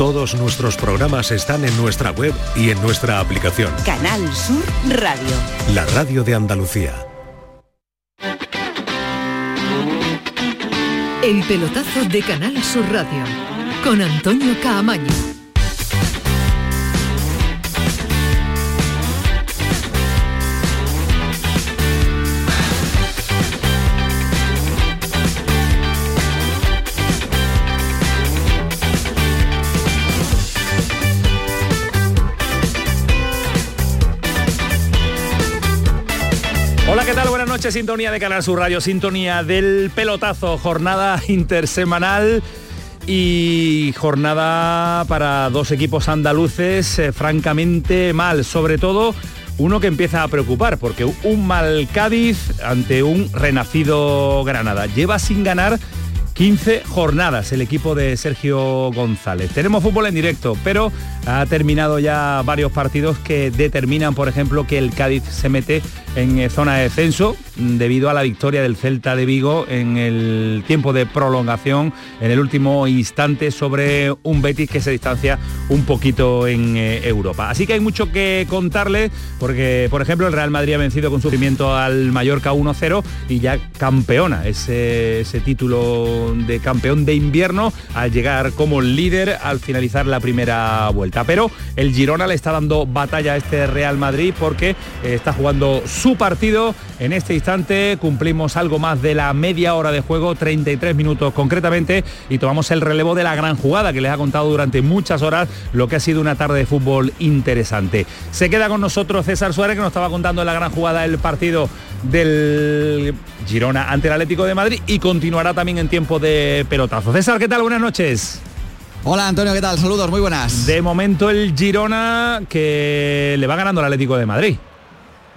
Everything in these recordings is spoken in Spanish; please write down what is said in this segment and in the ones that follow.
Todos nuestros programas están en nuestra web y en nuestra aplicación. Canal Sur Radio. La radio de Andalucía. El pelotazo de Canal Sur Radio con Antonio Caamaño. Sintonía de Canal Sur Radio, sintonía del pelotazo, jornada intersemanal y jornada para dos equipos andaluces eh, francamente mal, sobre todo uno que empieza a preocupar porque un mal Cádiz ante un renacido Granada. Lleva sin ganar 15 jornadas el equipo de Sergio González. Tenemos fútbol en directo, pero ha terminado ya varios partidos que determinan, por ejemplo, que el Cádiz se mete en eh, zona de descenso mm, debido a la victoria del Celta de Vigo en el tiempo de prolongación en el último instante sobre un Betis que se distancia un poquito en eh, Europa. Así que hay mucho que contarle porque, por ejemplo, el Real Madrid ha vencido con sufrimiento al Mallorca 1-0 y ya campeona ese, ese título de campeón de invierno al llegar como líder al finalizar la primera vuelta. Pero el Girona le está dando batalla a este Real Madrid porque eh, está jugando su partido. En este instante cumplimos algo más de la media hora de juego, 33 minutos concretamente, y tomamos el relevo de la gran jugada que les ha contado durante muchas horas lo que ha sido una tarde de fútbol interesante. Se queda con nosotros César Suárez que nos estaba contando la gran jugada del partido del Girona ante el Atlético de Madrid y continuará también en tiempo de pelotazo. César, ¿qué tal? Buenas noches. Hola Antonio, ¿qué tal? Saludos, muy buenas. De momento el Girona que le va ganando al Atlético de Madrid.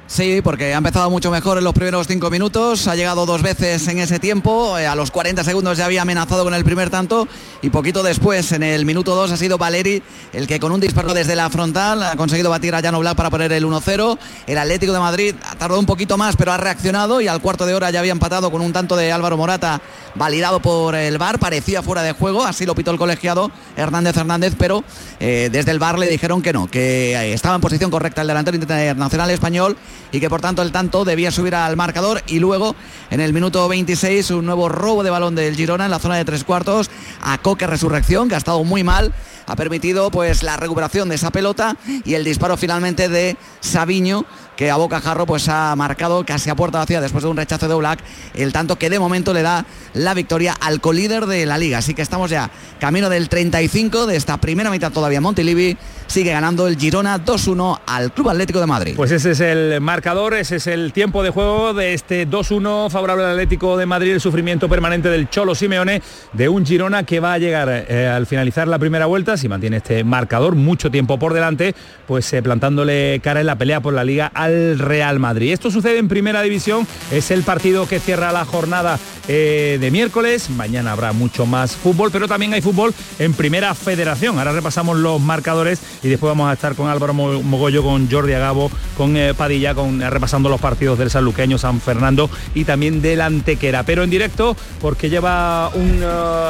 Sí, porque ha empezado mucho mejor en los primeros cinco minutos, ha llegado dos veces en ese tiempo, eh, a los 40 segundos ya había amenazado con el primer tanto y poquito después, en el minuto 2, ha sido Valeri el que con un disparo desde la frontal ha conseguido batir a Jan Black para poner el 1-0. El Atlético de Madrid ha tardado un poquito más, pero ha reaccionado y al cuarto de hora ya había empatado con un tanto de Álvaro Morata validado por el VAR, parecía fuera de juego, así lo pitó el colegiado Hernández Hernández, pero eh, desde el VAR le dijeron que no, que eh, estaba en posición correcta el delantero internacional español y que por tanto el tanto debía subir al marcador. Y luego en el minuto 26 un nuevo robo de balón del Girona en la zona de tres cuartos. A Coque Resurrección que ha estado muy mal ha permitido pues la recuperación de esa pelota y el disparo finalmente de Sabiño que a bocajarro pues ha marcado casi a puerta vacía después de un rechazo de Black el tanto que de momento le da la victoria al colíder de la liga. Así que estamos ya camino del 35 de esta primera mitad todavía. Montilivi sigue ganando el Girona 2-1 al Club Atlético de Madrid. Pues ese es el marcador, ese es el tiempo de juego de este 2-1 favorable al Atlético de Madrid, el sufrimiento permanente del Cholo Simeone de un Girona que va a llegar eh, al finalizar la primera vuelta, si mantiene este marcador mucho tiempo por delante, pues eh, plantándole cara en la pelea por la liga al Real Madrid. Esto sucede en primera división, es el partido que cierra la jornada eh, de miércoles, mañana habrá mucho más fútbol, pero también hay fútbol en primera federación. Ahora repasamos los marcadores y después vamos a estar con Álvaro Mogollo, con Jordi Agabo, con eh, Padilla, con, eh, repasando los partidos del Sanluqueño, San Fernando y también del Antequera. Pero en directo, porque lleva un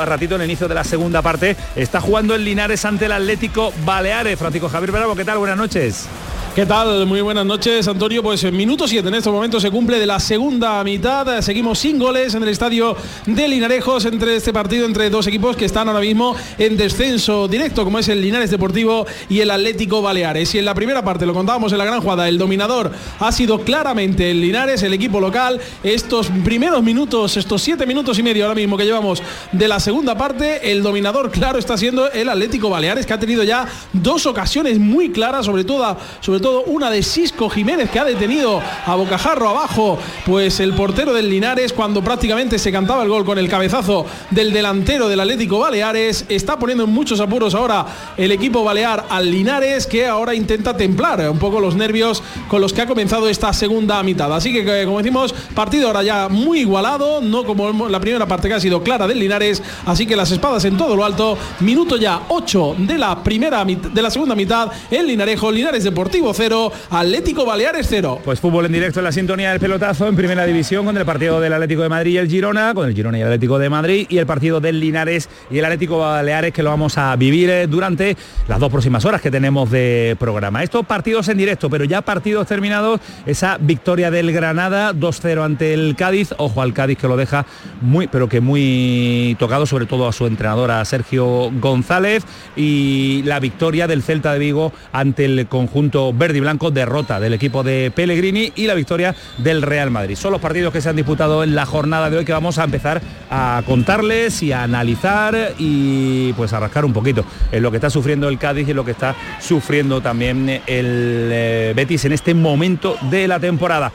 ratito en el inicio de la segunda parte, está jugando el Linares ante el Atlético Baleares. Francisco Javier Bravo, ¿qué tal? Buenas noches. ¿Qué tal? Muy buenas noches, Antonio. Pues en minuto 7 en estos momentos se cumple de la segunda mitad. Seguimos sin goles en el estadio de Linarejos entre este partido entre dos equipos que están ahora mismo en descenso directo, como es el Linares Deportivo y el Atlético Baleares. Y en la primera parte, lo contábamos en la gran jugada, el dominador ha sido claramente el Linares, el equipo local. Estos primeros minutos, estos siete minutos y medio ahora mismo que llevamos de la segunda parte, el dominador claro está siendo el Atlético Baleares, que ha tenido ya dos ocasiones muy claras, sobre todo, sobre todo una de Cisco Jiménez que ha detenido a Bocajarro abajo, pues el portero del Linares cuando prácticamente se cantaba el gol con el cabezazo del delantero del Atlético Baleares, está poniendo en muchos apuros ahora el equipo balear al Linares que ahora intenta templar un poco los nervios con los que ha comenzado esta segunda mitad. Así que como decimos, partido ahora ya muy igualado, no como la primera parte que ha sido clara del Linares, así que las espadas en todo lo alto, minuto ya 8 de la primera de la segunda mitad, el Linarejo, Linares Deportivo 0, Atlético Baleares 0. Pues fútbol en directo en la sintonía del pelotazo en primera división con el partido del Atlético de Madrid y el Girona, con el Girona y el Atlético de Madrid y el partido del Linares y el Atlético Baleares que lo vamos a vivir eh, durante las dos próximas horas que tenemos de programa. Estos partidos en directo, pero ya partidos terminados, esa victoria del Granada 2-0 ante el Cádiz, ojo al Cádiz que lo deja muy, pero que muy tocado, sobre todo a su entrenadora Sergio González y la victoria del Celta de Vigo ante el conjunto verde y blanco, derrota del equipo de Pellegrini y la victoria del Real Madrid. Son los partidos que se han disputado en la jornada de hoy que vamos a empezar a contarles y a analizar y pues a rascar un poquito en lo que está sufriendo el Cádiz y lo que está sufriendo también el eh, Betis en este momento de la temporada.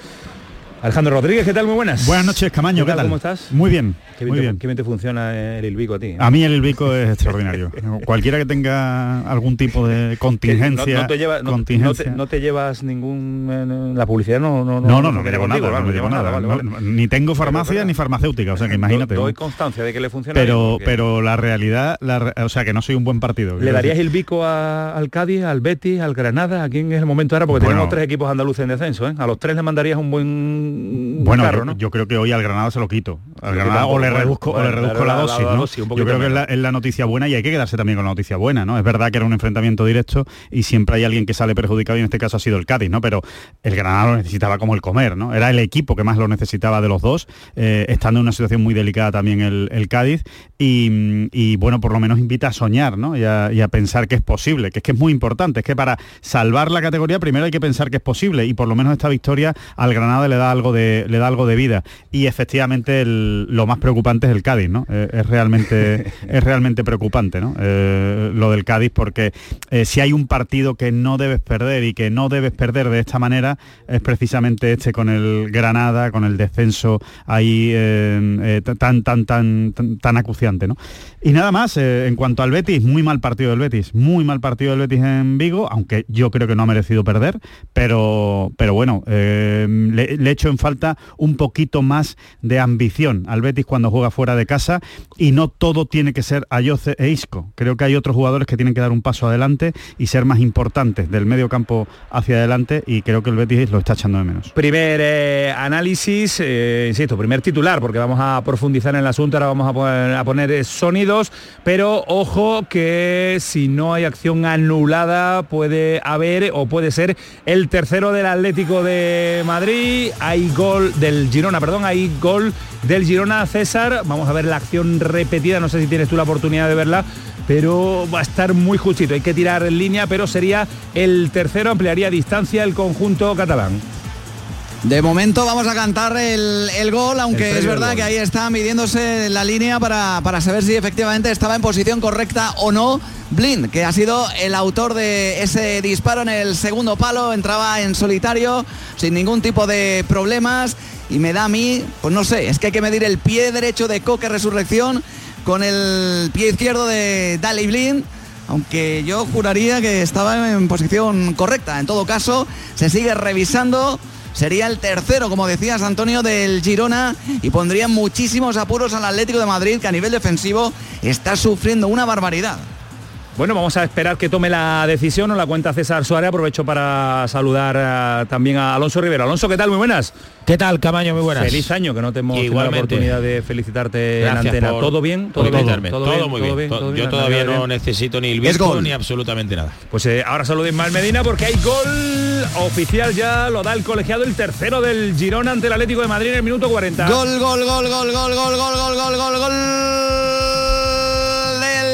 Alejandro Rodríguez, ¿qué tal? Muy buenas. Buenas noches, Camaño, ¿qué, tal? ¿Cómo estás? Muy bien. Qué muy bien, bien. qué bien te funciona el Ilbico a ti. ¿eh? A mí el Ilbico es extraordinario. Cualquiera que tenga algún tipo de contingencia, no, no te lleva- no- contingencia. no te, no te llevas ningún la publicidad no no no, no, no, viene llevo nada, vale, no llevo nada. vale, No- vale. Ni tengo farmacia ni farmacéutica, o sea que imagínate. Do- doy constancia de que le funciona Pero, bien, porque pero la realidad, la o sea que no soy un buen partido. le darías el bico a- al Cádiz al Betis al Granada a quién es el momento ahora porque Bueno. tenemos tres equipos andaluces en descenso ¿eh? a los tres le mandarías un buen Bueno, carro yo, ¿no? yo creo que hoy al Granada se lo quito. Al Granada o le bueno, o le reduzco la- dosis, Yo creo que es la, menos. es la noticia buena y hay que quedarse también con la noticia buena, ¿no? Es verdad que era un enfrentamiento directo y siempre hay alguien que sale perjudicado y en este caso ha sido el Cádiz, ¿no? Pero el Granada lo necesitaba como el comer, ¿no? Era el equipo que más lo necesitaba de los dos, eh, estando en una situación muy delicada también el, el Cádiz y, y, bueno, por lo menos invita a soñar, ¿no? Y a, y a pensar que es posible, que es que es muy importante, es que para salvar la categoría primero hay que pensar que es posible y por lo menos esta victoria al Granada le da algo de, le da algo de vida y efectivamente el- lo más preocupante es el Cádiz, ¿no? Eh, es realmente es realmente preocupante, ¿no? Eh, lo del Cádiz porque eh, si hay un partido que no debes perder y que no debes perder de esta manera es precisamente este con el Granada, con el descenso ahí tan tan tan tan, acuciante, ¿no? Y nada más, en cuanto al Betis, muy mal partido del Betis, muy mal partido del Betis en Vigo, aunque yo creo que no ha merecido perder, pero, pero bueno, le, le echo en falta un poquito más de ambición al Betis cuando juega fuera de casa y no todo tiene que ser Ayoce e Isco. Creo que hay otros jugadores que tienen que dar un paso adelante y ser más importantes del medio campo hacia adelante y creo que el Betis lo está echando de menos. Primer eh, análisis, eh, insisto, primer titular, porque vamos a profundizar en el asunto, ahora vamos a poner, a poner, eh, sonidos, pero ojo que si no hay acción anulada puede haber o puede ser el tercero del Atlético de Madrid, hay gol del Girona, perdón, hay gol del Girona César, vamos a ver la acción repetida, no sé si tienes tú la oportunidad de verla, pero va a estar muy justito, hay que tirar en línea, pero sería el tercero, ampliaría distancia el conjunto catalán. De momento vamos a cantar el, el gol, aunque es verdad gol. que ahí está midiéndose la línea para, para saber si efectivamente estaba en posición correcta o no. Blind, que ha sido el autor de ese disparo en el segundo palo, entraba en solitario, sin ningún tipo de problemas. Y me da a mí, pues no sé, es que hay que medir el pie derecho de Coque Resurrección con el pie izquierdo de Dali Blind. Aunque yo juraría que estaba en posición correcta. En todo caso, se sigue revisando. Sería el tercero, como decías Antonio, del Girona y pondría muchísimos apuros al Atlético de Madrid, que a nivel defensivo está sufriendo una barbaridad. Bueno, vamos a esperar que tome la decisión, nos la cuenta César Suárez. Aprovecho para saludar eh, también a Alonso Rivera. Alonso, ¿qué tal? Muy buenas. ¿Qué tal, Camaño? Muy buenas. Feliz año, que no te hemos tenido la Igualmente. oportunidad de felicitarte Gracias en antena. por- ¿Todo bien? Todo, bien? muy bien. bien? To- ¿Todo Yo todavía no bien. necesito ni el gol. ni absolutamente nada. Pues eh, ahora salud Ismael Medina porque hay gol oficial ya, lo da el colegiado, el tercero del Girona ante el Atlético de Madrid en el minuto 40. Gol, gol, gol, gol, gol, gol, gol, gol, gol, gol, gol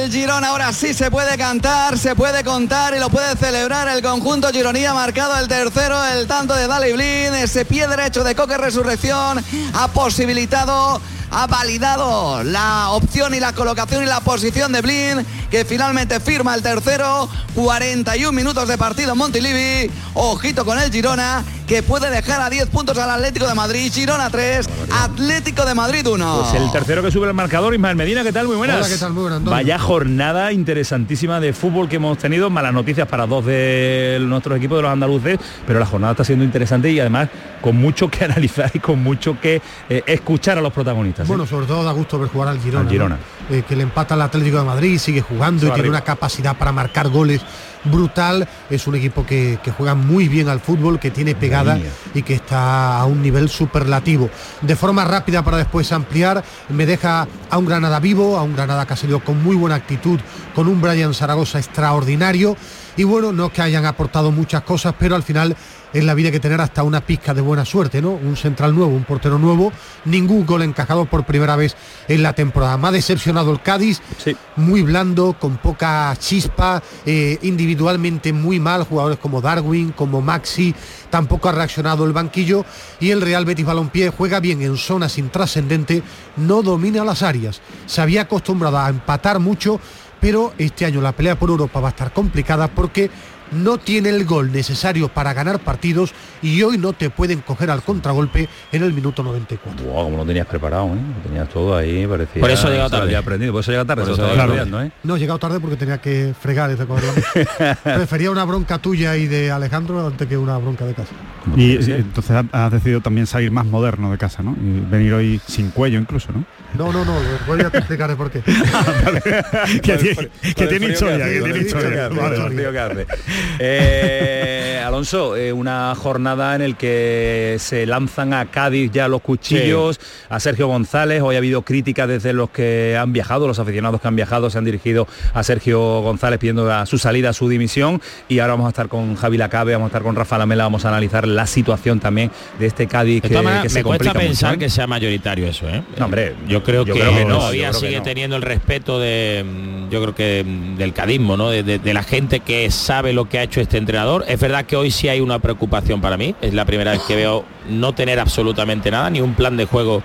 del Girona. Ahora sí se puede cantar, se puede contar y lo puede celebrar el conjunto gironía. Marcado el tercero, el tanto de Dali Blin. Ese pie derecho de Coque Resurrección ha posibilitado ha validado la opción y la colocación y la posición de Blin, que finalmente firma el tercero. 41 minutos de partido en Montilivi. Ojito con el Girona, que puede dejar a 10 puntos al Atlético de Madrid. Girona 3, Atlético de Madrid 1. Pues el tercero que sube el marcador, Ismael Medina, ¿qué tal? Muy buenas. Hola, ¿qué tal? Muy buenas. Vaya jornada interesantísima de fútbol que hemos tenido. Malas noticias para dos de nuestros equipos de los andaluces, pero la jornada está siendo interesante y además con mucho que analizar y con mucho que eh, escuchar a los protagonistas. Bueno, sobre todo da gusto ver jugar al Girona. Al Girona. ¿no? Eh, que le empata al Atlético de Madrid, sigue jugando y tiene una capacidad para marcar goles brutal. Es un equipo que, que juega muy bien al fútbol, que tiene pegada y que está a un nivel superlativo. De forma rápida para después ampliar, me deja a un Granada vivo, a un Granada que ha salido con muy buena actitud, con un Brian Zaragoza extraordinario. Y bueno, no es que hayan aportado muchas cosas, pero al final en la vida hay que tener hasta una pizca de buena suerte, ¿no? Un central nuevo, un portero nuevo, ningún gol encajado por primera vez en la temporada. Me ha decepcionado el Cádiz, muy blando, con poca chispa, eh, individualmente muy mal, jugadores como Darwin, como Maxi, tampoco ha reaccionado el banquillo y el Real Betis Balompié juega bien en zonas intrascendente, no domina las áreas. Se había acostumbrado a empatar mucho, pero este año la pelea por Europa va a estar complicada porque no tiene el gol necesario para ganar partidos y hoy no te pueden coger al contragolpe en el minuto 94. Wow, como lo tenías preparado, ¿eh? Lo tenías todo ahí, parecía. Por eso ha llegado tarde. había aprendido, por eso llega tarde, Por se lo eso estudiando, ¿eh? No, he llegado tarde porque tenía que fregar y recoger la Prefería una bronca tuya y de Alejandro antes que una bronca de casa. Y entonces ha- has decidido también salir más moderno de casa, ¿no? Y venir hoy sin cuello incluso, ¿no? No, no, no, voy a te explicaré por qué. que tiene, que tiene historia, que tiene historia. Eh, Alonso, eh, una jornada en el que se lanzan a Cádiz ya los cuchillos, a Sergio González. Hoy ha habido críticas desde los que han viajado, los aficionados que han viajado se han dirigido a Sergio González pidiendo su salida, su dimisión. Y ahora vamos a estar con Javi Lacabe, vamos a estar con Rafa Lamela, vamos a analizar la situación también de este Cádiz que, todas maneras, que se me cuesta complica pensar mucho, ¿eh? que sea mayoritario eso, ¿eh? No, hombre, yo creo, yo que, creo que no, todavía que sigue no. teniendo el respeto de, mm, yo creo que mm, del cadismo, ¿no? De, de- de la gente que sabe lo que ha hecho este entrenador. Es verdad que hoy sí hay una preocupación para mí. Es la primera vez que veo no tener absolutamente nada, ni un plan de juego,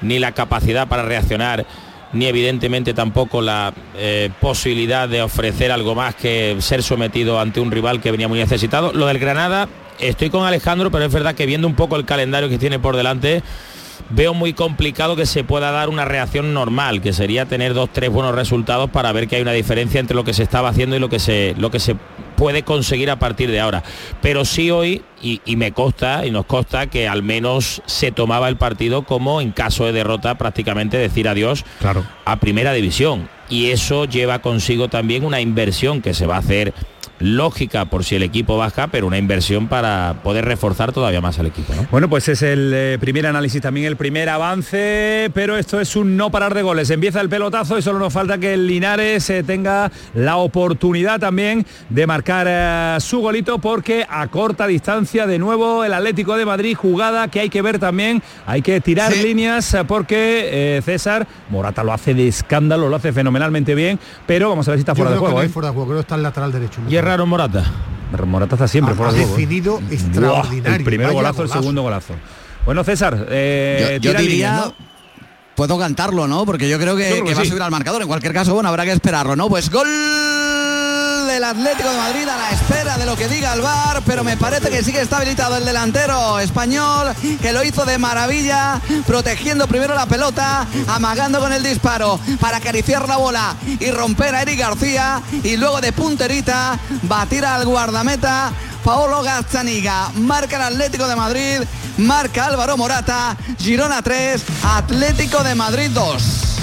ni la capacidad para reaccionar ni evidentemente tampoco la eh, posibilidad de ofrecer algo más que ser sometido ante un rival que venía muy necesitado. Lo del Granada, estoy con Alejandro, pero es verdad que viendo un poco el calendario que tiene por delante, veo muy complicado que se pueda dar una reacción normal, que sería tener dos, tres buenos resultados para ver que hay una diferencia entre lo que se estaba haciendo y lo que se, lo que se puede conseguir a partir de ahora. Pero sí hoy, y, y me consta, y nos consta, que al menos se tomaba el partido como en caso de derrota prácticamente decir adiós Claro. a primera división. Y eso lleva consigo también una inversión que se va a hacer lógica por si el equipo baja, pero una inversión para poder reforzar todavía más al equipo. ¿no? Bueno, pues es el eh, primer análisis, también el primer avance, pero esto es un no parar de goles. Empieza el pelotazo y solo nos falta que el Linares eh, tenga la oportunidad también de marcar eh, su golito porque a corta distancia de nuevo el Atlético de Madrid, jugada que hay que ver también, hay que tirar Sí. líneas eh, porque eh, César Morata lo hace de escándalo, lo hace fenomenalmente bien, pero vamos a ver si está Yo fuera de que juego. no hay ¿eh? fuera de juego, creo que está el lateral derecho. Y es raro Morata. Morata está siempre ha, fuera ha de juego. ¿eh? definido Buah, extraordinario. el primer golazo, el segundo golazo. Bueno, César, eh, Yo, yo tira diría, ¿no? puedo cantarlo, ¿no? Porque yo creo que, Yo creo que que va a subir al marcador. En cualquier caso, bueno, habrá que esperarlo, ¿no? Pues gol del Atlético de Madrid a la espera de lo que diga el VAR, pero me parece que sigue está habilitado el delantero español, que lo hizo de maravilla, protegiendo primero la pelota, amagando con el disparo para acariciar la bola y romper a Eric García, y luego de punterita, batir al guardameta Paolo Gazzaniga. Marca el Atlético de Madrid, marca Álvaro Morata, Girona 3, Atlético de Madrid 2.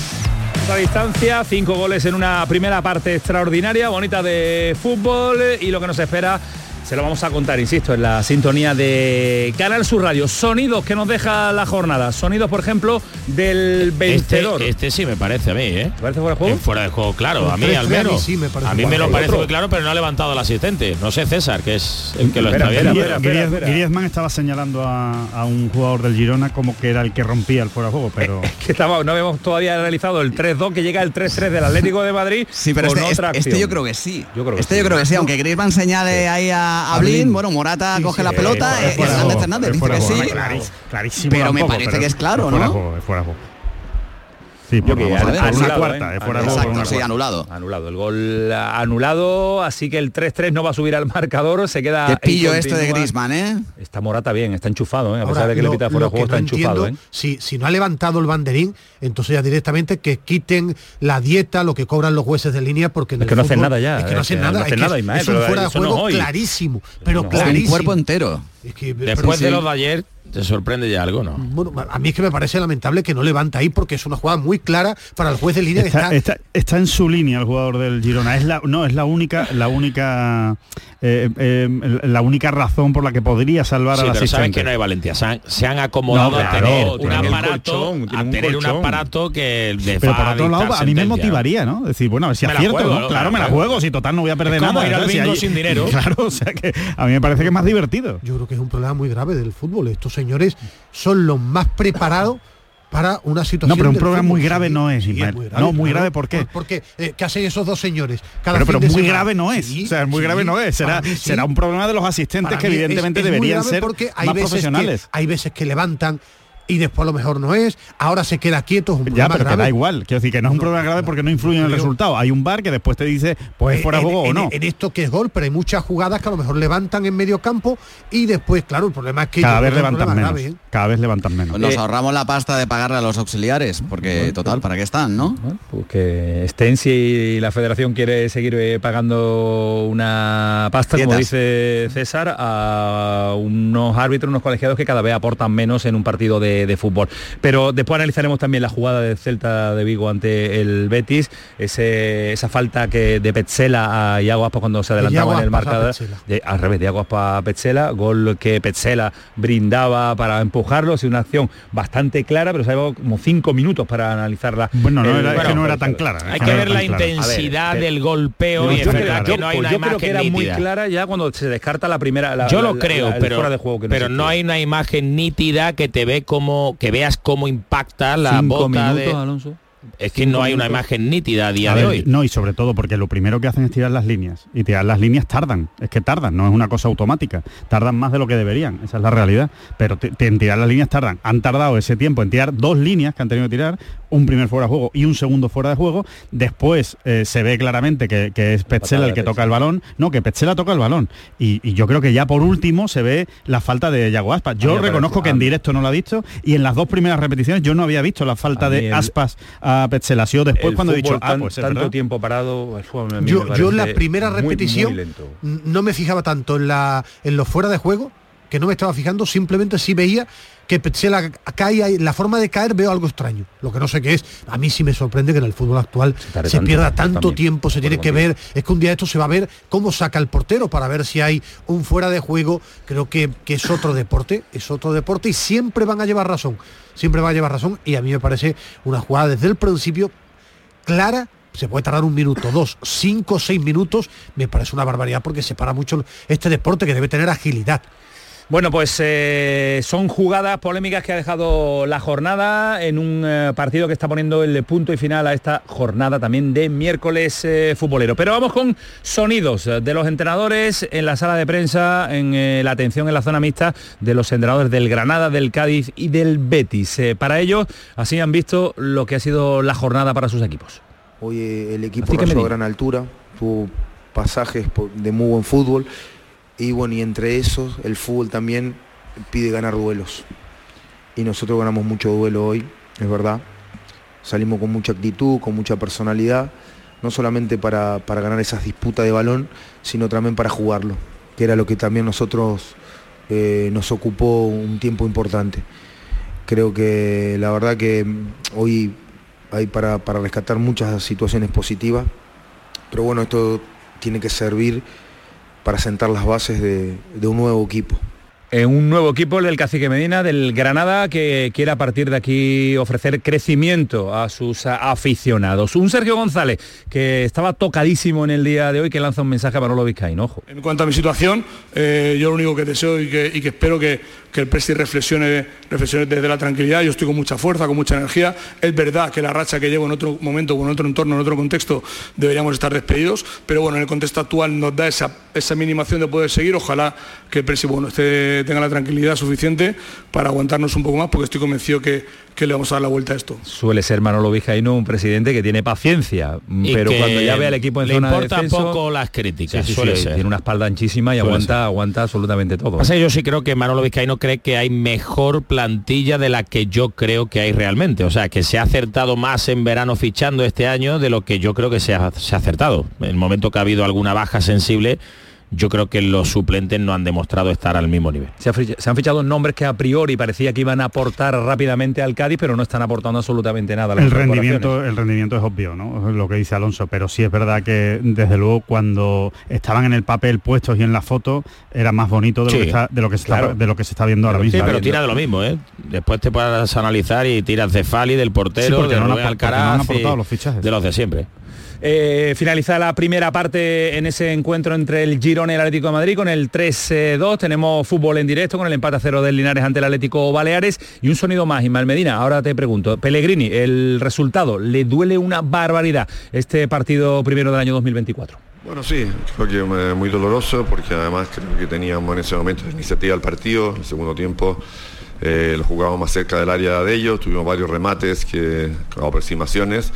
A distancia, cinco goles en una primera parte extraordinaria, bonita de fútbol y lo que nos espera se lo vamos a contar, insisto, en la sintonía de Canal Sur Radio. Sonidos que nos deja la jornada. Sonidos, por ejemplo, del Este, vencedor. este sí me parece a mí, ¿eh? ¿Te parece fuera de juego? Fuera de juego, claro, a mí al 3-3 a mí menos. sí me parece a mí me lo parece muy claro, pero no ha levantado el asistente. No sé César, que es el que lo Espera, está viendo. espera, espera. Griezmann estaba señalando a, a un jugador del Girona como que era el que rompía el fuera de juego, pero Que estamos, no hemos todavía realizado el 3-2, que llega el 3-3 del Atlético de Madrid. Sí, pero con este, otra este- este yo creo que sí. Yo creo que este sí. yo creo que sí, aunque Griezmann señale ahí a, a Blin, bueno, Morata Sí, coge sí, la pelota, es eh, Hernández Hernández dice que sí. Pero me parece que es claro, ¿no? Sí, por, que a a una anulado, cuarta, ¿eh? es fuera de juego por Exacto, una sí, cuarta. anulado. Anulado, el gol ah, anulado, así que el 3-3 no va a subir al marcador, se queda... Qué pillo esto de. Griezmann, ¿eh? Está Morata bien, está enchufado, ¿eh? a Ahora, pesar de que le lo- pita fuera de juego, está no enchufado. entiendo, ¿eh? si, si no ha levantado el banderín, entonces ya directamente que quiten la dieta, lo que cobran los jueces de línea, porque en Es el que no hacen fútbol- nada ya, Es que no es hacen que nada, hacen es nada, es- Ismael, es un pero fuera de juego clarísimo, pero clarísimo. cuerpo entero. Que, Después pero de sí. los de ayer, ¿Te sorprende ya algo, no? Bueno, a mí es que me parece lamentable que no levanta ahí porque es una jugada muy clara para el juez de línea que Está, está... está- está en su línea el jugador del Girona. Es la, no, es la única, la única, eh, eh, la única razón por la que podría salvar Sí, al pero sabes asistente. que no hay valentía. Se han, se han acomodado No, a tener un aparato, colchón, a un tener un aparato que les Pero por otro lado, a mí me motivaría, ¿no? Decir, bueno, a ver si Me la acierto, juego, ¿no? ¿no? Claro, me la juego, si total no voy a perder Es como nada. ir al ¿sabes? Si bingo hay- sin dinero. Claro, o sea que a mí me parece que es más divertido. Yo creo que es un problema muy grave del fútbol. Estos señores son los más preparados para una situación. No, pero un problema muy grave Sí, no es, Ismael. No, muy grave, ¿por qué? Por- Porque eh, ¿qué hacen esos dos señores? Cada Pero, muy semana? grave no es. Sí, o sea, muy sí, grave no es. Será, será un problema de los asistentes Para que es- evidentemente es muy deberían grave ser porque hay más veces profesionales. Que, hay veces que levantan y después a lo mejor no es. Ahora se queda quieto. Es un Ya, pero que grave. da igual. Quiero decir que no es un No, problema grave porque no influye en el creo- resultado. Hay un bar que después te dice, pues Eh, fuera en- juego o en- no. En esto que es gol, pero hay muchas jugadas que a lo mejor levantan en medio campo y después, claro, el problema es que Cada vez que levantan menos. grave, ¿eh? Cada vez levantan menos. Nos Eh, ahorramos la pasta de pagarle a los auxiliares, porque total, ¿para qué están, no? Bueno, pues que estén si la federación quiere seguir eh, pagando una pasta, como dice César, a unos árbitros, unos colegiados que cada vez aportan menos en un partido de, de fútbol. Pero después analizaremos también la jugada del Celta de Vigo ante el Betis, ese- esa falta que de Petzela a Iago Aspas cuando se adelantaba en el marcador. De- al revés, de Iago Aspas a Petzela, gol que Petzela brindaba para empujarlo, es una acción bastante clara, pero se ha llevado como cinco minutos para analizarla. Bueno, no El- era, es que bueno, no era tan clara. Hay que no ver la intensidad ver, del golpeo yo y es creo verdad que- que no hay una yo creo imagen que era muy clara ya cuando se descarta la primera la- Yo lo la- creo, la- pero, fuera de juego que pero no hay una imagen nítida que te ve como que veas cómo impacta la Cinco bota minutos, de. Alonso. Es que no hay una imagen nítida a día A de hoy. No, y sobre todo porque lo primero que hacen es tirar las líneas. Y tirar las líneas tardan. Es que tardan, no es una cosa automática. Tardan más de lo que deberían, esa es la realidad. Pero en tirar las líneas tardan. Han tardado ese tiempo en tirar dos líneas que han tenido que tirar, un primer fuera de juego y un segundo fuera de juego. Después eh, se ve claramente que, que es Petzela el que toca el balón. No, que Petzela toca el balón. Y, y yo creo que ya por último se ve la falta de Yago Aspas. Yo reconozco parece- que en directo no lo ha visto y en las dos primeras repeticiones yo no había visto la falta de el- Aspas a Petzela. Ha sido después El cuando he dicho, ah, pues es tanto verdad. tiempo parado el fútbol a mí Yo, me yo en la primera muy, repetición muy n- no me fijaba tanto en la en los fuera de juego que no me estaba fijando, simplemente sí veía que Petzela cae ahí, la forma de caer veo algo extraño. Lo que no sé qué es, a mí sí me sorprende que en el fútbol actual se pierda tanto también, tiempo, se tiene que ver, es que un día esto se va a ver cómo saca el portero para ver si hay un fuera de juego, creo que, que es otro deporte, es otro deporte y siempre van a llevar razón, siempre van a llevar razón y a mí me parece una jugada desde el principio clara, se puede tardar un minuto, dos, cinco, seis minutos, me parece una barbaridad porque separa mucho este deporte que debe tener agilidad. Bueno, pues eh, son jugadas polémicas que ha dejado la jornada en un eh, partido que está poniendo el punto y final a esta jornada también de miércoles eh, futbolero. Pero vamos con sonidos de los entrenadores en la sala de prensa, en la atención en la zona mixta de los entrenadores del Granada, del Cádiz y del Betis. Para ellos, así han visto lo que ha sido la jornada para sus equipos. Hoy el equipo rayó a gran altura, tuvo pasajes de muy buen fútbol y bueno, y entre esos el fútbol también pide ganar duelos. Y nosotros ganamos mucho duelo hoy, es verdad. Salimos con mucha actitud, con mucha personalidad, no solamente para, para ganar esas disputas de balón, sino también para jugarlo, que era lo que también nosotros eh, nos ocupó un tiempo importante. Creo que la verdad que hoy hay para, para rescatar muchas situaciones positivas, pero bueno, esto tiene que servir para sentar las bases de, un nuevo equipo. Eh, un nuevo equipo, el del Cacique Medina, del Granada, que quiere a partir de aquí ofrecer crecimiento a sus aficionados. Un Sergio González, que estaba tocadísimo en el día de hoy, que lanza un mensaje a Manolo Vizcaíno, ojo. En cuanto a mi situación, eh, yo lo único que deseo y que, espero que, que el Presti reflexione, reflexione desde la tranquilidad. Yo estoy con mucha fuerza, con mucha energía. Es verdad que la racha que llevo en otro momento, con otro entorno, en otro contexto, deberíamos estar despedidos, pero bueno, en el contexto actual nos da esa, esa minimación de poder seguir. Ojalá que el Presti bueno, esté- tenga la tranquilidad suficiente para aguantarnos un poco más, porque estoy convencido que, que le vamos a dar la vuelta a esto. Suele ser Manolo Vizcaíno un presidente que tiene paciencia, Y pero cuando ya ve al equipo en le zona de importa descenso, poco las críticas, sí, suele sí, ser. tiene una espalda anchísima y Suele aguanta, aguanta absolutamente todo. Que yo sí creo que Manolo Vizcaíno cree que hay mejor plantilla de la que yo creo que hay realmente. O sea, que se ha acertado más en verano fichando este año de lo que yo creo que se ha, se ha acertado. En el momento que ha habido alguna baja sensible, yo creo que los suplentes no han demostrado estar al mismo nivel. Se, han fichado nombres que a priori parecía que iban a aportar rápidamente al Cádiz, pero no están aportando absolutamente nada. el rendimiento, el rendimiento es obvio, ¿no? Lo que dice Alonso, pero sí es verdad que desde luego cuando estaban en el papel puestos y en la foto era más bonito de, lo, que está, de lo que se está, de lo que se está viendo ahora mismo. Sí, pero tira de lo mismo, ¿eh? Después te puedes analizar y tiras de Fali, del portero, de no Alcaraz, los fichajes. de los de siempre. Eh, finaliza la primera parte en ese encuentro entre el Girona y el Atlético de Madrid con el 3-2. Tenemos fútbol en directo con el empate a cero del Linares ante el Atlético Baleares y un sonido más, Ismael Medina. Ahora te pregunto, Pellegrini, el resultado, ¿le duele una barbaridad este partido primero del año 2024? Bueno, sí, creo que muy doloroso porque además creo que teníamos en ese momento iniciativa del partido, el segundo tiempo eh, lo jugábamos más cerca del área de ellos, tuvimos varios remates que, con aproximaciones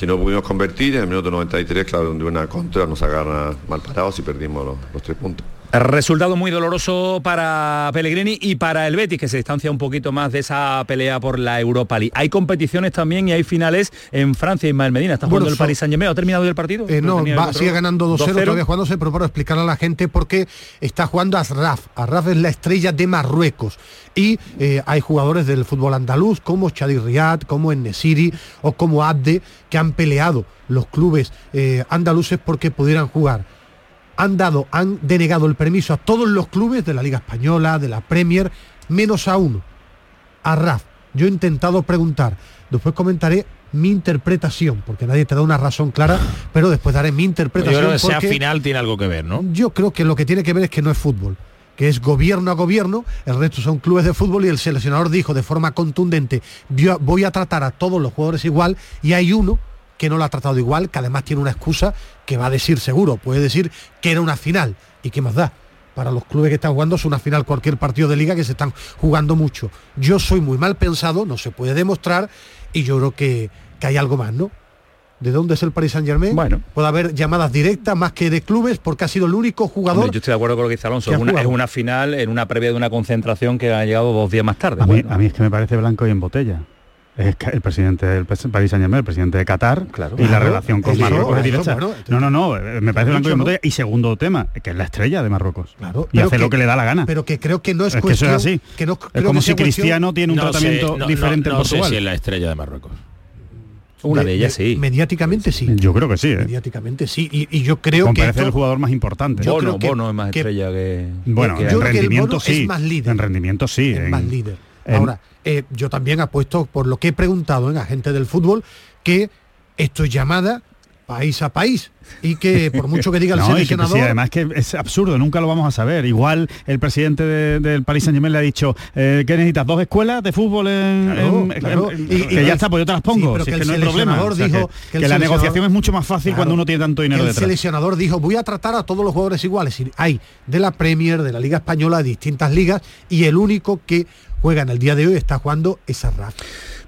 que no pudimos convertir. En el minuto 93, claro, donde una contra nos agarra mal parados y perdimos los tres puntos. Resultado muy doloroso para Pellegrini y para el Betis, que se distancia un poquito más de esa pelea por la Europa League. Hay competiciones también y hay finales en Francia. Ismael Medina, ¿está jugando el Paris Saint-Germain? ¿Ha terminado el partido? Eh, no, sigue ganando 2-0, todavía jugándose, pero para explicar a la gente por qué está jugando Asraf. Asraf es la estrella de Marruecos. Y eh, hay jugadores del fútbol andaluz como Chadi Riad, como Nesiri o como Abde, que han peleado los clubes eh, andaluces porque pudieran jugar han dado, han denegado el permiso a todos los clubes de la Liga Española, de la Premier, menos a uno, a RAF. Yo he intentado preguntar, después comentaré mi interpretación, porque nadie te da una razón clara, pero después daré mi interpretación. Yo creo que sea final tiene algo que ver, ¿no? Yo creo que lo que tiene que ver es que no es fútbol que es gobierno a gobierno, el resto son clubes de fútbol y el seleccionador dijo de forma contundente, voy a tratar a todos los jugadores igual y hay uno que no lo ha tratado igual, que además tiene una excusa que va a decir seguro, puede decir que era una final. ¿Y qué más da? Para los clubes que están jugando es una final cualquier partido de liga que se están jugando mucho. Yo soy muy mal pensado, no se puede demostrar y yo creo que, que hay algo más, ¿no? ¿De dónde es el Paris Saint Germain? Bueno. Puede haber llamadas directas más que de clubes porque ha sido el único jugador. yo estoy de acuerdo con lo que dice Alonso. Es una, final en una previa de una concentración que ha llegado dos días más tarde. A mí, a mí es que me parece blanco y en botella es el presidente del Paris Saint Germain, el presidente de Qatar, claro, y la relación con Marruecos es directa. no, no, no, eh, me parece blanco y Y segundo tema, que es la estrella de Marruecos. Claro, y hace lo que le da la gana. Pero que creo que no es, es que eso es así. Que no, es como si Cristiano tiene un tratamiento diferente en Portugal. No sé si es la estrella de Marruecos. Una de, ellas sí. Mediáticamente sí. Yo creo que sí. ¿eh? Mediáticamente sí. Y, yo creo que. Parece el jugador más importante. Yo creo que, Bono es más estrella que. Bueno, en rendimiento sí. más líder. En rendimiento sí. Es más líder. Ahora, eh, yo también apuesto, por lo que he preguntado en agente del fútbol, que esto es llamada país a país y que por mucho que diga el seleccionador sí, además que es absurdo nunca lo vamos a saber. Igual el presidente del Paris Saint Germain le ha dicho eh, que necesitas dos escuelas de fútbol en, y, que ya está pues yo te las pongo pero que, el no hay problema. dijo que, la negociación es mucho más fácil cuando uno tiene tanto dinero el seleccionador dijo voy a tratar a todos los jugadores iguales hay de la Premier de la Liga Española de distintas ligas y el único que juega en el día de hoy, está jugando esa raza.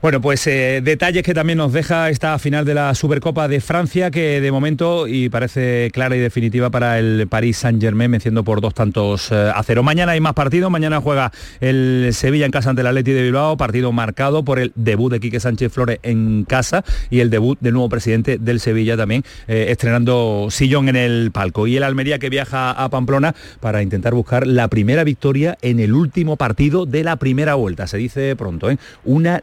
Bueno, pues eh, detalles que también nos deja esta final de la Supercopa de Francia, que de momento y parece clara y definitiva para el Paris Saint-Germain, venciendo por dos tantos eh, a cero. Mañana hay más partidos, mañana juega el Sevilla en casa ante el Atleti de Bilbao, partido marcado por el debut de Quique Sánchez Flores en casa y el debut del nuevo presidente del Sevilla también, eh, estrenando sillón en el palco. Y el Almería que viaja a Pamplona para intentar buscar la primera victoria en el último partido de la primera vuelta, se dice pronto, ¿eh? una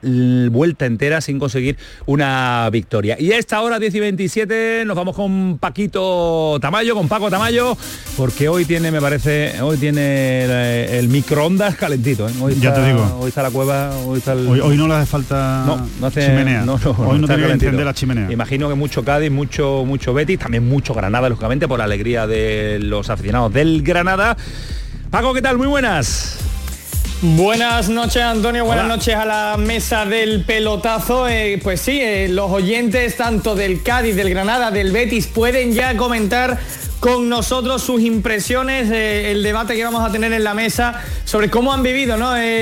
vuelta entera sin conseguir una victoria. Y a esta hora 10 y 27 nos vamos con Paquito Tamayo, con Paco Tamayo, porque hoy tiene, me parece, hoy tiene el, microondas calentito. ¿eh? Hoy ya te digo. Hoy está la cueva, hoy está el... hoy, no le hace falta no, no hace, chimenea. No, hoy no tiene que encender la chimenea. Imagino que mucho Cádiz, mucho, mucho Betis, también mucho Granada, lógicamente, por la alegría de los aficionados del Granada. Paco, ¿qué tal? Muy buenas. Buenas noches Antonio, buenas noches a la mesa del pelotazo. Eh, pues sí, eh, los oyentes tanto del Cádiz, del Granada, del Betis pueden ya comentar con nosotros sus impresiones, eh, el debate que vamos a tener en la mesa sobre cómo han vivido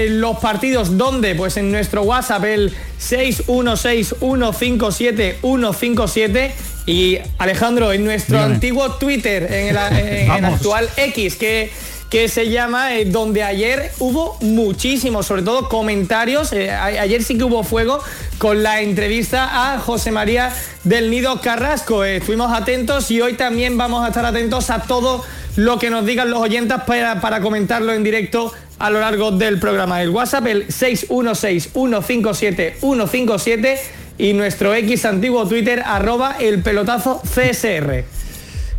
los partidos, ¿dónde? Pues en nuestro WhatsApp el 616157157 y Alejandro, en nuestro antiguo Twitter, en el, en el actual X, que que se llama eh, donde ayer hubo muchísimos, sobre todo comentarios. Eh, ayer sí que hubo fuego con la entrevista a José María del Nido Carrasco. Eh, estuvimos atentos y hoy también vamos a estar atentos a todo lo que nos digan los oyentes para, para comentarlo en directo a lo largo del programa. El WhatsApp, el 616-157-157 y nuestro X antiguo Twitter, arroba el pelotazo CSR.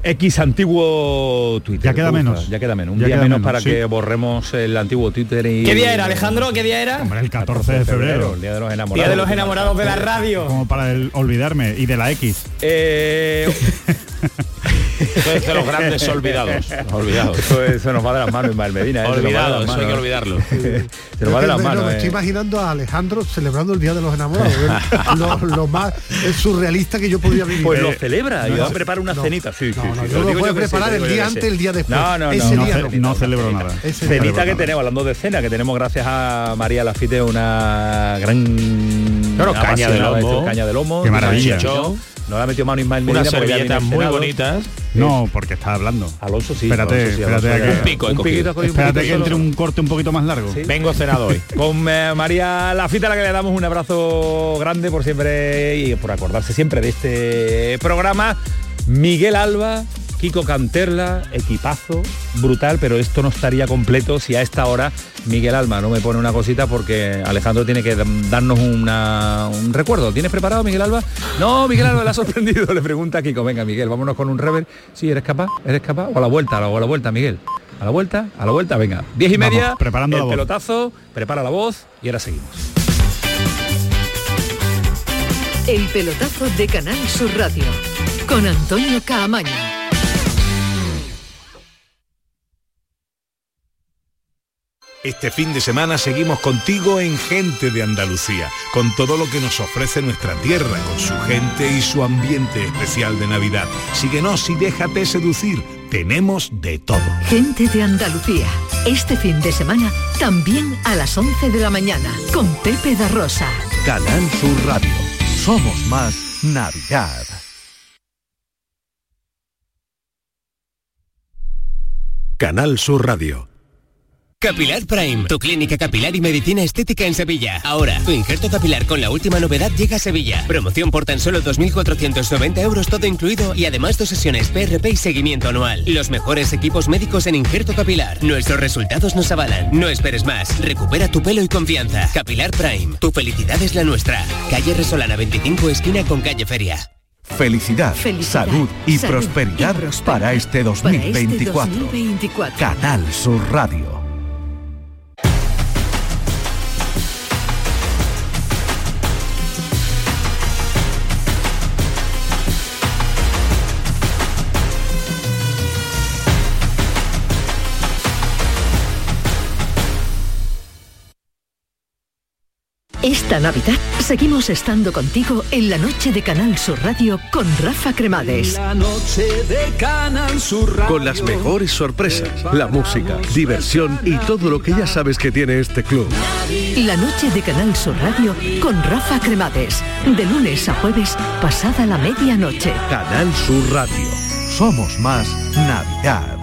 X antiguo Twitter. Ya queda menos. Ya queda menos. Un Ya día queda menos, menos, para sí. que borremos el antiguo Twitter y. ¿Qué día era, Alejandro? ¿Qué día era? Hombre, el 14 de febrero. El día de los enamorados. Día de los enamorados de la radio. Como para el- olvidarme. Y de la X. Eh, Eso es de los grandes olvidados. Olvidados. Eso, eso nos va de las manos, Ismael Medina. ¿eh? Se nos va de Olvidado, las eso hay que olvidarlo. Se nos va de las No, manos. me eh. estoy imaginando a Alejandro celebrando el Día de los Enamorados. Es lo, lo más es surrealista que yo podría vivir. Pues lo Eh, celebra, no, yo no, preparo una no. cenita, sí, sí, No, no, sí, yo lo lo digo voy a preparar el día antes, el día después. No, no, Ese no. no celebro nada. Cenita que tenemos, hablando de cena, que tenemos gracias a María Lafite una gran Claro, caña de lomo. caña de lomo. Qué maravilla. No le ha metido mano Ismael Medina Unas servilletas muy bonitas. No, porque está hablando. Alonso sí. Espérate, Alonso sí, espérate Alonso que- Un pico un piquito, un Espérate que entre un corte un poquito más largo. Sí. Vengo cenado hoy. Con eh, María Lafita, a la que le damos un abrazo grande por siempre y por acordarse siempre de este programa. Miguel Alba, Kiko Canterla, equipazo, brutal, pero esto no estaría completo si a esta hora Miguel Alba no me pone una cosita porque Alejandro tiene que darnos una- un recuerdo. ¿Tienes preparado Miguel Alba? No, Miguel Alba le ha sorprendido, le pregunta a Kiko, venga Miguel, vámonos con un rever. Sí, ¿eres capaz? ¿Eres capaz? O a la vuelta, o a la vuelta, Miguel. A la vuelta, a la vuelta, venga. Diez y Vamos, media, preparando el la voz. pelotazo, prepara la voz y ahora seguimos. El pelotazo de Canal Sur Radio con Antonio Caamaño. Este fin de semana seguimos contigo en Gente de Andalucía, con todo lo que nos ofrece nuestra tierra, con su gente y su ambiente especial de Navidad. Síguenos y déjate seducir. Tenemos de todo. Gente de Andalucía. Este fin de semana también a las 11 de la mañana con Pepe da Rosa. Canal Sur Radio. Somos más Navidad. Canal Sur Radio. Capilar Prime, tu clínica capilar y medicina estética en Sevilla. Ahora, tu injerto capilar con la última novedad llega a Sevilla. Promoción por tan solo 2.490 euros todo incluido y además dos sesiones PRP y seguimiento anual. Los mejores equipos médicos en injerto capilar. Nuestros resultados nos avalan. No esperes más. Recupera tu pelo y confianza. Capilar Prime, tu felicidad es la nuestra. Calle Resolana 25 esquina con calle Feria. Felicidad, Felicidad, salud, y, salud prosperidad y prosperidad para este Para este 2024. 2024. Canal Sur Radio. Esta Navidad seguimos estando contigo en la noche de Canal Sur Radio con Rafa Cremades. noche de Canal Sur Con las mejores sorpresas, la música, diversión y todo lo que ya sabes que tiene este club. La noche de Canal Sur Radio con Rafa Cremades. De lunes a jueves, pasada la medianoche. Canal Sur Radio. Somos más Navidad.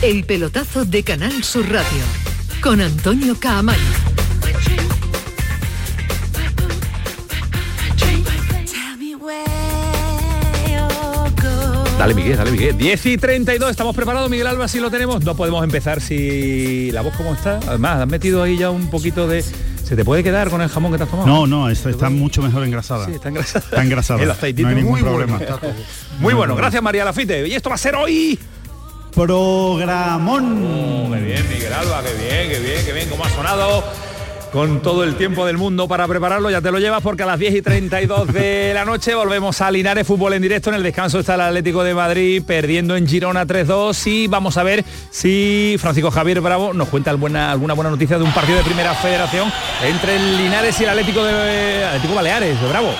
El pelotazo de Canal Sur Radio con Antonio Caamaño. Dale Miguel, dale Miguel. 10 y 32, estamos preparados Miguel Alba, si lo tenemos. No podemos empezar si la voz como está. Además, has metido ahí ya un poquito de... ¿Se te puede quedar con el jamón que te has tomado? No, no, está, está mucho mejor engrasada. Sí, está engrasada. Está engrasada. El aceitito no hay ningún muy bueno, problema. todo. Muy bueno, gracias María Lafite. Y esto va a ser hoy. Programón. Oh, qué bien, Miguel Alba, qué bien, qué bien, qué bien, cómo ha sonado. Con todo el tiempo del mundo para prepararlo, ya te lo llevas porque a las 10 y 32 de la noche volvemos a Linares Fútbol en directo. En el descanso está el Atlético de Madrid perdiendo en Girona 3-2 y vamos a ver si Francisco Javier Bravo nos cuenta alguna, alguna buena noticia de un partido de primera federación entre el Linares y el Atlético de Atlético Baleares de Bravo.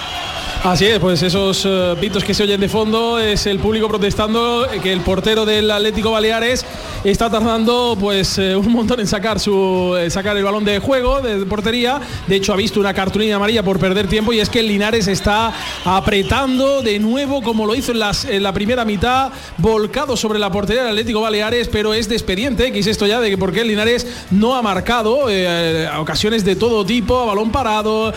Así es, pues esos eh, pitos que se oyen de fondo es el público protestando eh, que el portero del Atlético Baleares está tardando pues eh, un montón en sacar su sacar el balón de juego de portería. De hecho ha visto una cartulina amarilla por perder tiempo y es que el Linares está apretando de nuevo como lo hizo en, la primera mitad, volcado sobre la portería del Atlético Baleares, pero es de expediente, X esto ya de que por qué el Linares no ha marcado ocasiones de todo tipo, a balón parado,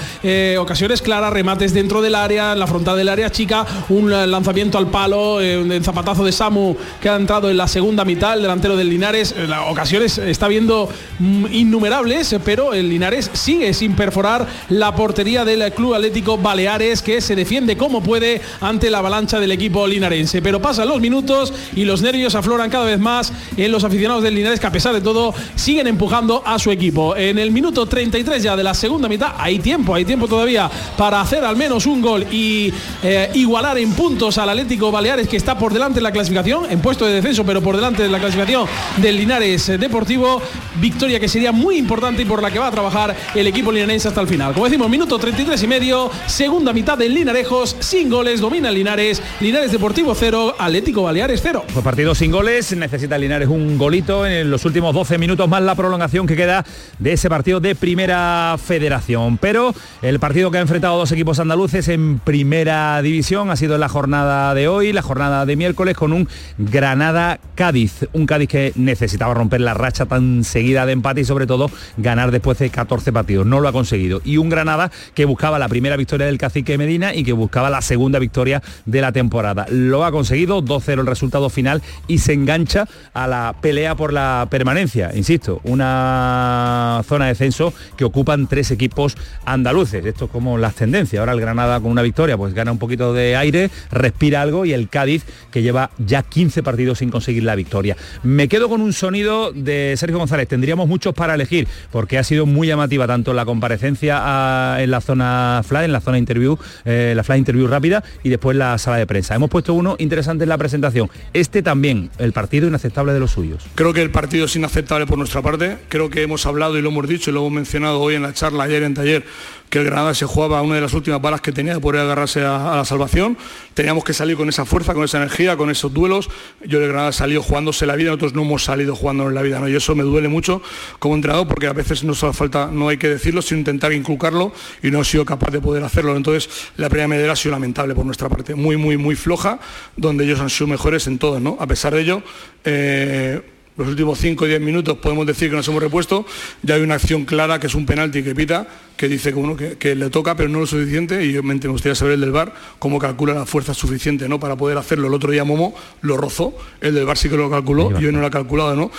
ocasiones claras, remates dentro del área, en la frontal del área chica, un eh, lanzamiento al palo, eh, un zapatazo de Samu que ha entrado en la segunda mitad, el delantero del Linares, eh, la- ocasiones está viendo mm, innumerables, eh, pero el Linares sigue sin perforar la portería del Club Atlético Baleares que se defiende como puede ante la avalancha del equipo linarense. Pero pasan los minutos y los nervios afloran cada vez más en los aficionados del Linares que a pesar de todo siguen empujando a su equipo. En el minuto 33 ya de la segunda mitad hay tiempo, hay tiempo todavía para hacer al menos un gol y eh, igualar en puntos al Atlético Baleares que está por delante de la clasificación, en puesto de descenso, pero por delante de la clasificación del Linares Deportivo. Victoria que sería muy importante y por la que va a trabajar el equipo linarense hasta el final. Como decimos, minuto 33 y medio, segunda mitad del Linarejos, sin goles, domina Linares, Linares Deportivo 0, Atlético Baleares 0. Pues partido sin goles, necesita Linares un golito en los últimos 12 minutos más la prolongación que queda de ese partido de primera federación. Pero el partido que ha enfrentado dos equipos andaluces en primera división ha sido la jornada de hoy, la jornada de miércoles con un Granada-Cádiz. Un Cádiz que necesitaba romper la racha tan seguida de empate y sobre todo ganar después de 14 partidos. No lo ha conseguido. Y un Granada que buscaba la primera victoria del cacique Medina y que buscaba la segunda victoria de la temporada. Lo ha conseguido, 2-0 el resultado final y se engancha a la pelea por la permanencia. Insisto, una zona de descenso que ocupan tres equipos andaluces. Esto es como las tendencias. Ahora el Granada con una victoria pues gana un poquito de aire, respira algo y el Cádiz que lleva ya 15 partidos sin conseguir la victoria. Me quedo con un sonido de Sergio González. Tendríamos muchos para elegir porque ha sido muy llamativa tanto la comparecencia ah, en la zona fly, en la zona interview, eh, la fly interview rápida y después la sala de prensa. Hemos puesto uno interesante en la presentación. Este también, el partido inaceptable de los suyos. Creo que el partido es inaceptable por nuestra parte. Creo que hemos hablado y lo hemos dicho y lo hemos mencionado hoy en la charla, ayer en taller, que el Granada se jugaba una de las últimas balas que tenía de poder agarrarse a, la salvación. Teníamos que salir con esa fuerza, con esa energía, con esos duelos. Yo el Granada salió jugándose la vida, nosotros no hemos salido jugándonos la vida. ¿no? Y eso me duele mucho como entrenador porque a veces no solo falta, no hay que decirlo, sino intentar inculcarlo y no he sido capaz de poder hacerlo. Entonces la primera medida ha sido lamentable por nuestra parte, muy, muy, muy floja, donde ellos han sido mejores en todo. ¿no? A pesar de ello, eh, los últimos 5 o 10 minutos podemos decir que nos hemos repuesto, ya hay una acción clara que es un penalti que pita, que dice que, bueno, que, que le toca pero no lo suficiente y yo me gustaría saber el del VAR cómo calcula la fuerza suficiente ¿no? para poder hacerlo. El otro día Momo lo rozó, el del VAR sí que lo calculó y hoy no lo ha calculado, ¿no?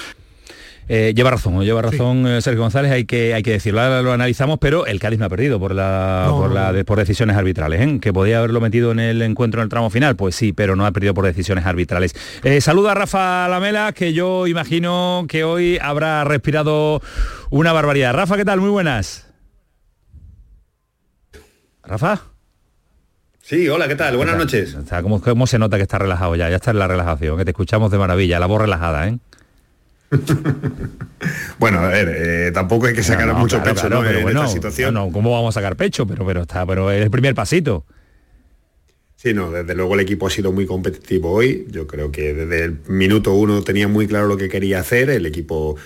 Eh, lleva razón, lleva razón eh, Sergio González, hay que, hay que decirlo, ahora lo analizamos, pero el Cádiz no ha perdido por, la, No, por, no, la- de- por decisiones arbitrales, ¿eh? que podía haberlo metido en el encuentro en el tramo final, pues sí, pero no ha perdido por decisiones arbitrales. Eh, saluda a Rafa Lamela, que yo imagino que hoy habrá respirado una barbaridad. Rafa, ¿qué tal? Muy buenas. Rafa. Sí, hola, ¿qué tal? Buenas noches. Está, ¿cómo, cómo se nota que está relajado ya? Ya está en la relajación, que te escuchamos de maravilla, la voz relajada, ¿eh? Bueno, a ver, eh, tampoco hay que sacar No, no, mucho claro, pecho claro, ¿no? pero en bueno, esta situación. no, ¿cómo vamos a sacar pecho? Pero, pero está, pero es el primer pasito. Sí, no, desde luego el equipo ha sido muy competitivo hoy. Yo creo que desde el minuto uno tenía muy claro lo que quería hacer. El equipo.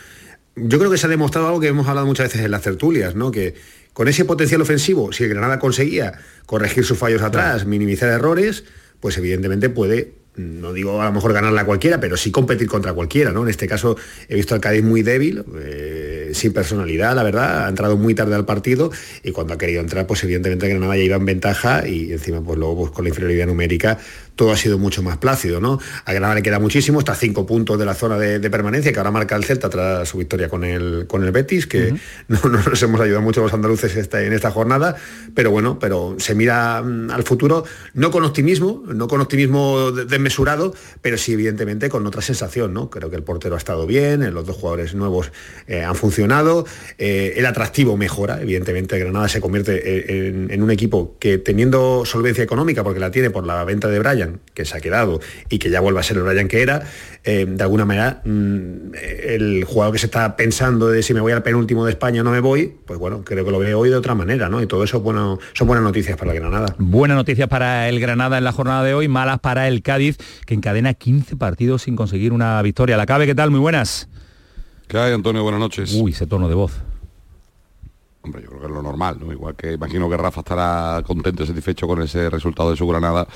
Yo creo que se ha demostrado algo que hemos hablado muchas veces en las tertulias, ¿no? Que con ese potencial ofensivo, si el Granada conseguía corregir sus fallos atrás, minimizar errores, pues evidentemente puede, no digo a lo mejor ganarla a cualquiera, pero sí competir contra cualquiera, ¿no? En este caso he visto al Cádiz muy débil, eh, sin personalidad, la verdad, ha entrado muy tarde al partido y cuando ha querido entrar, pues evidentemente Granada ya iba en ventaja y encima pues luego pues, con la inferioridad numérica todo ha sido mucho más plácido, ¿no? A Granada le queda muchísimo, está a cinco puntos de la zona de, de permanencia que ahora marca el Celta tras su victoria con el, con el Betis, que no, no nos hemos ayudado mucho los andaluces esta- en esta jornada, pero bueno, pero se mira mm, al futuro no con optimismo, no con optimismo de- desmesurado, pero sí evidentemente con otra sensación, ¿no? Creo que el portero ha estado bien, eh, los dos jugadores nuevos eh, han funcionado, eh, el atractivo mejora, evidentemente Granada se convierte en, en un equipo que teniendo solvencia económica, porque la tiene por la venta de Brian, Brian, que se ha quedado y que ya vuelva a ser el Brian que era, eh, de alguna manera mm, el jugador que se está pensando de si me voy al penúltimo de España o no me voy, pues bueno, creo que lo veo hoy de otra manera, ¿no? Y todo eso bueno, son buenas noticias para el Granada. Buenas noticias para el Granada en la jornada de hoy, malas para el Cádiz, que encadena 15 partidos sin conseguir una victoria. La cabe, ¿qué tal? Muy buenas. ¿Qué hay, Antonio? Buenas noches. Uy, ese tono de voz. Hombre, yo creo que es lo normal, ¿no? Igual que imagino que Rafa estará contento y satisfecho con ese resultado de su Granada,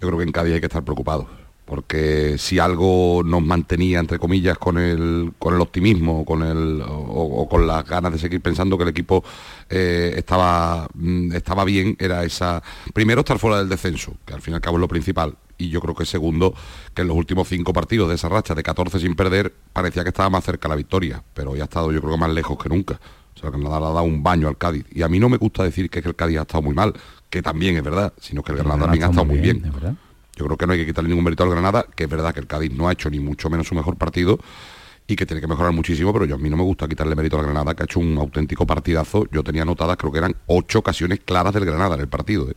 yo creo que en Cádiz hay que estar preocupado. Porque si algo nos mantenía, entre comillas, con el, con el optimismo con el, o, con las ganas de seguir pensando que el equipo eh, estaba, mm, estaba bien, era esa... Primero, estar fuera del descenso, que al fin y al cabo es lo principal. Y yo creo que segundo, que en los últimos cinco partidos de esa racha de 14 sin perder, parecía que estaba más cerca la victoria. Pero hoy ha estado yo creo que más lejos que nunca. O sea, que Granada le ha dado un baño al Cádiz. Y a mí no me gusta decir que, es que el Cádiz ha estado muy mal, que también es verdad, sino que el Granada también ha estado muy bien. Yo creo que no hay que quitarle ningún mérito al Granada, que es verdad que el Cádiz no ha hecho ni mucho menos su mejor partido y que tiene que mejorar muchísimo, pero yo a mí no me gusta quitarle mérito al Granada, que ha hecho un auténtico partidazo. Yo tenía anotadas, creo que eran ocho ocasiones claras del Granada en el partido. ¿eh?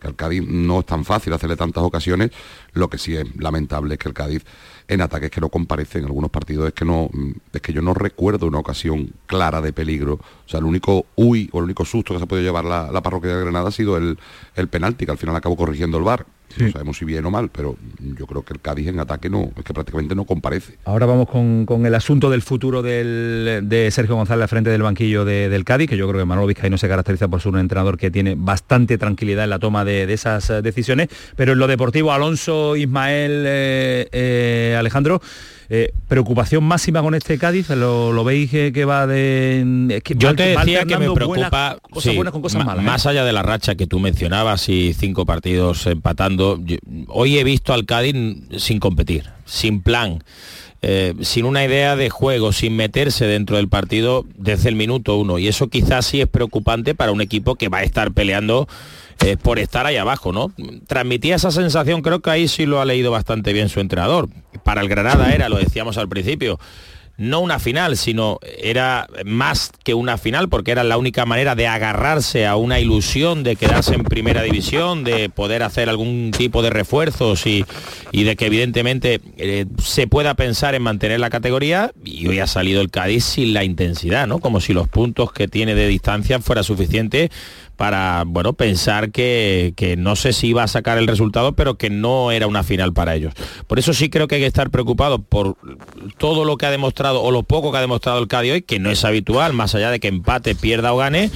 Que al Cádiz no es tan fácil hacerle tantas ocasiones, lo que sí es lamentable es que el Cádiz en ataques que no comparecen en algunos partidos es que no es que yo no recuerdo una ocasión clara de peligro. O sea el único uy o el único susto que se ha podido llevar la, parroquia de Granada ha sido el, el penalti que al final acabó corrigiendo el bar no sabemos si bien o mal, pero yo creo que el Cádiz en ataque no, es que prácticamente no comparece. Ahora vamos con, el asunto del futuro de Sergio González al frente del banquillo del Cádiz, que yo creo que Manuel Vizcaíno se caracteriza por ser un entrenador que tiene bastante tranquilidad en la toma de, esas eh, decisiones, pero en lo deportivo, Alonso, Ismael, eh, eh, Alejandro, eh, ¿Preocupación máxima con este Cádiz? ¿Lo, veis que, va de...? Yo te decía que me preocupa más, allá de la racha que tú mencionabas y cinco partidos empatando, hoy he visto al Cádiz sin competir, sin plan. Eh, sin una idea de juego, sin meterse dentro del partido desde el minuto uno. Y eso quizás sí es preocupante para un equipo que va a estar peleando eh, por estar ahí abajo, ¿no? Transmitía esa sensación, creo que ahí sí lo ha leído bastante bien su entrenador. Para el Granada era, lo decíamos al principio, no una final, sino era más que una final, porque era la única manera de agarrarse a una ilusión de quedarse en primera división, de poder hacer algún tipo de refuerzos y, de que evidentemente eh, se pueda pensar en mantener la categoría. Y hoy ha salido el Cádiz sin la intensidad, ¿no? Como si los puntos que tiene de distancia fuera suficiente para bueno pensar que, no sé si iba a sacar el resultado, pero que no era una final para ellos. Por eso sí creo que hay que estar preocupado por todo lo que ha demostrado o lo poco que ha demostrado el Cádiz hoy, que no es habitual, más allá de que empate, pierda o gane.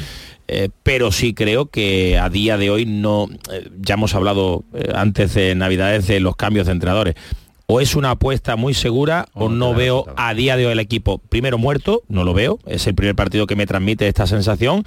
Eh, pero sí creo que a día de hoy no, eh, ya hemos hablado eh, antes de Navidades de los cambios de entrenadores, o es una apuesta muy segura o no veo a día de hoy el equipo primero muerto, no lo veo, es el primer partido que me transmite esta sensación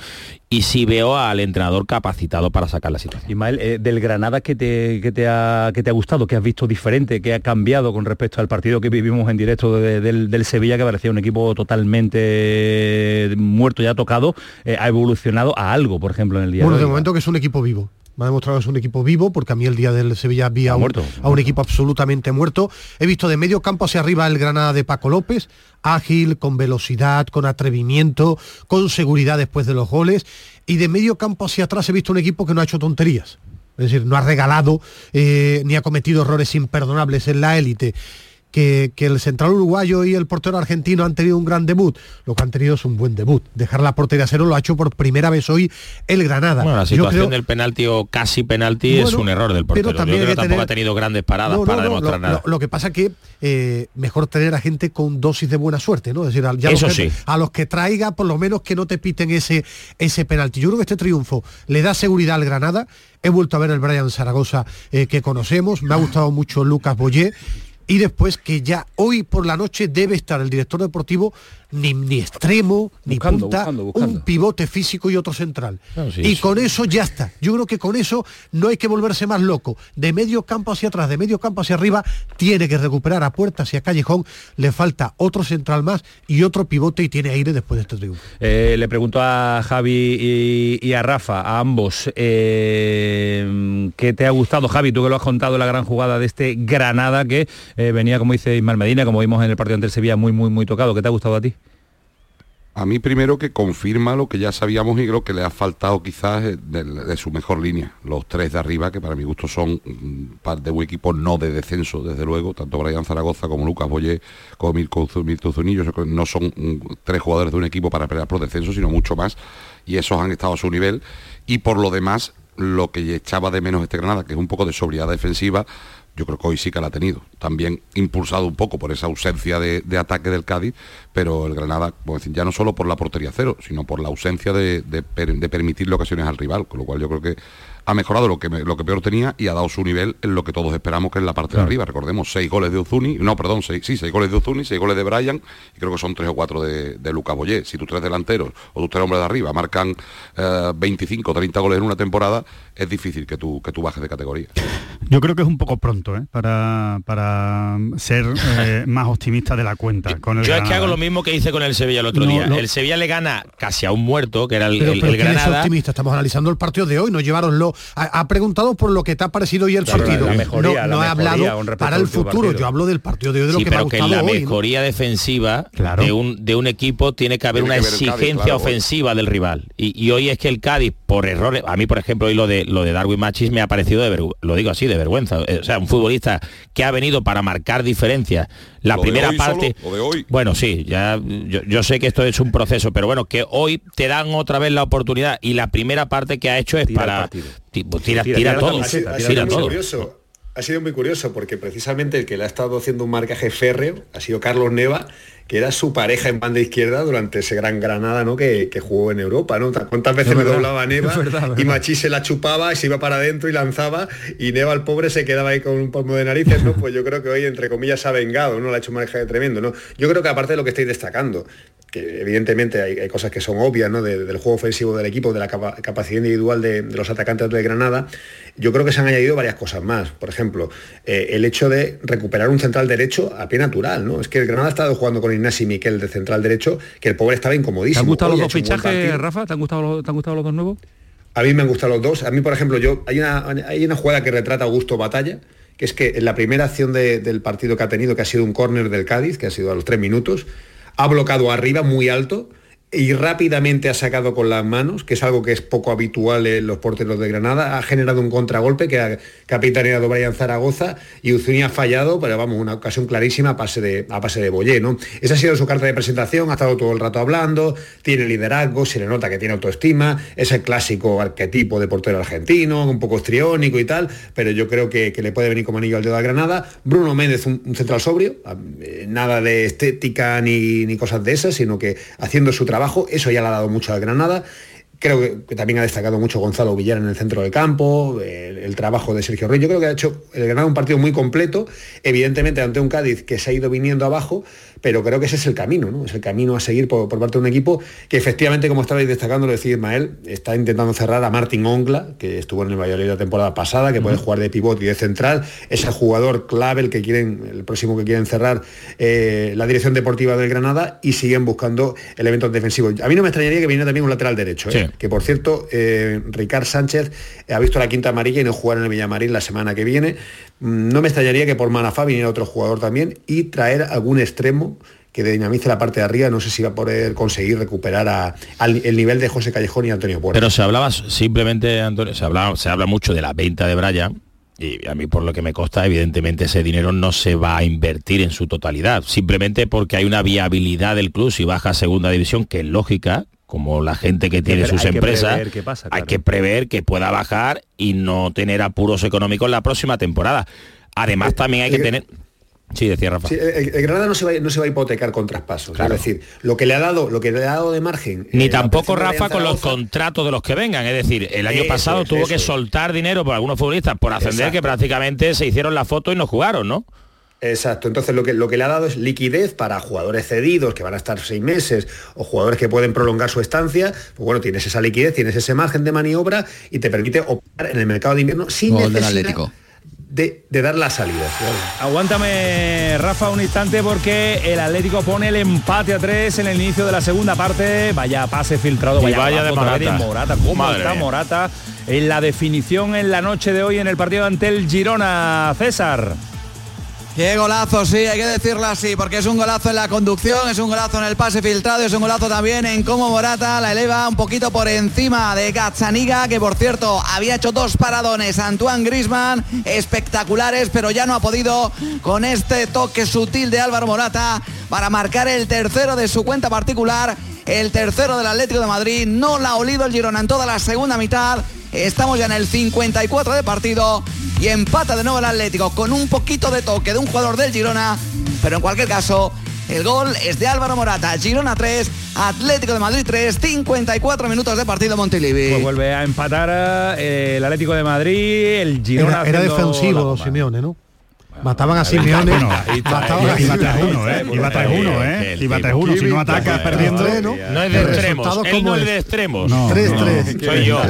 y sí veo al entrenador capacitado para sacar la situación. Ismael, eh, del Granada que te, que te, ha, que te ha gustado, que has visto diferente, que ha cambiado con respecto al partido que vivimos en directo del, Sevilla, que parecía un equipo totalmente muerto, ya tocado, eh, ha evolucionado a algo, por ejemplo, en el día bueno, de hoy. momento que es un equipo vivo me ha demostrado que es un equipo vivo, porque a mí el día del Sevilla vi a un, a un equipo absolutamente muerto. He visto de medio campo hacia arriba el Granada de Paco López, ágil, con velocidad, con atrevimiento, con seguridad después de los goles. Y de medio campo hacia atrás he visto un equipo que no ha hecho tonterías. Es decir, no ha regalado eh, ni ha cometido errores imperdonables en la élite que, el central uruguayo y el portero argentino han tenido un gran debut. Lo que han tenido es un buen debut. Dejar la portería a cero lo ha hecho por primera vez hoy el Granada. Bueno, la situación del penalti o casi penalti es un error del portero. Pero también tampoco ha tenido grandes paradas para demostrar nada. Lo, que pasa que eh, mejor tener a gente con dosis de buena suerte, ¿no? Es decir, Eso los sí. a los que traiga, por lo menos que no te piten ese, ese penalti. Yo creo que este triunfo le da seguridad al Granada. He vuelto a ver el Brian Zaragoza eh, que conocemos. Me ha gustado mucho Lucas Boyé y después que ya hoy por la noche debe estar el director deportivo ni, extremo, ni punta, un pivote físico y otro central. y con eso ya está. Yo creo que con eso no hay que volverse más loco. De medio campo hacia atrás, de medio campo hacia arriba, tiene que recuperar a Puertas y a Callejón. Le falta otro central más y otro pivote y tiene aire después de este triunfo. Eh, le pregunto a Javi y, a Rafa, a ambos, eh, ¿qué te ha gustado, Javi? Tú que lo has contado la gran jugada de este Granada que eh, venía, como dice Ismael Medina, como vimos en el partido ante el Sevilla, muy, muy, muy tocado. ¿Qué te ha gustado a ti? A mí primero que confirma lo que ya sabíamos y lo que le ha faltado quizás de, su mejor línea. Los tres de arriba, que para mi gusto son mm, par de un equipo no de descenso, desde luego, tanto Brian Zaragoza como Lucas Boyé, como Mirko Mirko Zunillo, no son tres jugadores de un equipo para pelear por descenso, sino mucho más, y esos han estado a su nivel. Y por lo demás, lo que echaba de menos este Granada, que es un poco de sobriedad defensiva, yo creo que hoy sí que la ha tenido. También impulsado un poco por esa ausencia de, de ataque del Cádiz, pero el Granada, ya no solo por la portería cero, sino por la ausencia de, de per- de permitirle ocasiones al rival, con lo cual yo creo que ha mejorado lo que, lo que peor tenía y ha dado su nivel en lo que todos esperamos que es la parte de arriba. Recordemos, seis goles de Uzuni, no, perdón, seis, sí, seis goles de Uzuni, seis goles de Brian y creo que son tres o cuatro de, de Lucas Boyé. Si tus tres delanteros o tus tres hombres de arriba marcan eh, 25 o 30 goles en una temporada, es difícil que tú, que tú bajes de categoría. Yo creo que es un poco pronto ¿eh? para, para ser eh, más optimista de la cuenta. Con el Yo es que Granada. hago lo mismo que hice con el Sevilla el otro No, día. no. El Sevilla le gana casi a un muerto, que era el, Pero, el- pero el ¿quién es Granada. optimista? Estamos analizando el partido de hoy, no llevaroslo. Ha, ha preguntado por lo que te ha parecido hoy el Claro, partido. la mejoría, no no ha mejoría hablado para el futuro. partido. Yo hablo del partido de hoy, de lo Sí, que me ha pero que en gustado la hoy. ¿no? mejoría defensiva de, un, de un equipo tiene que haber Tiene una que Cádiz, exigencia claro, ofensiva del rival. Y, y hoy es que el Cádiz, por errores, a mí por ejemplo hoy lo de lo de Darwin Machis me ha parecido de vergüenza, lo digo así, de vergüenza. Eh, O sea, un futbolista que ha venido para marcar diferencias. La ¿Lo de primera hoy parte. solo? ¿Lo de hoy? Bueno, sí, ya yo, yo sé que esto es un proceso, pero bueno, que hoy te dan otra vez la oportunidad y la primera parte que ha hecho es para pues tira, tira, todo, Ha sido, ha sido tira muy todo. curioso. Ha sido muy curioso porque precisamente el que le ha estado haciendo un marcaje férreo ha sido Carlos Neva, que era su pareja en banda izquierda durante ese gran Granada ¿no? que, que jugó en Europa. ¿no? ¿Cuántas veces verdad, doblaba Neva verdad, y. Machís se la chupaba y se iba para adentro y lanzaba y Neva el pobre se quedaba ahí con un palmo de narices? ¿no? Pues yo creo que hoy entre comillas se ha vengado, ¿no? Le ha hecho un tremendo. ¿no? Yo creo que aparte de lo que estáis destacando, que evidentemente hay, hay cosas que son obvias ¿no? De- del juego ofensivo del equipo, de la capa- capacidad individual de, de los atacantes de Granada, yo creo que se han añadido varias cosas más. Por ejemplo, eh, el hecho de recuperar un central derecho a pie natural. ¿no? Es que el Granada ha estado jugando con Ignasi Miquel de central derecho, que el pobre estaba ¿Te incomodísimo. han gustado Hoy los dos fichajes. Rafa? ¿Te han gustado los, te han gustado los dos nuevos? A mí me han gustado los dos. A mí, por ejemplo, yo hay una, hay una jugada que retrata a Augusto Batalla, que es que en la primera acción de- del partido que ha tenido, que ha sido un córner del Cádiz, que ha sido a los tres minutos, ha bloqueado arriba muy alto y rápidamente ha sacado con las manos, que es algo que es poco habitual en los porteros de Granada, ha generado un contragolpe que ha capitaneado Brian Zaragoza y Uzuni ha fallado, pero vamos, una ocasión clarísima a pase de, a pase de Boyé, ¿no? Esa ha sido su carta de presentación, ha estado todo el rato hablando, tiene liderazgo, se le nota que tiene autoestima, es el clásico arquetipo de portero argentino, un poco estriónico y tal, pero yo creo que, que le puede venir como anillo al dedo a Granada. Bruno Méndez, un, un central sobrio, eh, nada de estética ni, ni cosas de esas, sino que haciendo su trabajo, eso ya le ha dado mucho a Granada. Creo que, también ha destacado mucho Gonzalo Villar en el centro del campo, el, el trabajo de Sergio Rey. Yo creo que ha hecho el Granada un partido muy completo, evidentemente ante un Cádiz que se ha ido viniendo abajo, pero creo que ese es el camino, ¿no? Es el camino a seguir por, por parte de un equipo que efectivamente, como estabais destacando, lo decía Ismael, está intentando cerrar a Martín Ongla, que estuvo en el Valladolid la temporada pasada, que puede jugar de pivot y de central, es el jugador clave, el que quieren, el próximo que quieren cerrar eh, la dirección deportiva del Granada y siguen buscando elementos defensivos. A mí no me extrañaría que viniera también un lateral derecho, ¿eh? Sí. que por cierto, eh, Ricard Sánchez ha visto la quinta amarilla y no jugará en el Villamarín la semana que viene. Mm, No me extrañaría que por Manafá viniera otro jugador también y traer algún extremo que dinamice la parte de arriba. No sé si va a poder conseguir recuperar a- al el nivel de José Callejón y Antonio Puerta. Pero se hablaba simplemente, Antonio, se habla, se habla mucho de la venta de Brian. Y a mí por lo que me consta, evidentemente ese dinero no se va a invertir en su totalidad, simplemente porque hay una viabilidad del club si baja a segunda división, que es lógica, como la gente que tiene sus hay que empresas, hay que prever que pueda bajar y no tener apuros económicos la próxima temporada. Además también hay que eh, tener... Sí, decía Rafa. Sí, el, el Granada no se, va, no se va a hipotecar con traspasos. Claro. Es decir, lo que le ha dado, lo que le ha dado de margen. Ni eh, la tampoco Rafa con los contratos de los que vengan. Es decir, el año Eso pasado tuvo eso que soltar dinero por algunos futbolistas por ascender que prácticamente se hicieron la foto y no jugaron, ¿no? Exacto, entonces lo que, lo que le ha dado es liquidez para jugadores cedidos que van a estar seis meses o jugadores que pueden prolongar su estancia. Pues bueno, tienes esa liquidez, tienes ese margen de maniobra y te permite operar en el mercado de invierno sin Gol del necesidad Atlético. De, de dar la salida. Aguántame, Rafa, un instante porque el Atlético pone el empate a tres en el inicio de la segunda parte. Vaya pase filtrado, Y vaya, vaya de Morata. Morata. ¿Cómo Madre está mía. Morata en la definición en la noche de hoy en el partido ante el Girona, César? Qué golazo, sí, hay que decirlo así, porque es un golazo en la conducción, es un golazo en el pase filtrado, es un golazo también en cómo Morata la eleva un poquito por encima de Gazzaniga, que por cierto había hecho dos paradones Antoine Grisman, espectaculares, pero ya no ha podido con este toque sutil de Álvaro Morata para marcar el tercero de su cuenta particular, el tercero del Atlético de Madrid, no la ha olido el Girona en toda la segunda mitad. Estamos ya en el 54 de partido y empata de nuevo el Atlético con un poquito de toque de un jugador del Girona, pero en cualquier caso el gol es de Álvaro Morata, Girona 3, Atlético de Madrid 3, 54 minutos de partido Montilivi. Pues vuelve a empatar eh, el Atlético de Madrid, el Girona. Era, era defensivo. Simeone, ¿no? Mataban a Simeone. Mataban a iba 3-1, Simeone. ¿eh? Iba 3-1, ¿eh? Iba 3-1. Si no atacas perdiendo... No es de extremos, él no es de extremos. No, 3-3. no. Soy yo.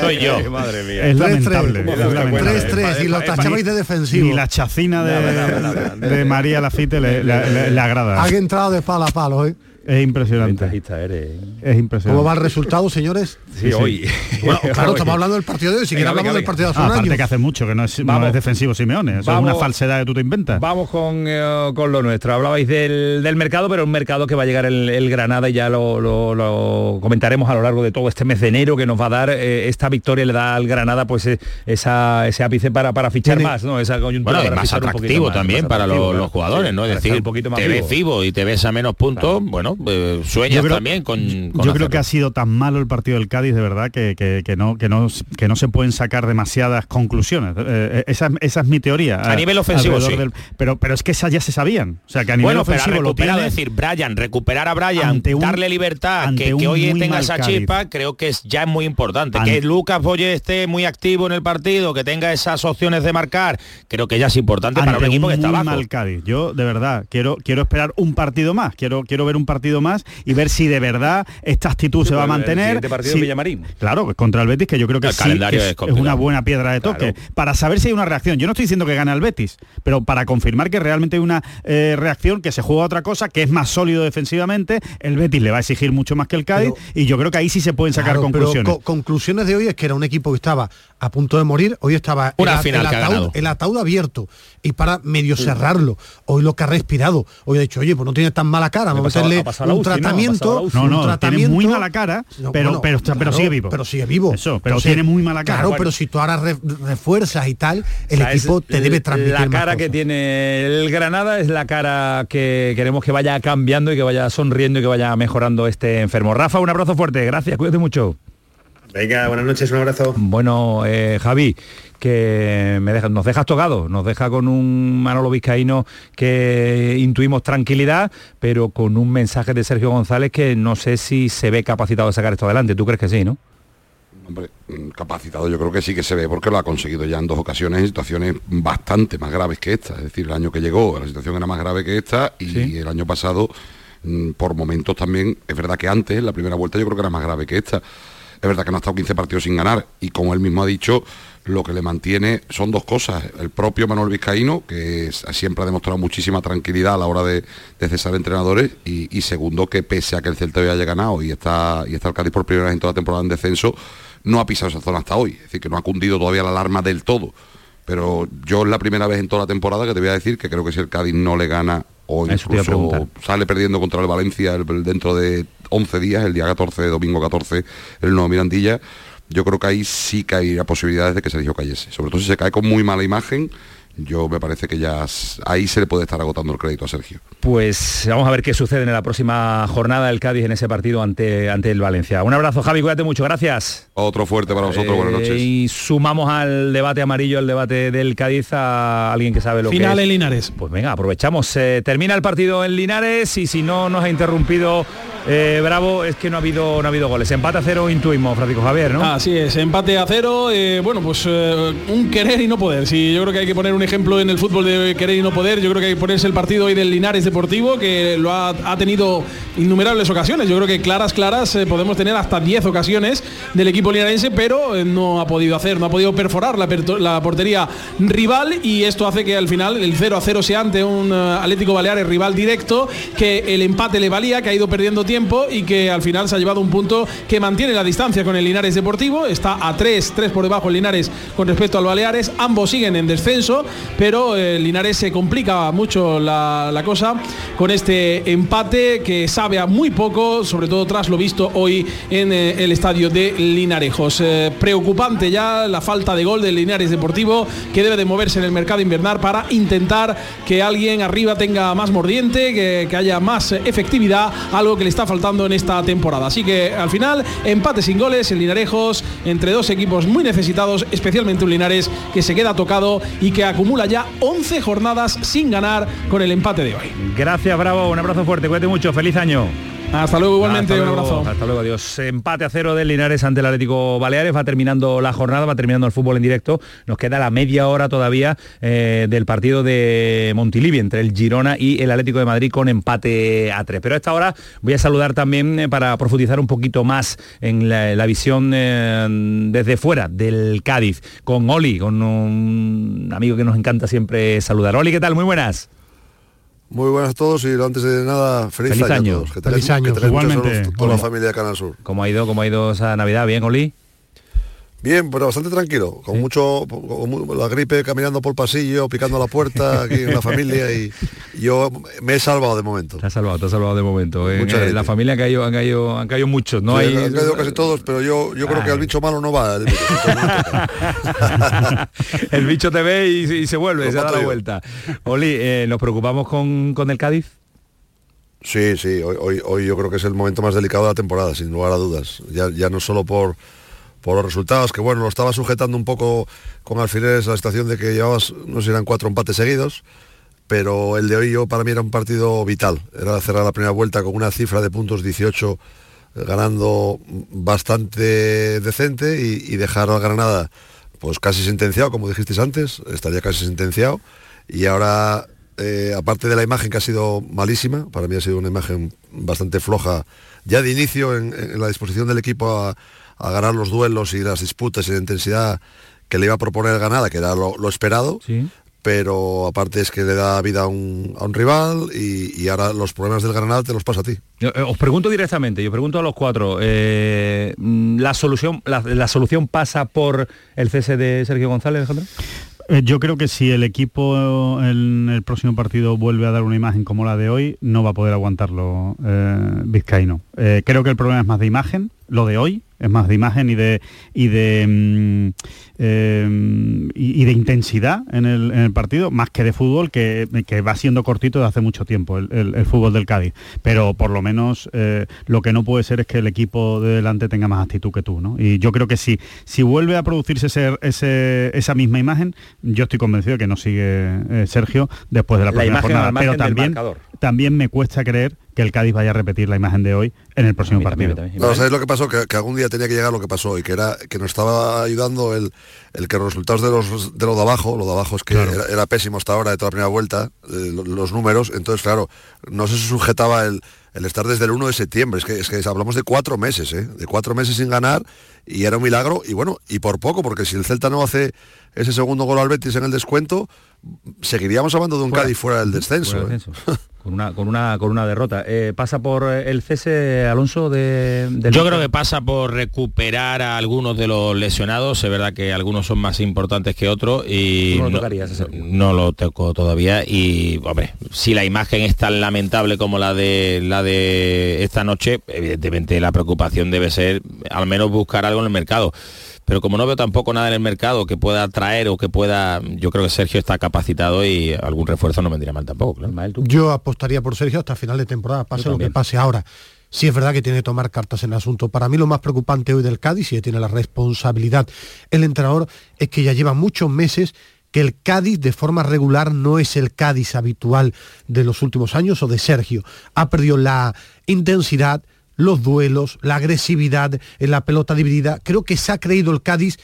Soy yo. Madre mía. Es lamentable. 3-3. es lamentable. 3-3 y lo tachabais de defensivo. Ni la chacina de, María Lafite le agrada. Han entrado de palo a palo, ¿eh? Es impresionante. Eres. Es impresionante. ¿Cómo va el resultado, señores? Sí, hoy. Bueno, claro, estamos hablando del partido de hoy. Si Venga, hablamos venga, del partido de hace Ah, un aparte año. que hace mucho que no es, no es defensivo Simeone. Eso es Vamos. una falsedad que tú te inventas. Vamos con, eh, con lo nuestro. Hablabais del, del mercado, pero un mercado que va a llegar el, el Granada y ya lo, lo- lo comentaremos a lo largo de todo este mes de enero que nos va a dar eh, esta victoria le da al Granada pues eh, esa, ese ápice para, para fichar Tiene- más, ¿no? Esa coyuntura Bueno, más atractivo más, también más para los, claro. los jugadores, Sí, ¿no? Es decir, un poquito más te ves vivo y te ves a menos puntos, bueno, eh, sueñas Yo creo- también con, con Yo creo que ha sido tan malo el partido del Cádiz, de verdad, que, que- que no, que, no, que no se pueden sacar demasiadas conclusiones. Eh, esa, esa es mi teoría. A nivel ofensivo, alrededor sí. pero, pero es que esas ya se sabían. O sea, que a nivel bueno, pero ofensivo lo recuperado, tienes. es decir, Brian, recuperar a Brian, un- darle libertad, que, hoy tenga esa Cádiz. chispa, creo que es, ya es muy importante. Ante- que Lucas Boye esté muy activo en el partido, que tenga esas opciones de marcar, creo que ya es importante para un equipo que está abajo. mal Cádiz. Yo de verdad quiero quiero esperar un partido más. Quiero quiero ver un partido más y ver si de verdad esta actitud se va a el mantener. siguiente partido si- en Villamarín. Claro, pues contra el Betis que yo creo que El sí calendario que es una buena piedra de toque para saber si hay una reacción. Yo no estoy diciendo que gane al Betis, pero para confirmar que realmente hay una eh, reacción que se juega otra cosa, que es más sólido defensivamente. El Betis le va a exigir mucho más que el Cádiz y yo creo que ahí sí se pueden sacar Claro, pero conclusiones. co- conclusiones de hoy es que era un equipo que estaba a punto de morir, hoy estaba Una el, final el ataúd, el abierto y para medio cerrarlo. Hoy lo que ha respirado, hoy ha dicho, oye, pues no tiene tan mala cara, vamos a meterle pasado un tratamiento, la UCI. No, un no, tiene muy mala cara, No, pero, bueno, pero, pero claro, sigue vivo. Pero sigue vivo. Eso, pero tiene muy mala cara. Claro, Bueno. pero si tú ahora re- refuerzas y tal, el O sea, es equipo te debe transmitir La más cara que tiene el Granada es la cara que queremos que vaya cambiando y que vaya sonriendo y que vaya mejorando este enfermo. Rafa, un abrazo fuerte, gracias, cuídate mucho. Venga, buenas noches, un abrazo. Bueno, eh, Javi, que me deja- nos dejas tocado, nos deja con un Manolo Vizcaíno que intuimos tranquilidad, pero con un mensaje de Sergio González que no sé si se ve capacitado de sacar esto adelante. ¿Tú crees que sí, no? Hombre, mm, capacitado yo creo que sí que se ve porque lo ha conseguido ya en dos ocasiones en situaciones bastante más graves que esta. Es decir, el año que llegó la situación era más grave que esta y el año pasado mm, por momentos también, es verdad que antes, en la primera vuelta yo creo que era más grave que esta. Es verdad que no ha estado 15 partidos sin ganar y como él mismo ha dicho, lo que le mantiene son dos cosas. El propio Manuel Vizcaíno, que siempre ha demostrado muchísima tranquilidad a la hora de, cesar entrenadores y, segundo, que pese a que el Celta haya ganado y está, y está el Cádiz por primera vez en toda la temporada en descenso, no ha pisado esa zona hasta hoy. Es decir, que no ha cundido todavía la alarma del todo. Pero yo es la primera vez en toda la temporada que te voy a decir que creo que si el Cádiz no le gana o incluso sale perdiendo contra el Valencia dentro de 11 días, el día 14, domingo 14, el nuevo Mirandilla, yo creo que ahí sí hay posibilidades de que Sergio cayese. Sobre todo si se cae con muy mala imagen, yo me parece que ya ahí se le puede estar agotando el crédito a Sergio. Pues vamos a ver qué sucede en la próxima jornada del Cádiz en ese partido ante, ante el Valencia. Un abrazo, Javi, cuídate mucho, gracias. Otro fuerte para vosotros, buenas Eh, noches. Y sumamos al debate amarillo, al debate del Cádiz, a alguien que sabe lo Final que es. en Linares. Pues venga, aprovechamos. Eh, termina el partido en Linares y si no nos ha interrumpido eh, Bravo, es que no ha habido no ha habido goles. Empate a cero intuimos, Francisco Javier, ¿no? Así es, empate a cero, eh, bueno, pues eh, un querer y no poder. Sí, yo creo que hay que poner un ejemplo en el fútbol de querer y no poder. Yo creo que hay que ponerse el partido hoy del Linares Deportivo, que lo ha, ha tenido innumerables ocasiones. Yo creo que claras, claras, podemos tener hasta 10 ocasiones del equipo linarense, pero no ha podido hacer, no ha podido perforar la, la portería rival y esto hace que al final el 0 a 0 sea ante un eh, Atlético Baleares rival directo, que el empate le valía, que ha ido perdiendo tiempo y que al final se ha llevado un punto que mantiene la distancia con el Linares Deportivo. Está a 3, 3 por debajo el Linares con respecto al Baleares. Ambos siguen en descenso, pero el Linares se complica mucho la, cosa con este empate que sabe a muy poco, sobre todo tras lo visto hoy en eh, el estadio de Linarejos. Eh, preocupante ya la falta de gol del Linares Deportivo que debe de moverse en el mercado invernal para intentar que alguien arriba tenga más mordiente, que, haya más efectividad, algo que le faltando en esta temporada. Así que al final, empate sin goles en Linarejos, entre dos equipos muy necesitados, especialmente un Linares que se queda tocado y que acumula ya 11 jornadas sin ganar con el empate de hoy. Gracias, Bravo. Un abrazo fuerte. Cuídate mucho. Feliz año. Hasta luego igualmente, Hasta un abrazo. Hasta luego, adiós. Empate a cero del Linares ante el Atlético Baleares. Va terminando la jornada, va terminando el fútbol en directo. Nos queda la media hora todavía eh, del partido de Montilivi entre el Girona y el Atlético de Madrid con empate a tres. Pero a esta hora voy a saludar también eh, para profundizar un poquito más en la, la visión eh, desde fuera del Cádiz con Oli, con un amigo que nos encanta siempre saludar. Oli, ¿qué tal? Muy buenas. Muy buenas a todos y antes de nada, feliz, Feliz año, año. a todos. Que Feliz año. que Igualmente. toda la familia de Canal Sur. ¿Cómo ha ido, cómo ha ido esa Navidad? ¿Bien, Oli? Bien, pero bastante tranquilo, con mucho, con la gripe caminando por el pasillo, picando la puerta aquí en la familia y yo me he salvado de momento. Te has salvado, te has salvado de momento. En, eh, gripe. la familia han caído, han caído, han caído muchos. No Sí, hay. han caído casi todos, pero yo, yo creo que al bicho malo no va. el bicho. el bicho te ve y, y se vuelve, Lo se da la yo. vuelta. Oli, eh, ¿nos preocupamos con, con el Cádiz? Sí, sí, hoy, hoy, hoy yo creo que es el momento más delicado de la temporada, sin lugar a dudas. Ya, ya no solo por, por los resultados, que bueno, lo estaba sujetando un poco con alfileres a la situación de que llevabas, no sé eran cuatro empates seguidos, pero el de hoy yo para mí era un partido vital. Era cerrar la primera vuelta con una cifra de puntos 18 eh, ganando bastante decente y, y dejar a Granada pues casi sentenciado, como dijisteis antes, estaría casi sentenciado. Y ahora, eh, aparte de la imagen que ha sido malísima, para mí ha sido una imagen bastante floja ya de inicio en, en la disposición del equipo a, a ganar los duelos y las disputas y la intensidad que le iba a proponer Granada, que era lo, lo esperado. Pero aparte es que le da vida a un, a un rival y, y ahora los problemas del Granada te los pasa a ti. Yo, eh, os pregunto directamente, yo pregunto a los cuatro. eh, mm, la solución, la, la solución pasa por el cese de Sergio González, Alejandro. Eh, Yo creo que si el equipo en el próximo partido vuelve a dar una imagen como la de hoy, no va a poder aguantarlo eh, Vizcaíno. Eh, creo que el problema es más de imagen, lo de hoy es más de imagen y de y de mm, eh, y, y de intensidad en el, en el partido, más que de fútbol, que, que va siendo cortito de hace mucho tiempo el, el- el fútbol del Cádiz. Pero por lo menos eh, lo que no puede ser es que el equipo de delante tenga más actitud que tú, ¿no? Y yo creo que si, si vuelve a producirse ese- ese- esa misma imagen, yo estoy convencido de que no sigue eh, Sergio después de la, La próxima imagen jornada. Pero también, también me cuesta creer que el Cádiz vaya a repetir la imagen de hoy en el próximo partido. No, ¿sabéis lo que pasó? Que, que algún día tenía que llegar lo que pasó y que era que nos estaba ayudando el, el que los resultados de los de lo de abajo, lo de abajo es que era, era pésimo hasta ahora de toda la primera vuelta, eh, lo- los números, entonces claro, no se sujetaba el, el estar desde el 1 de septiembre, es que, es que hablamos de cuatro meses, ¿eh? de cuatro meses sin ganar y era un milagro y bueno, y por poco, porque si el Celta no hace ese segundo gol al Betis en el descuento, seguiríamos hablando de un Fuera. Cádiz fuera del descenso. Fuera del ¿eh? con una con una con una derrota. Eh, pasa por eh, el cese Alonso de del Yo creo que pasa por recuperar a algunos de los lesionados, es verdad que algunos son más importantes que otros y no lo tocarías, ese no lo toco todavía y hombre, si la imagen es tan lamentable como la de la de esta noche, evidentemente la preocupación debe ser al menos buscar algo en el mercado. Pero como no veo tampoco nada en el mercado que pueda atraer o que pueda, yo creo que Sergio está capacitado y algún refuerzo no vendría mal tampoco. claro. Yo apostaría por Sergio hasta final de temporada, pase lo que pase ahora. Sí es verdad que tiene que tomar cartas en el asunto. Para mí lo más preocupante hoy del Cádiz, y que tiene la responsabilidad el entrenador, es que ya lleva muchos meses que el Cádiz de forma regular no es el Cádiz habitual de los últimos años o de Sergio. Ha perdido la intensidad, los duelos, la agresividad en la pelota dividida. Creo que se ha creído el Cádiz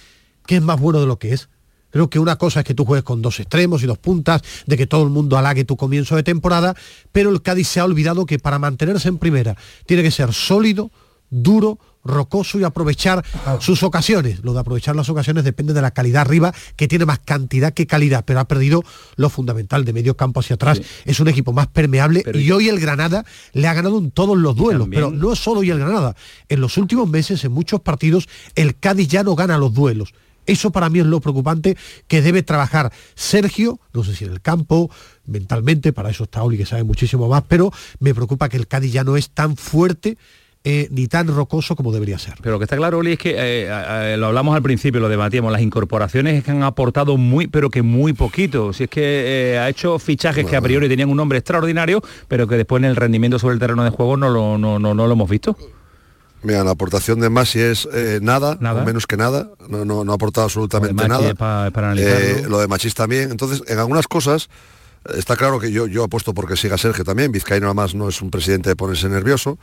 que es más bueno de lo que es. Creo que una cosa es que tú juegues con dos extremos y dos puntas, de que todo el mundo halague tu comienzo de temporada, pero el Cádiz se ha olvidado que para mantenerse en primera tiene que ser sólido, duro, rocoso y aprovechar sus ocasiones. Lo de aprovechar las ocasiones depende de la calidad arriba, que tiene más cantidad que calidad, pero ha perdido lo fundamental de medio campo hacia atrás. Es un equipo más permeable y hoy el Granada le ha ganado en todos los duelos, pero no solo hoy el Granada. En los últimos meses, en muchos partidos, el Cádiz ya no gana los duelos. Eso para mí es lo preocupante que debe trabajar Sergio, no sé si en el campo, mentalmente, para eso está Oli que sabe muchísimo más, pero me preocupa que el Cádiz ya no es tan fuerte eh, ni tan rocoso como debería ser. Pero lo que está claro, Oli, es que eh, eh, lo hablamos al principio, lo debatíamos, las incorporaciones que han aportado muy, pero que muy poquito. Si es que ha hecho fichajes que a priori tenían un nombre extraordinario, pero que después en el rendimiento sobre el terreno de juego no lo, no, no, no lo hemos visto. Mira, la aportación de Masi es eh, nada, o menos que nada, no, no, no ha aportado absolutamente nada. Eh, lo de Machis también. Entonces, en algunas cosas, está claro que yo, yo apuesto porque siga Sergio también, Vizcaíno además no es un presidente de ponerse nervioso,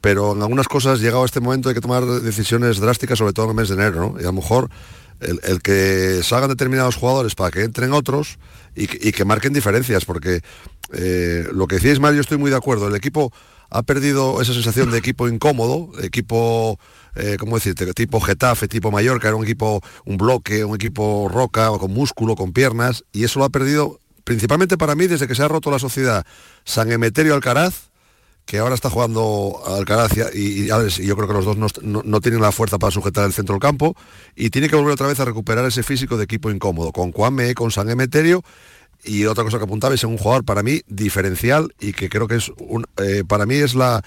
pero en algunas cosas, llegado a este momento, hay que tomar decisiones drásticas, sobre todo en el mes de enero, ¿no? Y a lo mejor el, que salgan determinados jugadores para que entren otros y, que marquen diferencias, porque eh, lo que decís mal, yo estoy muy de acuerdo, el equipo ha perdido esa sensación de equipo incómodo, equipo, eh, ¿cómo decirte? Tipo Getafe, tipo Mallorca, era un equipo, un bloque, un equipo roca, con músculo, con piernas, y eso lo ha perdido principalmente para mí desde que se ha roto la sociedad San Emeterio Alcaraz, que ahora está jugando Alcaraz y, yo creo que los dos no, tienen la fuerza para sujetar el centro del campo y tiene que volver otra vez a recuperar ese físico de equipo incómodo, con Cuame, con San Emeterio y otra cosa que apuntaba es un jugador para mí diferencial y que creo que es un, eh, para mí es la,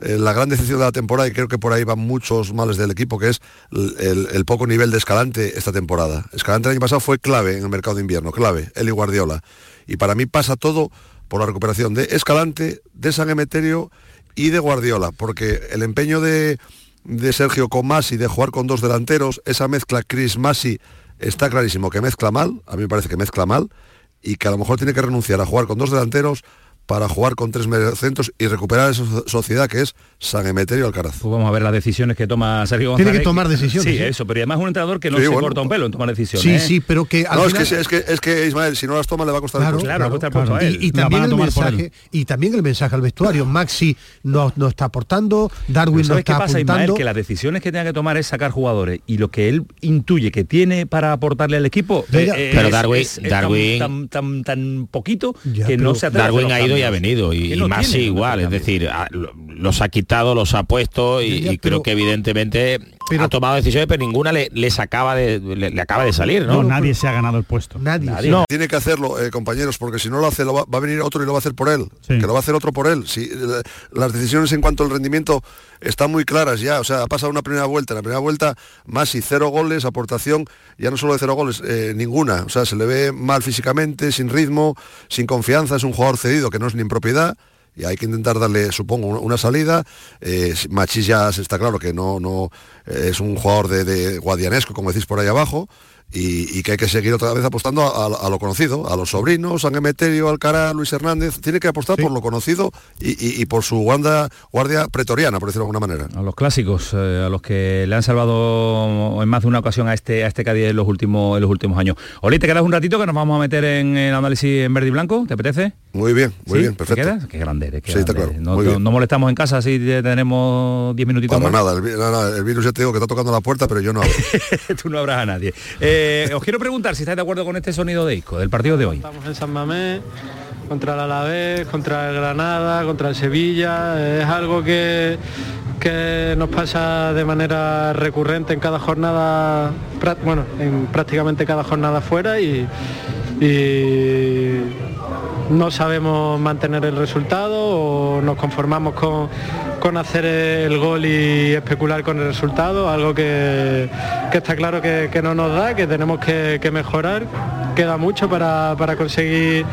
eh, la gran decisión de la temporada y creo que por ahí van muchos males del equipo, que es el, poco nivel de Escalante esta temporada. Escalante el año pasado fue clave en el mercado de invierno, clave, y Guardiola. Y para mí pasa todo por la recuperación de Escalante, de San Emeterio y de Guardiola, porque el empeño de, de Sergio con Masi de jugar con dos delanteros, esa mezcla Chris Masi está clarísimo que mezcla mal, a mí me parece que mezcla mal, y que a lo mejor tiene que renunciar a jugar con dos delanteros para jugar con tres mediocentros y recuperar esa sociedad que es San Emeterio Alcaraz. Pues vamos a ver las decisiones que toma Sergio González. Tiene que tomar decisiones. Sí, eso, pero además es un entrenador que no se corta un pelo en tomar decisiones. Sí, ¿eh? sí, pero que al no, es, que, es, que, es que Ismael, si no las toma le va a costar claro, el Claro, claro, claro, a él. Y, también el mensaje, y también el mensaje al vestuario. Maxi no, no está aportando, Darwin no está qué pasa, apuntando. Ismael? Que las decisiones que tenga que tomar es sacar jugadores y lo que él intuye que tiene para aportarle al equipo eh, pero es, Darwin, es, es Darwin tan, tan, tan, poquito ya, que no se atreve Darwin ha ido y ha venido y, más igual, es decir, a, los ha quitado, los ha puesto y, Ya, y pero- creo que evidentemente pero- ha tomado decisiones, pero ninguna le, les acaba de, le, le acaba de salir, ¿no? No, nadie se ha ganado el puesto. Nadie. No. Tiene que hacerlo, eh, compañeros, porque si no lo hace, lo va, va a venir otro y lo va a hacer por él. Que lo va a hacer otro por él. Si, eh, las decisiones en cuanto al rendimiento están muy claras ya. O sea, ha pasado una primera vuelta. En la primera vuelta, más y cero goles, aportación, ya no solo de cero goles, eh, ninguna. O sea, se le ve mal físicamente, sin ritmo, sin confianza. Es un jugador cedido que no es ni en propiedad. Y hay que intentar darle, supongo, una- salida. Eh, Machís ya está claro que no, no eh, es un jugador de, de guadianesco, como decís por ahí abajo y, y que hay que seguir otra vez apostando a, a- a lo conocido, a los sobrinos, San Emeterio, Alcaraz, Luis Hernández, tiene que apostar por lo conocido y, y- y por su guarda, guardia pretoriana, por decirlo de alguna manera. a los clásicos, eh, a los que le han salvado en más de una ocasión a este a este Cádiz en los últimos en los últimos años. Oli, te quedas un ratito que nos vamos a meter en el análisis en verde y blanco, ¿te apetece? Muy bien, muy ¿Sí? bien, ¿Te perfecto. quedas? Qué grande eres, qué Sí, está claro. No, muy no- bien. no molestamos en casa si tenemos 10 minutitos más. nada, el, nada, el virus ya te digo que está tocando la puerta, pero yo no abro. Tú no habrás a nadie. Eh, os quiero preguntar si estáis de acuerdo con este sonido de disco del partido de hoy. Estamos en San Mamés, contra el Alavés, contra el Granada, contra el Sevilla. Es algo que, que nos pasa de manera recurrente en cada jornada, bueno, en prácticamente cada jornada fuera y no sabemos mantener el resultado o nos conformamos con, con hacer el gol y especular con el resultado, algo que, que está claro que, no nos da, que tenemos que, mejorar. Queda mucho para, para conseguir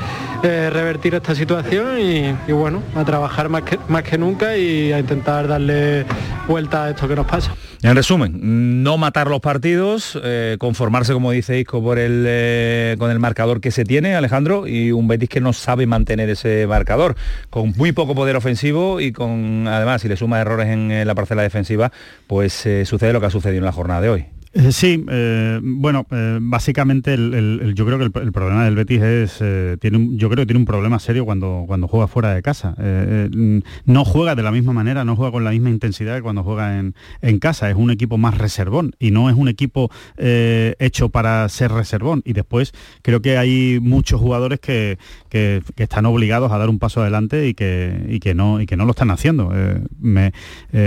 eh, revertir esta situación y, bueno, a trabajar más que, más que nunca y a intentar darle vuelta a esto que nos pasa. En resumen, no matar los partidos, eh, conformarse, como dice Isco, por el, eh, con el marcador que se tiene, Alejandro, y un Betis que no sabe mantener ese marcador, con muy poco poder ofensivo y con, además, si le suma errores en eh, la parcela defensiva, pues eh, sucede lo que ha sucedido en la jornada de hoy. Eh, sí, eh, bueno, eh, básicamente el, yo creo que el, problema del Betis es, eh, tiene un- yo creo que tiene un problema serio cuando, cuando juega fuera de casa. No juega de la misma manera, no juega con la misma intensidad que cuando juega en, en casa. Es un equipo más reservón y no es un equipo hecho para ser reservón. Y después creo que hay muchos jugadores que, que- están obligados a dar un paso adelante y que, y que, no, y que no lo están haciendo. Me,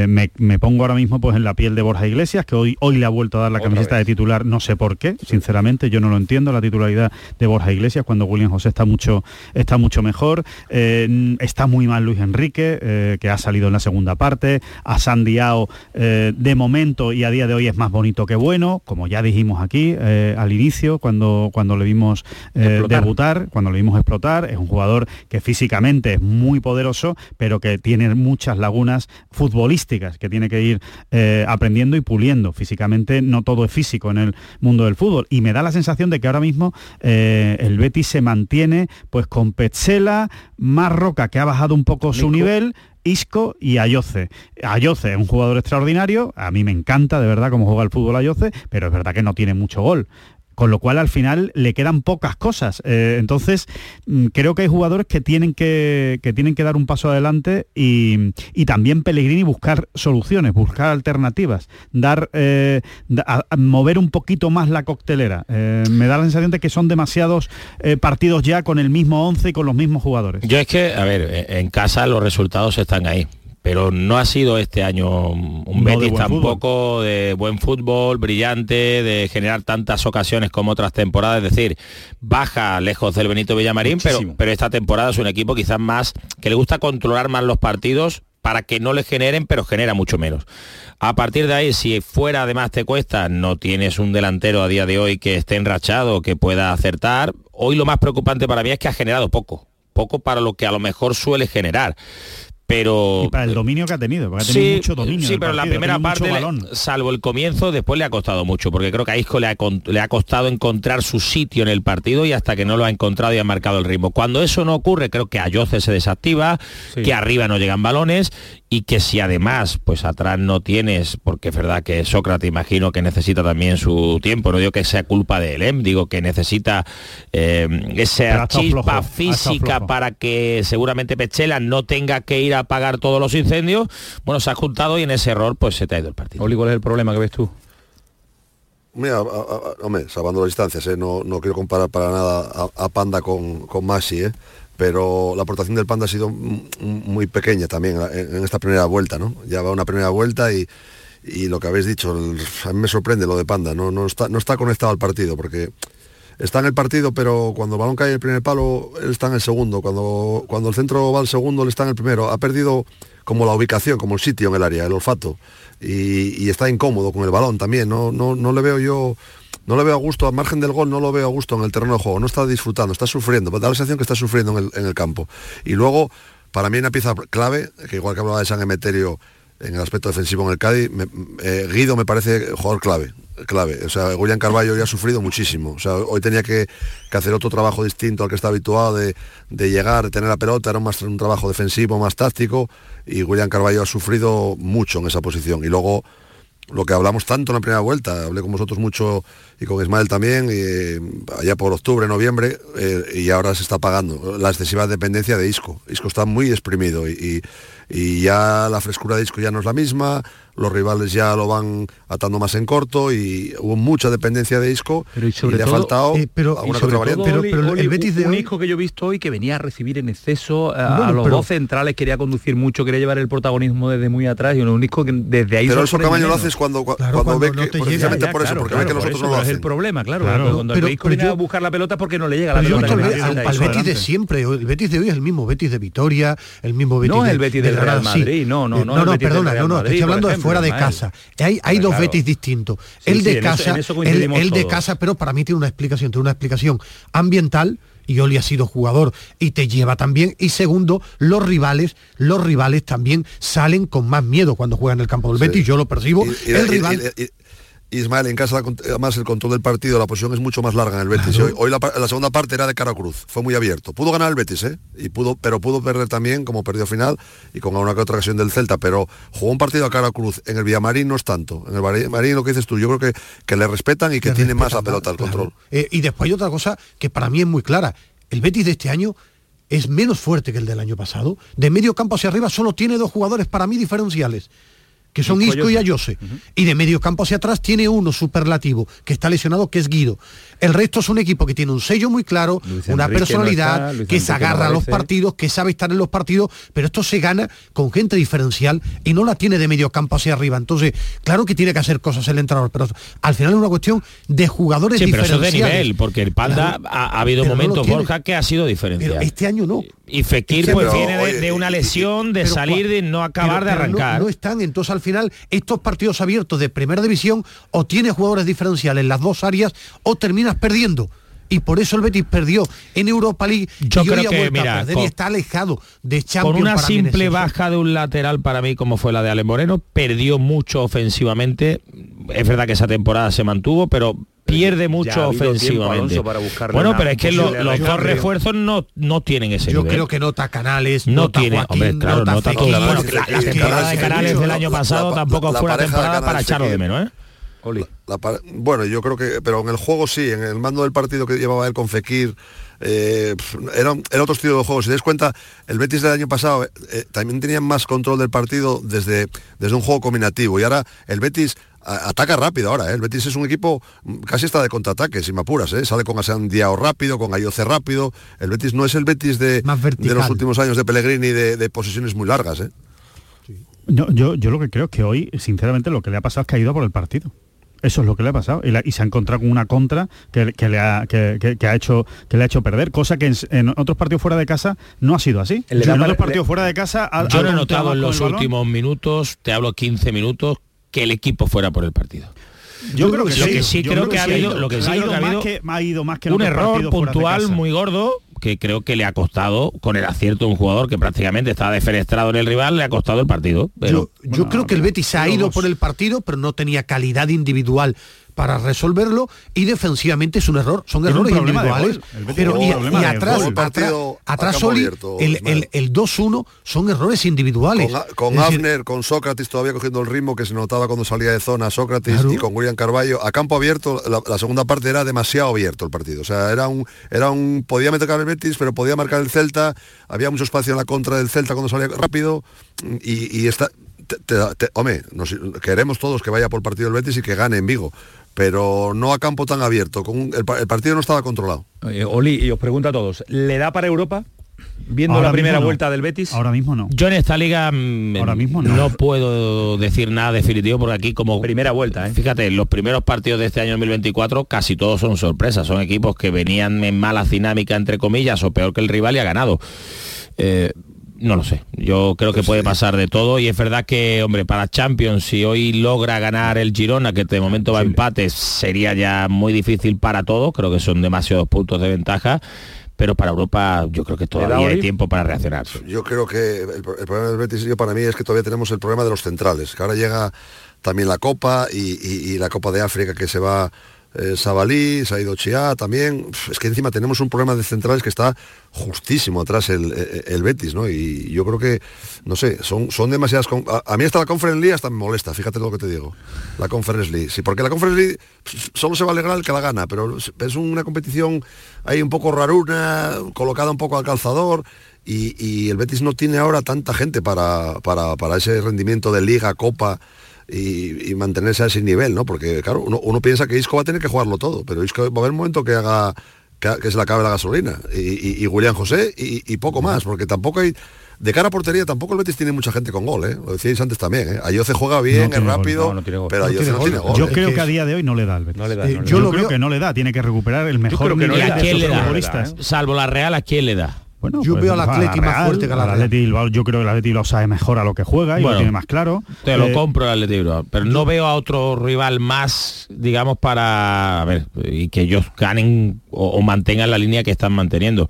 me- me pongo ahora mismo pues en la piel de Borja Iglesias, que hoy, hoy le ha vuelto a dar la camiseta de titular, no sé por qué, sinceramente, yo no lo entiendo, la titularidad de Borja Iglesias, cuando William José está mucho, está mucho mejor. Eh, está muy mal Luis Enrique, eh, que ha salido en la segunda parte. A Sandiao, eh, de momento y a día de hoy es más bonito que bueno, como ya dijimos aquí eh, al inicio, cuando, cuando le vimos debutar, cuando le vimos explotar. Es un jugador que físicamente es muy poderoso, pero que tiene muchas lagunas futbolísticas que tiene que ir aprendiendo y puliendo. Físicamente no todo es físico en el mundo del fútbol. Y me da la sensación de que ahora mismo eh, el Betis se mantiene pues con Petzela, Marroca, que ha bajado un poco su nivel. Isco y Ayoce. Ayoce es un jugador extraordinario, a mí me encanta de verdad cómo juega el fútbol Ayoce, pero es verdad que no tiene mucho gol. Con lo cual al final le quedan pocas cosas. Eh, entonces mm, creo que hay jugadores que tienen que, tienen que dar un paso adelante y, también Pellegrini buscar soluciones, buscar alternativas, dar eh, mover un poquito más la coctelera. Eh, me da la sensación de que son demasiados partidos ya con el mismo 11 y con los mismos jugadores. Yo es que, a ver, en casa los resultados están ahí. Pero no ha sido este año un No Betis tampoco de buen fútbol, brillante, de generar tantas ocasiones como otras temporadas. Es decir, baja lejos del Benito Villamarín, pero, pero esta temporada es un equipo quizás más que le gusta controlar más los partidos para que no le generen, pero genera mucho menos. A partir de ahí, si fuera además te cuesta, no tienes un delantero a día de hoy que esté enrachado, que pueda acertar. Hoy lo más preocupante para mí es que ha generado poco, poco para lo que a lo mejor suele generar. Pero Y para el dominio que ha tenido, porque ha tenido mucho dominio. Sí, pero la partido, primera parte, le- salvo el comienzo, después le ha costado mucho, porque creo que a Isco le ha, le ha costado encontrar su sitio en el partido y hasta que no lo ha encontrado y ha marcado el ritmo. Cuando eso no ocurre, creo que Ayoce se desactiva, que arriba no llegan balones y que si además, pues atrás no tienes, porque es verdad que Sócrates imagino que necesita también su tiempo, no digo que sea culpa de él, ¿eh? digo que necesita eh, esa chispa flojo, física para que seguramente Pechela no tenga que ir a apagar todos los incendios, bueno, se ha juntado y en ese error pues se te ha ido el partido. Oli, ¿cuál es el problema que ves tú? Mira, a- a- a- hombre, salvando las distancias, ¿eh? no, no quiero comparar para nada a, a Panda con, con Maxi, ¿eh? Pero la aportación del Panda ha sido muy pequeña también en, esta primera vuelta, ¿no? Ya va una primera vuelta y, y lo que habéis dicho, a mí me sorprende lo de Panda, no, no, está, no está conectado al partido, porque está en el partido, pero cuando el balón cae en el primer palo, él está en el segundo, cuando, cuando el centro va al segundo, él está en el primero, ha perdido como la ubicación, como el sitio en el área, el olfato, y, y está incómodo con el balón también, no, no, no le veo yo... No le veo a gusto, al margen del gol, no lo veo a gusto en el terreno de juego, no está disfrutando, está sufriendo, da la sensación que está sufriendo en el, en el campo. Y luego, para mí una pieza clave, que igual que hablaba de San Emeterio en el aspecto defensivo en el Cádiz, eh, Guido me parece jugador clave, clave. O sea, William Carballo ya ha sufrido muchísimo. O sea, hoy tenía que, hacer otro trabajo distinto al que está habituado de, de llegar, de tener la pelota, era más un trabajo defensivo, más táctico, y William Carballo ha sufrido mucho en esa posición. Y luego lo que hablamos tanto en la primera vuelta, hablé con vosotros mucho y con Ismael también, eh, allá por octubre, noviembre, eh, y ahora se está pagando la excesiva dependencia de Isco. Isco está muy exprimido y, y- y ya la frescura de Isco ya no es la misma, los rivales ya lo van atando más en corto y hubo mucha dependencia de Isco Pero y sobre le ha faltado eh, pero- alguna y otra variante. Oli, pero Oli, el Betis de un hoy- Isco que yo he visto hoy que venía a recibir en exceso a, los pero- dos centrales, quería conducir mucho, quería llevar el protagonismo desde muy atrás y un Isco que desde ahí Pero eso Camaño lo haces cuando, Claro, cuando, cuando ve no que, precisamente Ya, por eso, claro, porque claro, ve que los por otros eso, no lo pero es hacen. el problema, claro. Claro. Cuando Pero- el Isco viene yo- a buscar la pelota porque no le llega la pelota. al, Betis de siempre, el Betis de hoy es el mismo Betis de Vitoria, el mismo Betis No de, el Betis de del Real. Madrid, no, no, Eh, no no, perdona, no, no, estoy hablando de fuera de casa. Hay, hay dos claro. Betis distintos. Sí, el sí, de en eso- casa, en eso el, de casa, pero para mí tiene una explicación, tiene una explicación ambiental y Oli ha sido jugador y te lleva también y segundo los rivales los rivales también salen con más miedo cuando juegan en el campo del Sí. Betis yo lo percibo Y- y- el y- rival y- y- Ismael, en casa además el control del partido, la posición es mucho más larga en el Betis. Hoy, hoy la, segunda parte era de cara a cruz, fue muy abierto. Pudo ganar el Betis, ¿eh? Y pudo, pero pudo perder también, como perdió final, y con una que otra ocasión del Celta, pero jugó un partido a cara a cruz. En el Villamarín no es tanto. En el Villamarín lo que dices tú, yo creo que, que le respetan y que tiene más la pelota al control. Eh, y después hay otra cosa que para mí es muy clara. El Betis de este año es menos fuerte que el del año pasado. De medio campo hacia arriba solo tiene dos jugadores para mí diferenciales, que son Isco y Isco y Ayose. Ayose. Y de medio campo hacia atrás tiene uno superlativo, que está lesionado, que es Guido. El resto es un equipo que tiene un sello muy claro, Luis una Enrique no personalidad, está, que se no agarra a los partidos, que sabe estar en los partidos, pero esto se gana con gente diferencial y no la tiene de medio campo hacia arriba. Entonces, claro que tiene que hacer cosas el entrenador, pero al final es una cuestión de jugadores Sí, pero eso es de nivel, porque el Panda Claro, ha, ha habido no momentos. Borja, que ha sido diferencial. Pero este año no. Y Fekir Sí, pues pero, viene de, una lesión, de salir, de no acabar pero- de pero arrancar. No, están, entonces al final estos partidos abiertos de primera división o tiene jugadores diferenciales en las dos áreas o terminas perdiendo. Y por eso el Betis perdió en Europa League Yo y creo que, mira, con- y está alejado de Champions. Con una para simple baja de un lateral para mí como fue la de Ale Moreno, perdió mucho ofensivamente. Es verdad que esa temporada se mantuvo, pero pierde mucho ha habido tiempo, ofensivamente. Alonso, para bueno, pero es que lo- los dos refuerzos no, no tienen ese Yo nivel. creo que nota Canales, no nota tiene, Joaquín, hombre, claro, nota nota todo. Fekir. Bueno, la, temporada de Canales del año pasado la- tampoco la fue una temporada para echarlo de menos, ¿eh? La bueno, yo creo que, pero en el juego sí, en el mando del partido que llevaba él con Fekir, eh, era, era otro estilo de juego. Si te das cuenta, el Betis del año pasado eh, eh, también tenía más control del partido desde, desde un juego combinativo y ahora el Betis a- ataca rápido ahora, ¿eh? el Betis es un equipo mm, casi está de contraataque, si me apuras, ¿eh? sale con Asean Diao rápido, con Ayoce rápido, el Betis no es el Betis de, de los últimos años de Pellegrini de, de posesiones muy largas. ¿eh? Yo, yo, yo lo que creo es que hoy, sinceramente, lo que le ha pasado es que ha ido por el partido. Eso es lo que le ha pasado. Y, la- y se ha encontrado con una contra que, que le, ha, que, que- que ha hecho, que le ha hecho perder, cosa que en, en otros partidos fuera de casa no ha sido así. Le en otros para- partidos fuera de casa ha, Yo no he notado en los últimos minutos, te hablo 15 minutos, que el equipo fuera por el partido. Yo creo que lo sí, que sí yo creo que ha sí habido, lo que sí ha creo ido que ha más habido que- ha ido más que en un otros error puntual muy gordo que creo que le ha costado con el acierto de un jugador que prácticamente estaba defenestrado en el rival, le ha costado el partido. Pero, Yo creo que el Betis ha ido por el partido, pero no tenía calidad individual para resolverlo y defensivamente es un error, son un errores individuales. El Pero y, atrás, atrás, Oli, abierto, el, el, el 2-1 son errores individuales. Con, con decir, Abner, con Sócrates todavía cogiendo el ritmo que se notaba cuando salía de zona Sócrates Claro. y con William Carballo. A campo abierto la, la segunda parte era demasiado abierto el partido. O sea era un era un podía meter el Betis pero podía marcar el Celta. Había mucho espacio en la contra del Celta cuando salía rápido. Y, y está te- te- te- hombre nos- queremos todos que vaya por el partido del Betis y que gane en Vigo pero no a campo tan abierto con un- el, pa- el partido no estaba controlado Eh, Oli, y os pregunto a todos, ¿le da para Europa? Viendo Ahora la primera no. vuelta del Betis. Ahora mismo no. Yo en esta liga mm, Ahora mismo no. no. puedo decir nada definitivo porque aquí como primera vuelta, ¿eh? fíjate, los primeros partidos de este año 2024 casi todos son sorpresas, son equipos que venían en mala dinámica entre comillas o peor que el rival y ha ganado. Eh, no lo sé, yo creo que puede pasar de todo y es verdad que, hombre, para Champions, si hoy logra ganar el Girona, que de momento va a empate, sería ya muy difícil para todos, creo que son demasiados puntos de ventaja, pero para Europa yo creo que todavía hay tiempo para reaccionar. Yo creo que el, pro- el problema del Betis yo para mí es que todavía tenemos el problema de los centrales, que ahora llega también la Copa y, y- y la Copa de África que se va eh, Sabalí, se ha ido Chiá también. Es que encima tenemos un problema de centrales que está justísimo atrás el, el- el Betis, ¿no? Y yo creo que, no sé, son, son demasiadas... A, a mí hasta la Conference League hasta me molesta, fíjate lo que te digo. La Conference League. Sí, porque la Conference League solo se va a alegrar el que la gana, pero es- es una competición ahí un poco raruna, colocada un poco al calzador. Y, y el Betis no tiene ahora tanta gente para, para, para ese rendimiento de liga, copa y, y mantenerse a ese nivel, ¿no? Porque claro, uno, uno piensa que Isco va a tener que jugarlo todo, pero Isco va a haber un momento que haga que, se le acabe la gasolina. Y, y- y William José y, y poco más, porque tampoco hay. De cara a portería tampoco el Betis tiene mucha gente con gol, ¿eh? Lo decíais antes también, ¿eh? Ayoce juega bien, No es gol, rápido, no, no tiene gol. pero No Ayoce tiene no tiene gol. Yo ¿eh? creo que a día de hoy no le da al Betis. No le da, Eh, no le yo lo creo que no le da, tiene que recuperar el mejor nivel de ¿A quién sus le da? futbolistas. Salvo la Real, ¿a quién le da? Bueno, Yo pues, veo al Atleti más Real, fuerte que al. Atleti Bilbao, yo creo que el Atleti Bilbao sabe mejor a lo que juega y Bueno, lo tiene más claro. Te lo Eh, compro el Athletic Bilbao, pero no veo a otro rival más, digamos, para a ver y que ellos ganen o, o mantengan la línea que están manteniendo.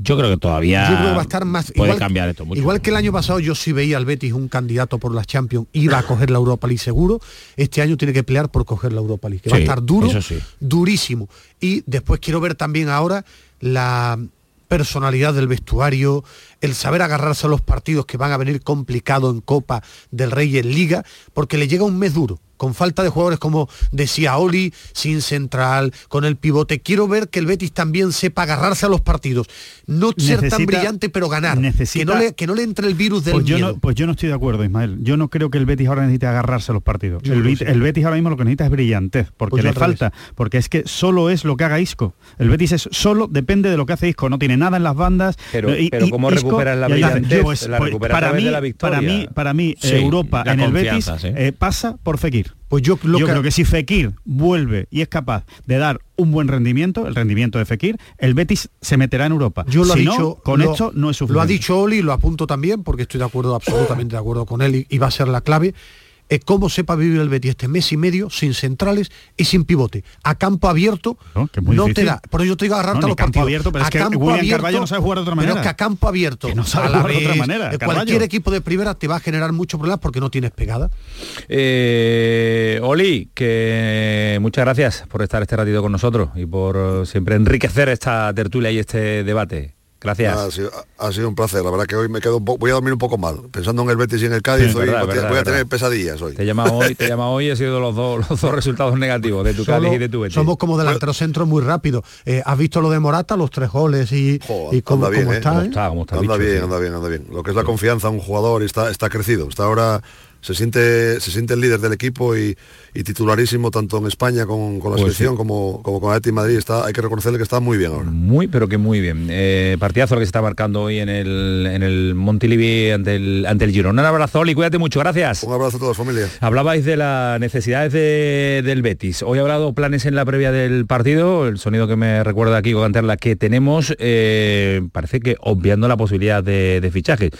Yo creo que todavía Yo creo que va a estar más puede igual, cambiar esto mucho. Igual que el año pasado yo sí veía al Betis un candidato por las Champions, iba a coger la Europa League seguro, este año tiene que pelear por coger la Europa League, que va a estar duro, sí. durísimo. Y después quiero ver también ahora la personalidad del vestuario, el saber agarrarse a los partidos que van a venir complicados en Copa del Rey y en Liga, porque le llega un mes duro, con falta de jugadores como decía Oli, sin central, con el pivote. Quiero ver que el Betis también sepa agarrarse a los partidos, no ser tan brillante pero ganar, necesita- que, no le, que no le entre el virus del Pues yo, miedo. no, pues yo no estoy de acuerdo, Ismael. Yo no creo que el Betis ahora necesite agarrarse a los partidos. El, Betis ahora mismo lo que necesita es brillantez, porque Pues le falta, porque es que solo es lo que haga Isco. El Betis es solo depende de lo que hace Isco, no tiene nada en las bandas. Pero- Y- pero ¿cómo Isco- recuperas la brillantez? pues- La pues recupera a para mí, de la victoria. para mí, para mí Sí, Europa la en el Betis sí. eh, pasa por Fekir. Pues yo, lo Yo que- creo que si Fekir vuelve y es capaz de dar un buen rendimiento, el rendimiento de Fekir, el Betis se meterá en Europa. Yo lo si ha no, dicho, con lo- esto no es suficiente. Lo ha dicho Oli, lo apunto también, porque estoy de acuerdo, absolutamente de acuerdo con él, y, y va a ser la clave. Eh, cómo sepa vivir el Betis este mes y medio sin centrales y sin pivote. A campo abierto No, es te da. Por eso yo te digo agarrarte No, a los campo partidos. abierto, pero es a que campo William abierto, no sabe jugar de otra manera. Pero es que a campo abierto, Que no sabe a la jugar de otra manera, eh, cualquier equipo de primera te va a generar muchos problemas porque no tienes pegada. Eh, Oli, que muchas gracias por estar este ratito con nosotros y por siempre enriquecer esta tertulia y este debate. Gracias. Ha sido, ha sido un placer, la verdad que hoy me quedo un poco, voy a dormir un poco mal, pensando en el Betis y en el Cádiz, Sí, hoy verdad, voy a- verdad, voy a verdad. tener pesadillas hoy. Te llama hoy, te llama hoy y ha sido los dos, los dos resultados negativos de tu Solo Cádiz y de tu Betis. somos como delantero centro muy rápido. Eh, ¿Has visto lo de Morata, los tres goles y, y cómo, bien, cómo ¿eh? está? ¿Cómo eh? está? anda bien, anda bien, anda bien. Lo que es la confianza en un jugador está, está crecido. Está ahora se siente, se siente el líder del equipo y, y titularísimo tanto en España con, con la Pues selección sí. como, como con Atleti Madrid. Está, hay que reconocerle que está muy bien ahora. Muy, pero que muy bien. Eh, partidazo que se está marcando hoy en el, en el Montilivi ante el, ante el Girona. Un abrazo, Oli, cuídate mucho, gracias. Un abrazo a todos, familia. Hablabais de las necesidades de- del Betis. Hoy he hablado planes en la previa del partido, el sonido que me recuerda aquí Canterla que tenemos, eh, parece que obviando la posibilidad de, de fichajes.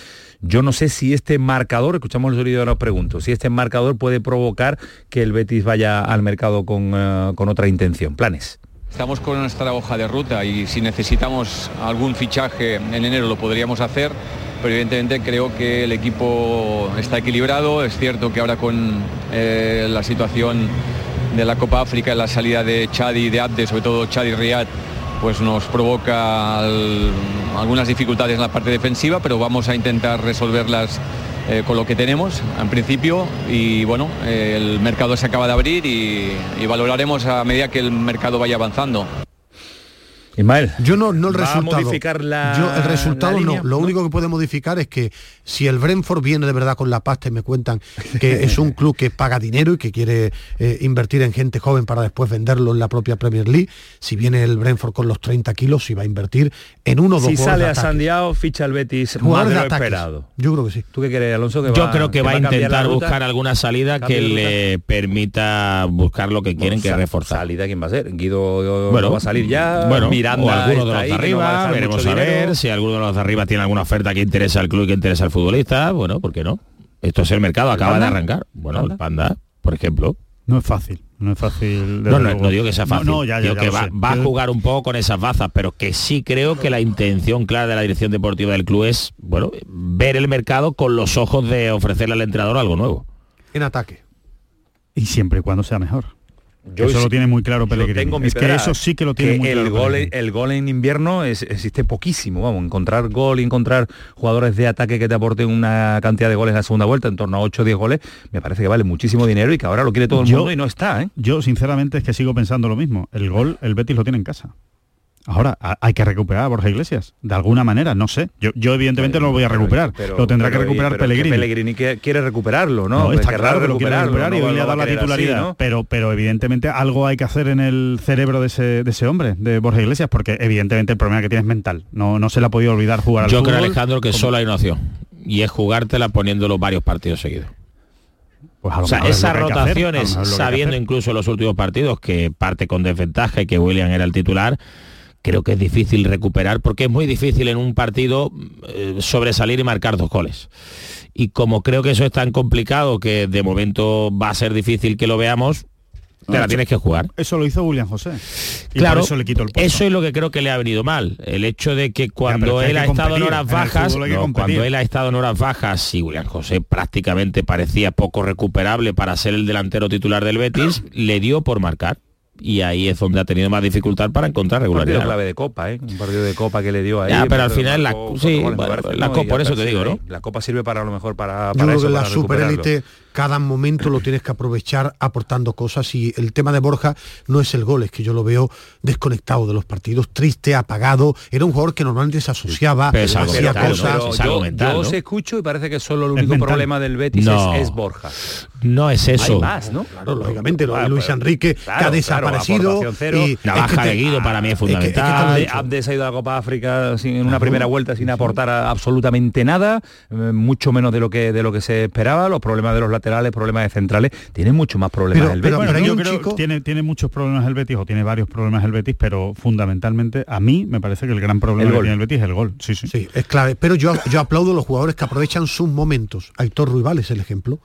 Yo no sé si este marcador, escuchamos el sonido ahora pregunto, si este marcador puede provocar que el Betis vaya al mercado con, eh, con otra intención. Planes. Estamos con nuestra hoja de ruta y si necesitamos algún fichaje en enero lo podríamos hacer, pero evidentemente creo que el equipo está equilibrado. Es cierto que ahora con eh, la situación de la Copa África, la salida de Chad y de Abde, sobre todo Chad y Riyad, pues nos provoca al- algunas dificultades en la parte defensiva, pero vamos a intentar resolverlas eh, con lo que tenemos en principio y bueno, eh, el mercado se acaba de abrir y valoraremos a medida que el mercado vaya avanzando. Ismael. Yo no, no el ¿Va a resultado. modificar la- Yo el resultado la no. línea? Lo único que puede modificar es que si el Brentford viene de verdad con la pasta y me cuentan que es un club que paga dinero y que quiere eh, invertir en gente joven para después venderlo en la propia Premier League, si viene el Brentford con los 30 kilos y va a invertir en uno o dos Si sale de a. Sandiao, ficha el Betis más de lo esperado. Yo creo que sí. ¿Tú qué crees, Alonso? Que Yo va- creo que va a intentar buscar alguna salida ¿Cambio que le permita buscar lo que quieren, que es Sa- reforzar. ¿Salida quién va a ser? Guido Bueno, va a salir ya. bueno, Miranda o alguno de los ahí, de no arriba, dejar veremos a ver dinero. si alguno de los de arriba tiene alguna oferta que interesa al club y que interesa al futbolista, bueno, ¿por qué no? Esto es el mercado, acaba de Panda? arrancar. Bueno, el Panda, por ejemplo. No es fácil, no es fácil. No, no, no digo que sea No, fácil. No, ya, ya, Digo ya que va, va a jugar un poco con esas bazas, pero que sí creo que la intención clara de la dirección deportiva del club es, bueno, ver el mercado con los ojos de ofrecerle al entrenador algo nuevo. En ataque. Y siempre y cuando sea mejor. Yo eso lo tiene muy claro Pellegrini. tengo es que eso sí que lo tiene que muy el claro. gol, Pellegrini. el gol en invierno es- existe poquísimo. Vamos, encontrar gol y encontrar jugadores de ataque que te aporten una cantidad de goles en la segunda vuelta, en torno a 8 o 10 goles, me parece que vale muchísimo dinero y que ahora lo quiere todo el Yo- mundo y no está, ¿eh? Yo sinceramente es que sigo pensando lo mismo. El gol, el Betis lo tiene en casa. Ahora, hay que recuperar a Borja Iglesias. De alguna manera, no sé. Yo, yo evidentemente no lo voy a recuperar. Pero- lo tendrá pero- que recuperar pero es que Pellegrini. Pellegrini quiere recuperarlo, ¿no? No, está Querrá claro que lo quiere recuperar y no hoy le ha dado la así, titularidad. ¿no? pero, pero evidentemente algo hay que hacer en el cerebro de ese, de ese hombre, de Borja Iglesias, porque evidentemente el problema que tiene es mental. No, no se le ha podido olvidar jugar al Yo fútbol. creo, Alejandro, que solo hay una opción. Y es jugártela poniéndolo varios partidos seguidos. Pues a lo o sea, esas hacer, rotaciones, sabiendo incluso en los últimos partidos que parte con desventaja y que William era el titular, creo que es difícil recuperar porque es muy difícil en un partido eh, sobresalir y marcar dos goles. Y como creo que eso es tan complicado que de momento va a ser difícil que lo veamos, te No, la eso- tienes que jugar. Eso lo hizo William José. Y claro, por eso le quito el eso es lo que creo que le ha venido mal. El hecho de que cuando que él ha estado en competir, horas en bajas, no, cuando él ha estado en horas bajas y William José prácticamente parecía poco recuperable para ser el delantero titular del Betis, le dio por marcar. Y ahí es donde ha tenido más dificultad para encontrar Un partido regularidad. clave de Copa, ¿eh? Un partido de Copa que le dio ahí. Ya, pero al final la- sí, goles, me bueno, parece, la ¿no? Copa, por eso te digo, ¿no? La Copa sirve para a lo mejor para, Yo para creo eso, que en la para recuperarlo. superélite cada momento lo tienes que aprovechar aportando cosas y el tema de Borja no es el gol, es que yo lo veo desconectado de los partidos, triste, apagado, era un jugador que normalmente se asociaba, hacía mental, cosas. yo, mental, yo ¿no? os escucho y parece que solo el único problema del Betis No. es, es Borja. No es eso. Hay más, ¿no? Claro, lógicamente, lo de Ah, Luis Enrique claro, que ha claro, desaparecido cero. y La es baja que te- de Guido para mí es es que- es que te lo he fundamental. Abdes ha ido a la Copa África sin, en una primera vuelta sin aportar absolutamente nada, eh, mucho menos de lo que de lo que se esperaba, los problemas de los laterales, problemas de centrales, tiene mucho más problemas Pero- el Betis. pero yo creo chico- que tiene, tiene muchos problemas el Betis o tiene varios problemas el Betis, pero fundamentalmente a mí me parece que el gran problema El que tiene el Betis es el gol. Sí, sí. Sí, es clave. Pero yo, yo aplaudo a los jugadores que aprovechan sus momentos. Aitor Ruibal es el ejemplo.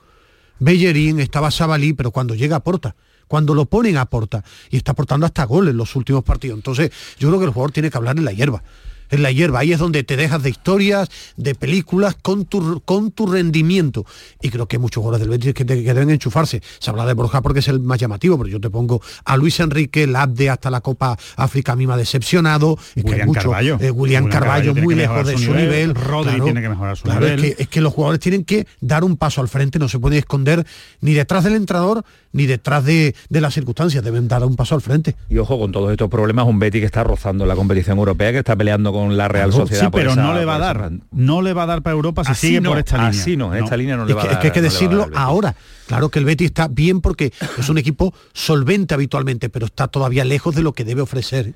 Bellerín, estaba Sabalí, pero cuando llega aporta. Cuando lo ponen aporta. Y está aportando hasta gol en los últimos partidos. Entonces, yo creo que el jugador tiene que hablar en la hierba. En la hierba, ahí es donde te dejas de historias, de películas con tu, con tu rendimiento. Y creo que hay muchos jugadores del Betis que, te- que deben enchufarse. Se habla de Borja porque es el más llamativo, pero yo te pongo a Luis Enrique, el Abde hasta la Copa África a mí me ha decepcionado. Es que hay mucho- Carballo. eh, William, William Carballo, muy lejos de su nivel. nivel. Rodri tiene que mejorar su claro, nivel. Es que, es que los jugadores tienen que dar un paso al frente, no se pueden esconder ni detrás del entrenador ni detrás de, de las circunstancias, deben dar un paso al frente. Y ojo con todos estos problemas, un Betis que está rozando la competición europea, que está peleando con la Real Sociedad. sí, pero esa- no le va a dar. No le va a dar para Europa si Así sigue no, por esta línea. así no, en esta línea no le Es va que, a es dar. que hay que no le va decirlo ahora. Claro que el Betis está bien porque es un equipo solvente habitualmente, pero está todavía lejos de lo que debe ofrecer.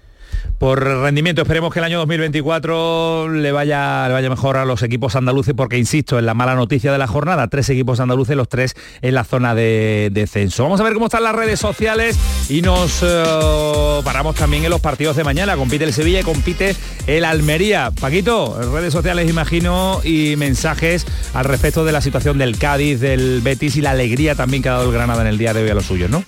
Por rendimiento, esperemos que el año 2024 le vaya, le vaya mejor a los equipos andaluces, porque insisto, en la mala noticia de la jornada, tres equipos andaluces, los tres en la zona de descenso. Vamos a ver cómo están las redes sociales y nos eh, paramos también en los partidos de mañana. Compite el Sevilla y compite el Almería. Paquito, redes sociales imagino y mensajes al respecto de la situación del Cádiz, del Betis y la alegría también que ha dado el Granada en el día de hoy a los suyos, ¿no?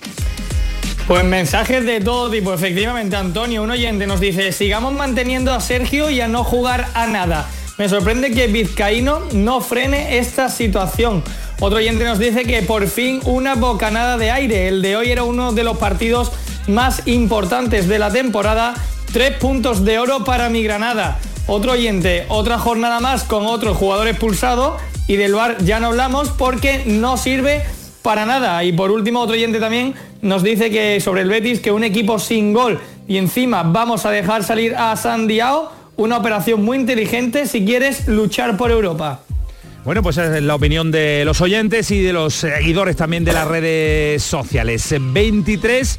Pues mensajes de todo tipo, efectivamente, Antonio, un oyente nos dice, sigamos manteniendo a Sergio y a no jugar a nada. Me sorprende que Vizcaíno no frene esta situación. Otro oyente nos dice que por fin una bocanada de aire. El de hoy era uno de los partidos más importantes de la temporada. Tres puntos de oro para mi Granada. Otro oyente, otra jornada más con otro jugador expulsado. Y del VAR ya no hablamos porque no sirve para nada. Y por último, otro oyente también nos dice que sobre el Betis, que un equipo sin gol y encima vamos a dejar salir a Sandiao, una operación muy inteligente si quieres luchar por Europa. Bueno, pues es la opinión de los oyentes y de los seguidores también de las redes sociales. 23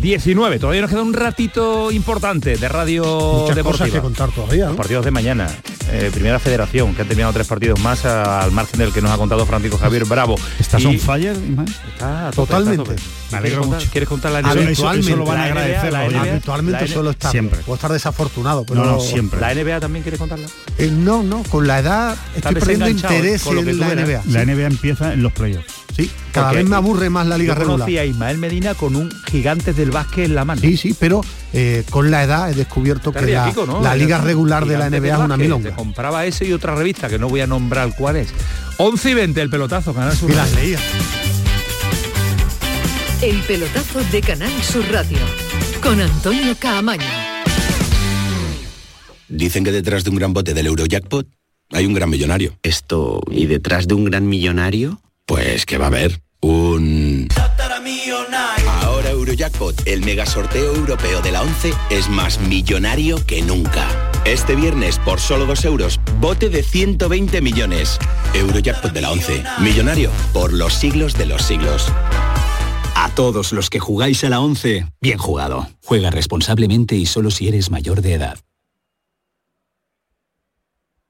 19. Todavía nos queda un ratito importante de radio Muchas deportiva. cosas que contar todavía. ¿no? Los partidos de mañana. Eh, primera federación, que han terminado tres partidos más a- al margen del que nos ha contado Francisco Javier Bravo. ¿Estás Y- on fire, Ismael? Está a tope, Totalmente. está. Me alegro ¿Quieres contar- mucho. ¿Quieres contar la NBA? eso lo van a La NBA, agradecer la los NBA, Habitualmente la suelo estar. Siempre. Puedo estar desafortunado, pero No, no, siempre. ¿La NBA también quieres contarla? Eh, no, no, con la edad estoy perdiendo desenganchado interés con lo que en la. NBA. La NBA empieza en los playoffs. Sí, cada Porque vez me aburre más la liga Yo regular. conocí a Ismael Medina con un Gigantes del Básquet en la mano. Sí, sí, pero eh, con la edad he descubierto que la, Kiko, ¿no? la liga regular de la NBA es una milonga. Te compraba ese y otra revista que no voy a nombrar cuál es. 11 y 20 el pelotazo, Canal Sur Y las leía. El pelotazo de Canal Sur Radio con Antonio Caamaño. Dicen que detrás de un gran bote del Eurojackpot hay un gran millonario. Esto, ¿y detrás de un gran millonario? Pues que va a haber un... Ahora Eurojackpot, el mega sorteo europeo de la 11, es más millonario que nunca. Este viernes, por solo 2 euros, bote de 120 millones. Eurojackpot de la 11, millonario por los siglos de los siglos. A todos los que jugáis a la 11, bien jugado. Juega responsablemente y solo si eres mayor de edad.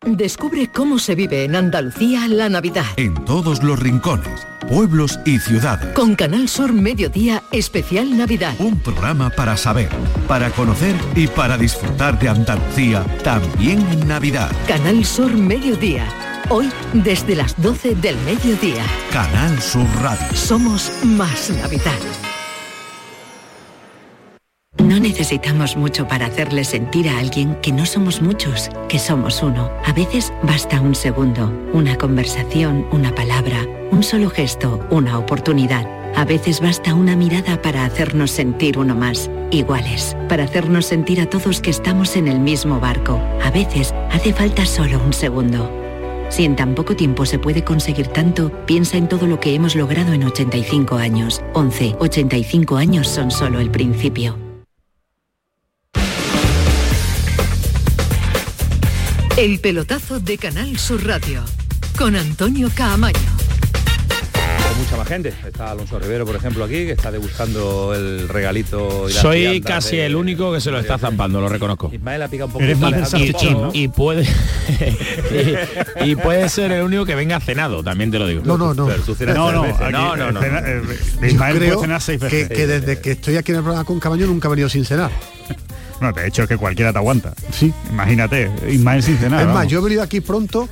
Descubre cómo se vive en Andalucía la Navidad. En todos los rincones, pueblos y ciudades. Con Canal Sur Mediodía Especial Navidad. Un programa para saber, para conocer y para disfrutar de Andalucía también en Navidad. Canal Sur Mediodía. Hoy desde las 12 del mediodía. Canal Sur Radio. Somos más Navidad. No necesitamos mucho para hacerle sentir a alguien que no somos muchos, que somos uno. A veces basta un segundo, una conversación, una palabra, un solo gesto, una oportunidad. A veces basta una mirada para hacernos sentir uno más, iguales, para hacernos sentir a todos que estamos en el mismo barco. A veces hace falta solo un segundo. Si en tan poco tiempo se puede conseguir tanto, piensa en todo lo que hemos logrado en 85 años. 11, 85 años son solo el principio. El pelotazo de Canal Sur Radio con Antonio Caamaño. Mucha más gente. Está Alonso Rivero, por ejemplo, aquí, que está degustando el regalito. Y las Soy casi de- el único que se lo está zampando, lo reconozco. Ismael ha picado un poco. Eres más y, ¿no? y puede y, y puede ser el único que venga cenado, también te lo digo. No, no, no. Pero tú cenas No, no, veces. aquí, no, no, no. cena- eh, Ismael puede creo cenar seis que, veces. que desde que estoy aquí en el programa con Cabaño nunca he venido sin cenar. No, de hecho es que cualquiera te aguanta. Sí. Imagínate, Ismael sin cenar. es más, vamos. yo he venido aquí pronto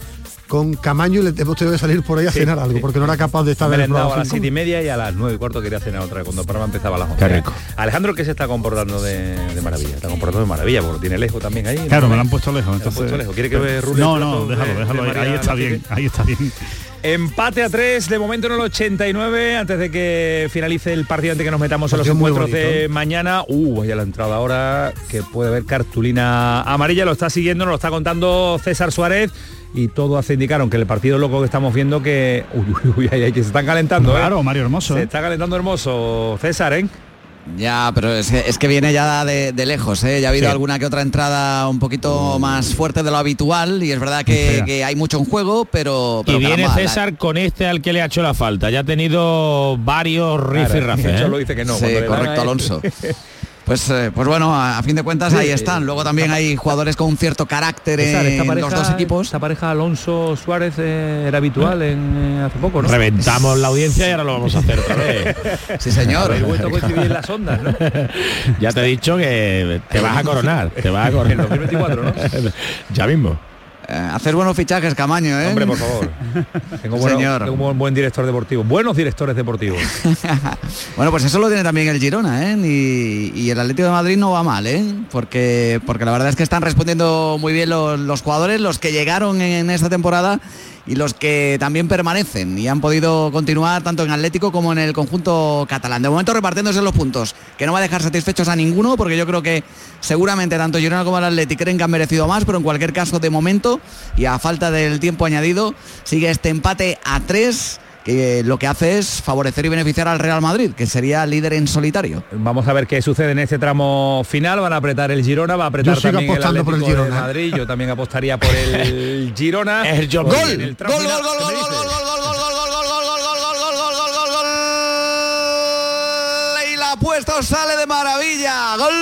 con Camaño y le hemos tenido que salir por ahí a Sí, cenar algo, sí. porque no era capaz de estar en el merendado a programa. las siete y media y a las nueve y cuarto quería cenar otra vez cuando el programa empezaba a las once. Qué rico. Alejandro que se está comportando de, de maravilla, está comportando de maravilla porque lo tiene lejos también ahí. Claro, ¿no? me lo han puesto lejos. Han Entonces, puesto lejos. ¿Quiere que No, no, déjalo, de- déjalo. de ahí, está bien, ahí está bien. Empate a 3 de momento en el 89 antes de que finalice el partido antes de que nos metamos en los encuentros de mañana. Uh, ya la entrada ahora que puede haber cartulina amarilla, lo está siguiendo, nos lo está contando César Suárez y todo hace indicar, aunque el partido loco que estamos viendo que uy, uy, uy, que se están calentando, ¿eh? Claro, Mario Hermoso. Se ¿eh? está calentando hermoso César, ¿eh? Ya, pero es que, es que viene ya de, de lejos, ¿eh? Ya ha habido Sí. alguna que otra entrada un poquito más fuerte de lo habitual y es verdad que, hay mucho en juego, pero... Y pero viene caramba, la- César con este al que le ha hecho la falta. Ya ha tenido varios Claro, rifirrafes. de hecho, ¿eh? lo dice que no. Sí, correcto. Alonso. Pues, eh, pues bueno, a, a fin de cuentas ahí están. Luego también hay jugadores con un cierto carácter esta en pareja, los dos equipos. Esta pareja Alonso Suárez eh, era habitual en, eh, hace poco, ¿no? Reventamos la audiencia y ahora lo vamos a hacer otra vez. Sí, señor. Habéis vuelto a coincidir en las ondas, ¿no? Ya te he dicho que te vas a coronar. Te vas a coronar. En 2024, ¿no? ya mismo. Eh, hacer buenos fichajes, Camaño, ¿eh? Hombre, por favor. Tengo, bueno- Señor. tengo un buen director deportivo. Buenos directores deportivos. Bueno, pues eso lo tiene también el Girona, ¿eh? Y, y el Atlético de Madrid no va mal, ¿eh? Porque, porque la verdad es que están respondiendo muy bien los, los jugadores, los que llegaron en esta temporada y los que también permanecen y han podido continuar tanto en Atlético como en el conjunto catalán. De momento repartiéndose los puntos, que no va a dejar satisfechos a ninguno, porque yo creo que seguramente tanto Girona como el Atlético creen que han merecido más, pero en cualquier caso de momento y a falta del tiempo añadido, sigue este empate a tres que lo que hace es favorecer y beneficiar al Real Madrid, que sería líder en solitario. Vamos a ver qué sucede en este tramo final. Van a apretar el Girona, va a apretar también el por el Girona. Madrid. Yo también apostaría por el Girona. el gol, el gol, gol, gol, gol, gol, gol, gol. puesto sale de maravilla. Gol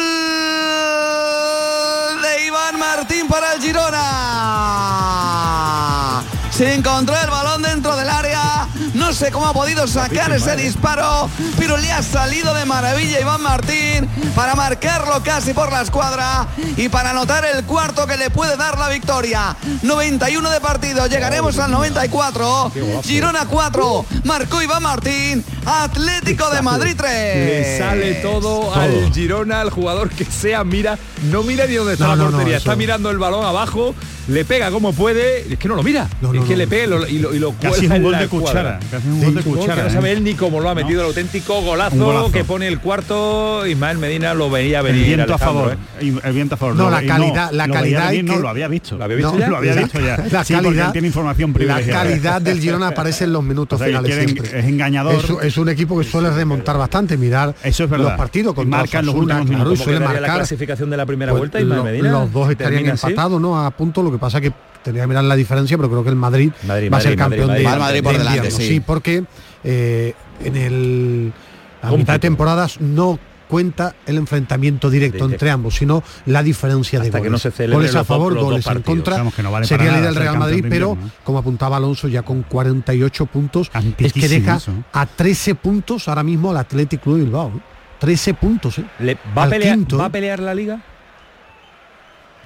podido sacar ese disparo, pero le ha salido de maravilla Iván Martín para marcarlo casi por la escuadra y para anotar el cuarto que le puede dar la victoria. 91 de partido, llegaremos al 94. Girona 4, marcó Iván Martín, Atlético de Madrid 3. Le sale todo, al Girona, al jugador que sea, mira, no mira ni dónde está No, la no, no, portería, está mirando el balón abajo, le pega como puede, es que no lo mira, No, es que no. le pega y lo, y lo, y lo Casi cuelga un en gol la de escuadra. cuchara. Casi un Sí, gol de un Un gol cuchara. que no ¿eh? sabe él ni cómo lo ha metido, el auténtico golazo, que pone el cuarto, Ismael Medina lo veía El venir. viento a favor. ¿eh? y El viento a favor. No, Lo- la calidad- la calidad venir, no lo había visto. ¿Lo había visto No, ya? Lo había La- visto ya. la sí, porque calidad- tiene información La privilegiada. calidad del Girona aparece en los minutos O sea, finales quieren- siempre. es engañador. Es, un- es un equipo que suele remontar bastante, mirar Eso es verdad. los partidos con marca en los últimos minutos. ¿Cómo suele quedaría la marcar. clasificación de la primera Pues vuelta, Ismael lo- Medina? Los dos estarían empatados, ¿no? A punto, lo que pasa que tendría que mirar la diferencia, pero creo que el Madrid, Madrid, va a ser Madrid, campeón Madrid, de, Madrid. Madrid por de delante, sí. porque eh, en el a Cómputo. mitad de temporadas no cuenta el enfrentamiento directo entre ambos, sino la diferencia de que goles. no se celebren goles a favor, dos goles en contra. Vamos, que no vale sería para líder el ser Real Madrid, pero invierno, ¿eh? como apuntaba Alonso ya con 48 puntos, es que deja eso, ¿eh? a 13 puntos ahora mismo al Athletic Club de Bilbao. ¿eh? 13 puntos, ¿eh? Le- ¿va, a pelear, quinto. ¿Va a pelear la liga?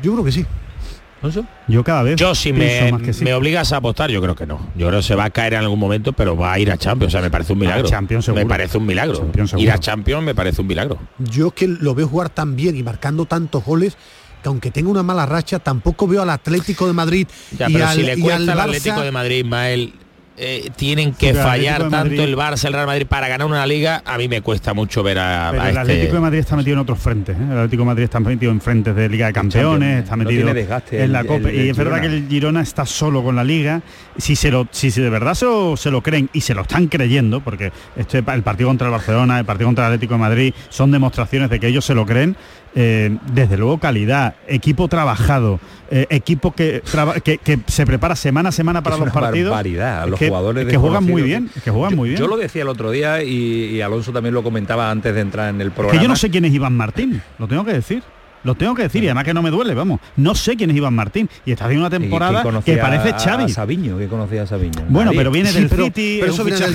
Yo creo que sí. Yo cada vez Yo si me, más que sí. me obligas a apostar, yo creo que no. Yo creo que se va a caer en algún momento, pero va a ir a Champions. O sea, me parece un milagro. Champions me parece un milagro. Champions ir a Champions me parece un milagro. Yo que lo veo jugar tan bien y marcando tantos goles que aunque tenga una mala racha, tampoco veo al Atlético de Madrid Ya, y, pero al, si le cuesta al Atlético de Madrid, Ismael, eh, tienen que Porque fallar tanto Madrid- el Barça, el Real Madrid para ganar una liga. A mí me cuesta mucho ver a, Pero a el este- Atlético de Madrid está metido en otros frentes. ¿eh? El Atlético de Madrid está metido en frentes de Liga de Campeones, Champions, está metido en la el- Copa. el- y es verdad que el Girona está solo con la Liga. Si se lo, si de verdad se lo, se lo creen y se lo están creyendo, porque este, el partido contra el Barcelona, el partido contra el Atlético de Madrid son demostraciones de que ellos se lo creen. Eh, desde luego calidad, equipo trabajado, eh, equipo que, traba- que, que se prepara semana a semana para Es los una partidos. barbaridad. Los que, jugadores es que juegan muy bien, que juegan Yo- muy bien. Yo lo decía el otro día y, y Alonso también lo comentaba antes de entrar en el programa. Que yo no sé quién es Iván Martín, lo tengo que decir. Lo tengo que decir y además que no me duele, vamos. No sé quién es Iván Martín y está haciendo una temporada que parece Xavi. A Sabiño, que conocía a Sabiño. Bueno, pero viene Sí, del pero- City, pero es eso viene del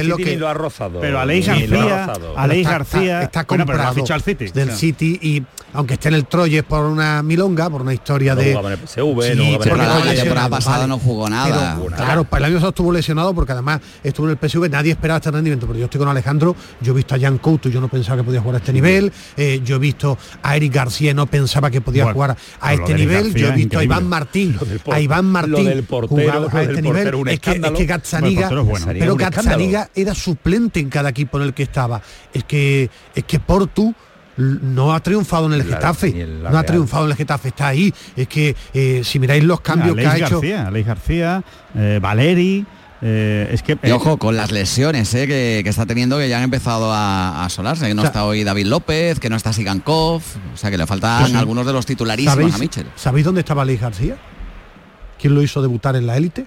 es lo que- ha rozado. pero Aleix García. Aleix está, García, está, está bueno, pero lo ha comprado fichado al City. del o sea. City y aunque esté en el Troyes por una milonga, por una historia No de jugaba en el PSV, no Sí, jugaba en el porque Pero la temporada pasada vale. no jugó nada. Pero, claro, para el año pasado estuvo lesionado porque además estuvo en el PSV, nadie esperaba este rendimiento, pero yo estoy con Alejandro, yo he visto a Jan Couto y yo no pensaba que podía jugar a este nivel, eh, yo he visto a Eric García no pensaba que podía Bueno, jugar a este nivel, García yo he visto a. Iván Martín, a Iván Martín portero, a este nivel, portero, es que, es que Gazzaniga, Bueno, bueno. Pero. Gazzaniga era suplente en cada equipo en el que estaba, es que es que Portu no ha triunfado en el la- Getafe, no ha triunfado en el Getafe, está ahí, es que eh, si miráis los cambios que ha hecho Aleix García, eh, Valeri, eh, es que Y ojo con las lesiones eh, que, que está teniendo que ya han empezado a, a asolarse, que no O sea- está hoy David López, que no está Sigankov, o sea que le faltan Sí. algunos de los titularísimos ¿Sabéis, a Michel. ¿Sabéis dónde estaba Alex García? ¿Quién lo hizo debutar en la élite?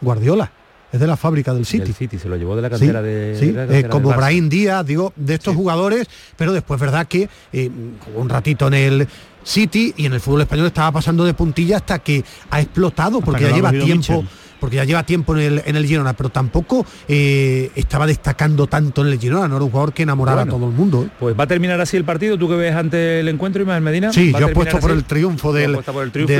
Guardiola. Es de la fábrica del City. El City se lo llevó de la Sí, cantera de. sí, de la eh, cantera como del. Brahim Díaz, digo, de estos jugadores, pero después verdad que eh, jugó un ratito en el City y en el fútbol español estaba pasando de puntilla hasta que ha explotado, porque que ya lleva tiempo. Mitchell. Porque ya lleva tiempo en el, en el Girona, pero tampoco eh, estaba destacando tanto en el Girona, no era un jugador que enamorara Bueno. a todo el mundo. ¿eh? Pues va a terminar así el partido. ¿Tú que ves ante el encuentro, Ismael Medina? Sí, ¿Va a yo terminar apuesto por el triunfo del, apuestas por el triunfo y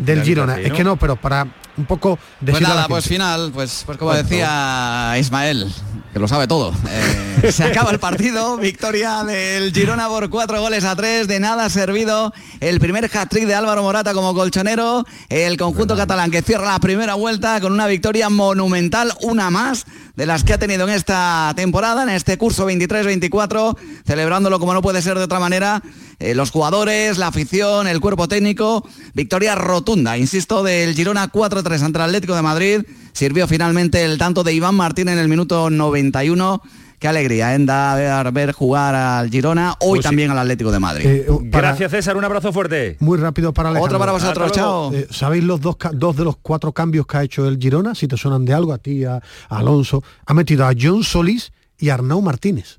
del, Girona. así, Es que no, pero para un poco Pues a la nada, pues final, pues, pues como decía Ismael, que lo sabe todo. eh, se acaba el partido, victoria del Girona por cuatro goles a tres, de nada ha servido el primer hat-trick de Álvaro Morata como colchonero, el conjunto catalán que cierra la primera vuelta con una victoria monumental, una más de las que ha tenido en esta temporada, en este curso 23-24, celebrándolo como no puede ser de otra manera, eh, los jugadores, la afición, el cuerpo técnico, victoria rotunda, insisto, del Girona 4-3 ante el Atlético de Madrid, sirvió finalmente el tanto de Iván Martín en el minuto 91. Qué alegría, ¿eh? Da ver, ver jugar al Girona, hoy Pues sí. también al Atlético de Madrid. Eh, para- Gracias, César. Un abrazo fuerte. Muy rápido para Alejandro. Otro para vosotros, chao. Eh, ¿Sabéis los dos, dos de los cuatro cambios que ha hecho el Girona? Si te suenan de algo, a ti, a, a Alonso. Ha metido a John Solís y a Arnau Martínez.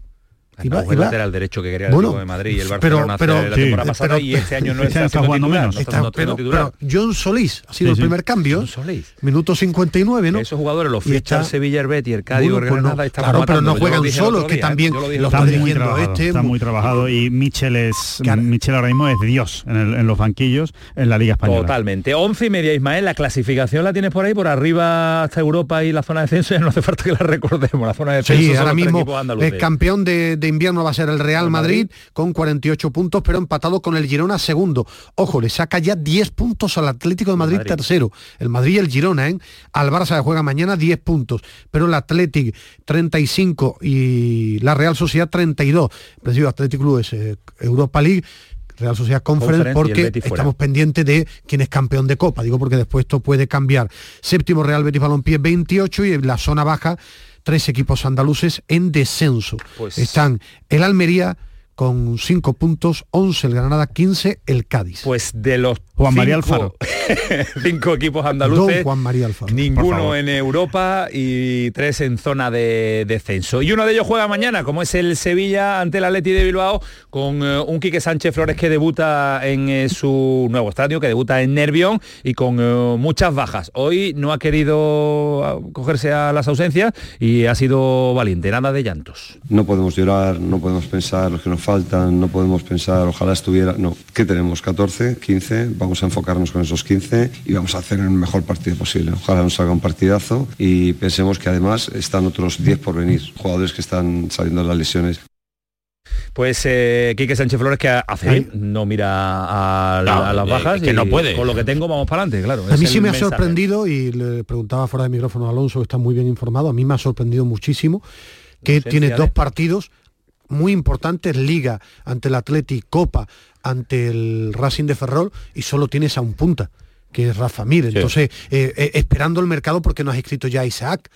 Iba- el iba- lateral derecho que quería el Bueno, de Madrid y el pero- Barcelona pero- la sí, temporada pasada pero- y este año no está, año está siendo jugando titular, menos. no está Está- siendo pero, titular. pero John Solís ha sido Sí, el sí. primer cambio. John Solís. Minuto 59, ¿no? Esos jugadores los ficha el Sevilla, el Betis, el Cádiz, Bueno, pues Granada, claro, pero no lo juegan el solos, que también lo lo está muy trabajado, este, está muy- trabajado y Michel es Claro. Michel ahora mismo es Dios en, el- en los banquillos en la Liga Española. Totalmente. Once y media, Ismael. La clasificación la tienes por ahí, por arriba hasta Europa y la zona de descenso. Ya no hace falta que la recordemos. La zona de descenso Sí, ahora mismo el campeón de, de invierno va a ser el Real Madrid, con 48 puntos, pero empatado con el Girona segundo. Ojo, le saca ya 10 puntos al Atlético de Madrid, Madrid. tercero. El Madrid y el Girona, ¿eh? Al Barça juega mañana 10 puntos, pero el Atlético 35 y la Real Sociedad 32. Presidio Atlético Club es eh, Europa League. Real Sociedad Conference, porque estamos pendientes de quién es campeón de Copa, digo porque después esto puede cambiar. Séptimo Real Betis Balompié 28 y en la zona baja tres equipos andaluces en descenso. Pues- Están el Almería con 5 puntos, 11 el Granada, 15 el Cádiz. Pues de los Juan María cinco- cinco equipos Don andaluces, Juan María Alfaro. Ninguno en Europa y tres en zona de descenso. Y uno de ellos juega mañana, como es el Sevilla ante el Atleti de Bilbao, con eh, un Quique Sánchez Flores que debuta en eh, su nuevo estadio, que debuta en Nervión y con eh, muchas bajas. Hoy no ha querido ah, cogerse a las ausencias y ha sido valiente, nada de llantos. No podemos llorar, no podemos pensar que nos faltan, no podemos pensar, ojalá estuviera, no, ¿qué tenemos? 14, 15, vamos a enfocarnos con esos 15 y vamos a hacer el mejor partido posible. Ojalá nos salga un partidazo y pensemos que además están otros 10 por venir, jugadores que están saliendo de las lesiones. Pues eh, Quique Sánchez Flores que hace bien, no mira a, la- No, a las eh, bajas que y no puede. Con lo que tengo vamos para adelante, claro. A mí sí me ha sorprendido y le preguntaba fuera de micrófono a Alonso, que está muy bien informado, a mí me ha sorprendido muchísimo que tiene dos partidos muy importantes, Liga ante el Atleti, Copa ante el Racing de Ferrol y solo tienes a un punta, que es Rafa Mir. Entonces, eh, eh, esperando el mercado porque no has escrito ya a Isaac.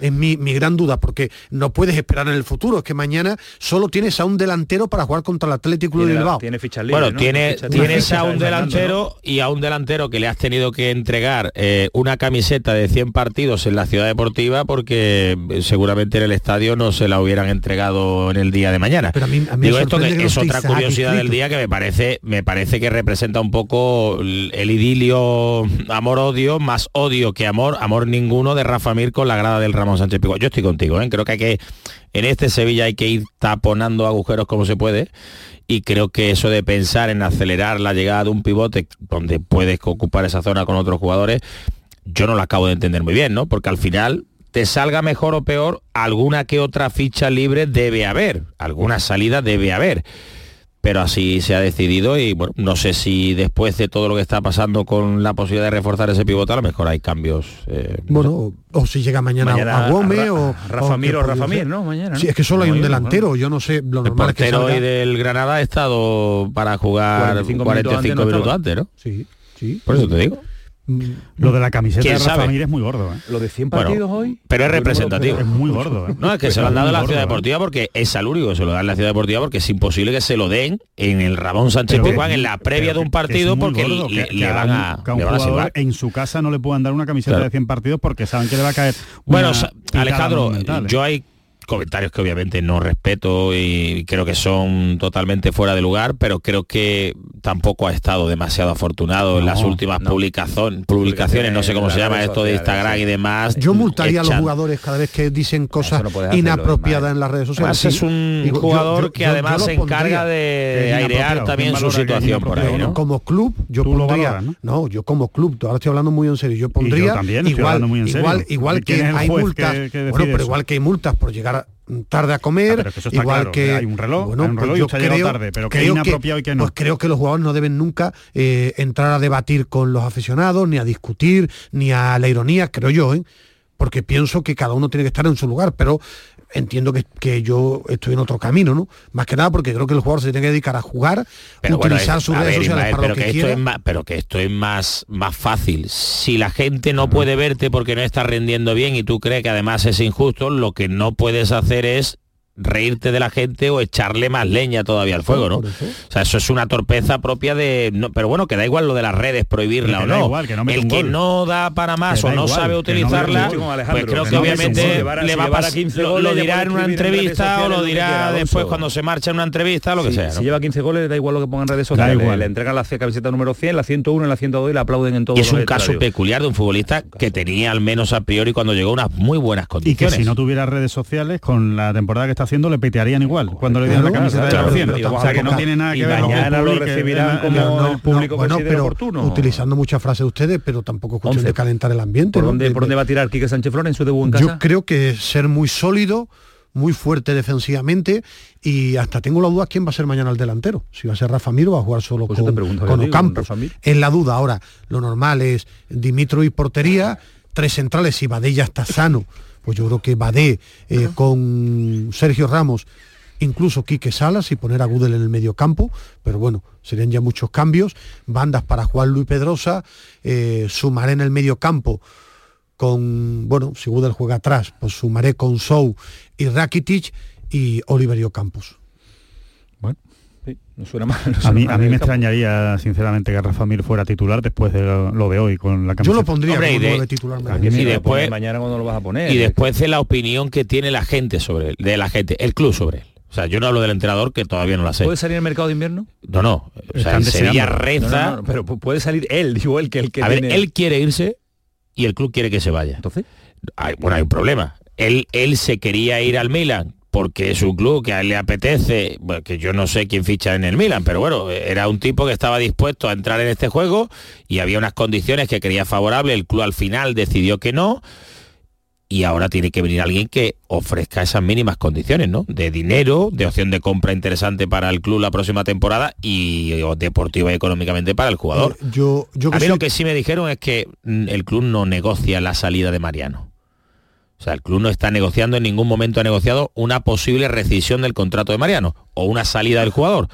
Es mi, mi gran duda, porque no puedes esperar en el futuro. Es que mañana solo tienes a un delantero para jugar contra el Atlético de Bilbao. tiene fichas libres, Bueno, ¿no? tiene, tienes a un delantero y a un delantero que le has tenido que entregar eh, una camiseta de 100 partidos en la ciudad deportiva porque eh, seguramente en el estadio no se la hubieran entregado en el día de mañana. Pero a mí- a mí me Digo esto que es otra curiosidad del día que me parece, me parece que representa un poco el, el idilio amor-odio, más odio que amor, amor ninguno de Rafa Mir con la grada del Ramón Yo estoy contigo, ¿eh? creo que hay que en este Sevilla hay que ir taponando agujeros como se puede y creo que eso de pensar en acelerar la llegada de un pivote donde puedes ocupar esa zona con otros jugadores, yo no lo acabo de entender muy bien, ¿no? Porque al final te salga mejor o peor, alguna que otra ficha libre debe haber, alguna salida debe haber. Pero así se ha decidido y bueno, no sé si después de todo lo que está pasando con la posibilidad de reforzar ese pivote, a lo mejor hay cambios. eh, Bueno, o, o si llega mañana, Mañana a Gómez Ra- o Rafa o Mir o Rafa Mir. ¿no? Mañana, ¿no? Sí, es que solo hay un delantero, yo no sé, lo el normal es que salga- hoy del Granada ha estado para jugar 45 45, minutos minutos, antes, ¿no antes? ¿no? Sí, sí. Por eso te digo. Lo de la camiseta ¿Quién de Rafa sabe? Mir es muy gordo, ¿eh? Lo de 100 Bueno, partidos hoy. Pero es representativo. Es muy gordo, ¿eh? No, es que se lo han dado muy la ciudad gordo, ¿eh? deportiva porque es al único que se lo da en la ciudad deportiva porque es imposible que se lo den en el Ramón Sánchez Pizjuán en la previa de un partido porque gordo, le, que- le que van un- a, que a un le van a jugador silbar. en su casa no le puedan dar una camiseta Claro. de 100 partidos porque saben que le va a caer Bueno, Alejandro, ¿eh? yo hay comentarios que obviamente no respeto y creo que son totalmente fuera de lugar, pero creo que tampoco ha estado demasiado afortunado en las últimas no. publicación- publicaciones, no sé cómo se llama esto de Instagram y demás. Yo multaría a los jugadores cada vez que dicen cosas no inapropiadas en las redes sociales. Además es un digo, yo- jugador yo- que yo- yo además se encarga de airear también ¿Quién su situación por ahí. Como club, yo Tú lo pondría. valoras, ¿no? yo como club, ahora estoy hablando muy en serio. Yo pondría también estoy igual, hablando muy en serio. igual, igual ¿Quién que hay multas. que- que decide bueno, pero eso? igual que hay multas por llegar tarde a comer, Ah, eso igual claro, que hay un reloj, bueno, hay un pues reloj y usted llegado creo- tarde, pero que creo es inapropiado y que no. Pues creo que los jugadores no deben nunca eh, entrar a debatir con los aficionados, ni a discutir, ni a la ironía, creo yo, ¿eh? porque pienso que cada uno tiene que estar en su lugar, pero entiendo que, que yo estoy en otro camino, ¿no? Más que nada porque creo que el jugador se tiene que dedicar a jugar, Pero utilizar sus redes ver, sociales Ismael, para pero lo que, que esto es más, pero que esto es más, más fácil. Si la gente no puede verte porque no está rendiendo bien y tú crees que además es injusto, lo que no puedes hacer es reírte de la gente o echarle más leña todavía al fuego, ¿no? Por eso. O sea, eso es una torpeza propia de... no, pero bueno, que da igual lo de las redes, prohibirla o da no. igual, que no mete el que no da para más o da no igual, sabe no utilizarla, pues creo que no obviamente gol. Le va a pasar, 15 lo, goles, lo ya dirá en una en entrevista o lo dirá después cuando se marcha en una entrevista, lo que Sí, sea. Si ¿no? lleva 15 goles, da igual lo que pongan en redes sociales. Le, igual. le entregan la camiseta número 100, la 101, la 102 y la aplauden en todos Y es un caso peculiar de un futbolista que tenía al menos a priori cuando llegó unas muy buenas Y que condiciones. si no tuviera redes sociales, con la temporada que está haciendo, le petearían igual. Cuando le dieran la Claro, camiseta claro, de la 100. O sea, que no tiene nada que ver mañana lo recibirán como la- el público bueno, considere pero oportuno. utilizando muchas frases de ustedes, pero tampoco es cuestión Once. de calentar el ambiente. ¿Por, ¿no? dónde, De- ¿Por dónde de- va a tirar Quique Sánchez Flores en su debut en casa? Yo creo que ser muy sólido, muy fuerte defensivamente y hasta tengo la duda quién va a ser mañana el delantero. Si va a ser Rafa Mir o va a jugar solo Pues con, pregunto, con Ocampo. Es la duda. Ahora, lo normal es Dimitro y portería, tres centrales, si Badé ya está sano, pues yo creo que Badé eh, con Sergio Ramos, incluso Quique Salas y poner a Gudel en el medio campo, pero bueno, serían ya muchos cambios, bandas para Juan Luis Pedrosa, eh, sumaré en el medio campo con, bueno, si Gudel juega atrás, pues sumaré con Sou y Rakitic y Oliverio Campos. Sí, no suena mal. no A mí, mal a mí me campo. extrañaría, sinceramente, que Rafa Mir fuera titular después de lo, lo de hoy con la Yo camiseta. lo pondría Hombre, como y de- titular. después mañana cuando lo vas a poner. y después de la opinión que tiene la gente sobre él, de la gente, el club sobre él. O sea, yo no hablo del entrenador que todavía no la sé. ¿Puede salir el mercado de invierno? No, no. O sea, Sevilla reza. No, no, no, pero pu- puede salir él, digo él que el que a ver, él quiere irse y el club quiere que se vaya. Entonces, Hay- bueno, hay un problema. Él, él se quería ir al Milan porque es un club que a él le apetece, bueno, que yo no sé quién ficha en el Milan, pero bueno, era un tipo que estaba dispuesto a entrar en este juego y había unas condiciones que quería favorable, el club al final decidió que no y ahora tiene que venir alguien que ofrezca esas mínimas condiciones, ¿no? De dinero, de opción de compra interesante para el club la próxima temporada y deportiva y económicamente para el jugador. Eh, yo, yo a mí soy- lo que sí me dijeron es que mm, el club no negocia la salida de Mariano. O sea, el club no está negociando, en ningún momento ha negociado una posible rescisión del contrato de Mariano o una salida del jugador.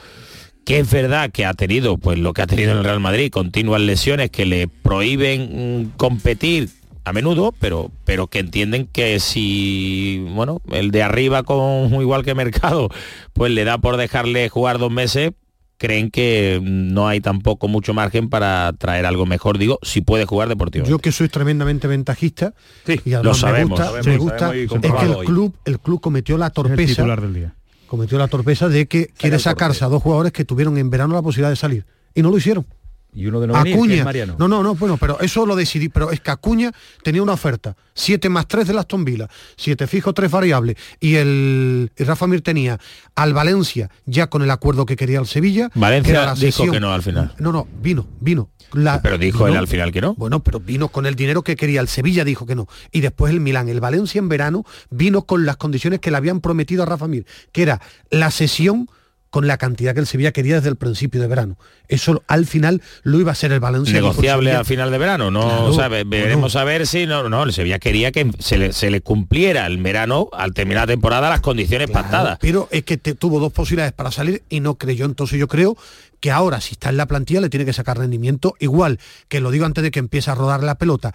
Que es verdad que ha tenido, pues lo que ha tenido en el Real Madrid, continuas lesiones que le prohíben mm, competir a menudo, pero, pero que entienden que si, bueno, el de arriba con igual que Mercado, pues le da por dejarle jugar dos meses, creen que no hay tampoco mucho margen para traer algo mejor, digo, si puede jugar deportivamente. Yo que soy tremendamente ventajista y además lo sabemos, me gusta, sabemos, me lo gusta sabemos y es que el hoy. club, el club cometió la el torpeza, del día. cometió la torpeza de que quiere sacarse a dos jugadores que tuvieron en verano la posibilidad de salir y no lo hicieron. Y uno de los venir, que Acuña, es Mariano. no, no, no, bueno, pero eso lo decidí, pero es que Acuña tenía una oferta, 7 más 3 de Aston Villa, 7 fijo, 3 variables, y el y Rafa Mir tenía al Valencia ya con el acuerdo que quería el Sevilla. Valencia dijo que no al final. No, no, vino, vino. La- Pero dijo vino- él al final que no. Bueno, pero vino con el dinero que quería, el Sevilla dijo que no. Y después el Milán, el Valencia en verano, vino con las condiciones que le habían prometido a Rafa Mir, que era la sesión con la cantidad que el Sevilla quería desde el principio de verano. Eso al final lo iba a ser el Valencia. negociable al final de verano no Claro, o sea, veremos a ver si no no el Sevilla quería que se le, se le cumpliera el verano al terminar la temporada las condiciones pactadas Pero es que te- tuvo dos posibilidades para salir y no creyó. Entonces yo creo que ahora, si está en la plantilla, le tiene que sacar rendimiento. Igual que lo digo antes de que empiece a rodar la pelota.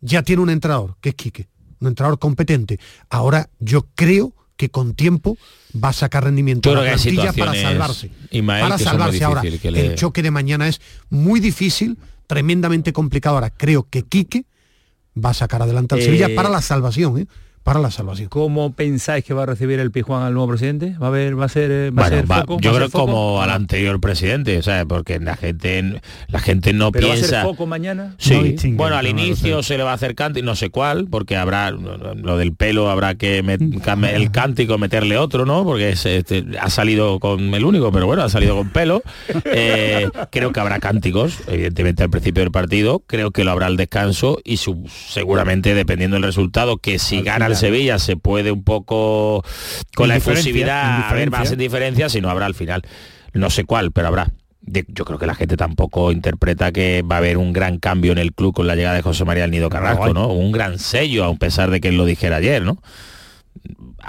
Ya tiene un entrenador, que es Quique, un entrenador competente. Ahora yo creo que con tiempo va a sacar rendimiento Yo a la plantilla para salvarse. Para salvarse ahora. le- El choque de mañana es muy difícil, tremendamente complicado. Ahora creo que Quique va a sacar adelante al Eh, Sevilla para la salvación, ¿eh? Para la salvación. ¿Cómo pensáis que va a recibir el Pijuán al nuevo presidente? ¿Va a haber, va a ser, eh, va a Bueno, ser va- foco? yo ¿Va a creo ser foco? como al anterior presidente, o sea, porque la gente la gente no ¿Pero va a piensa ser foco mañana? Sí, No bueno, al no inicio se le va a hacer cántico, no sé cuál, porque habrá lo del pelo, habrá que met- cam- el cántico meterle otro, ¿no? Porque es, este, ha salido con el único, pero bueno, ha salido con pelo. Eh, creo que habrá cánticos, evidentemente al principio del partido, creo que lo habrá al descanso y su- seguramente dependiendo del resultado, que si gana Sevilla se puede un poco con la efusividad haber más indiferencia, si no habrá al final. No sé cuál, pero habrá. Yo creo que la gente tampoco interpreta que va a haber un gran cambio en el club con la llegada de José María El Nido Carrasco. ¿no? Un gran sello, a pesar de que él lo dijera ayer, ¿no?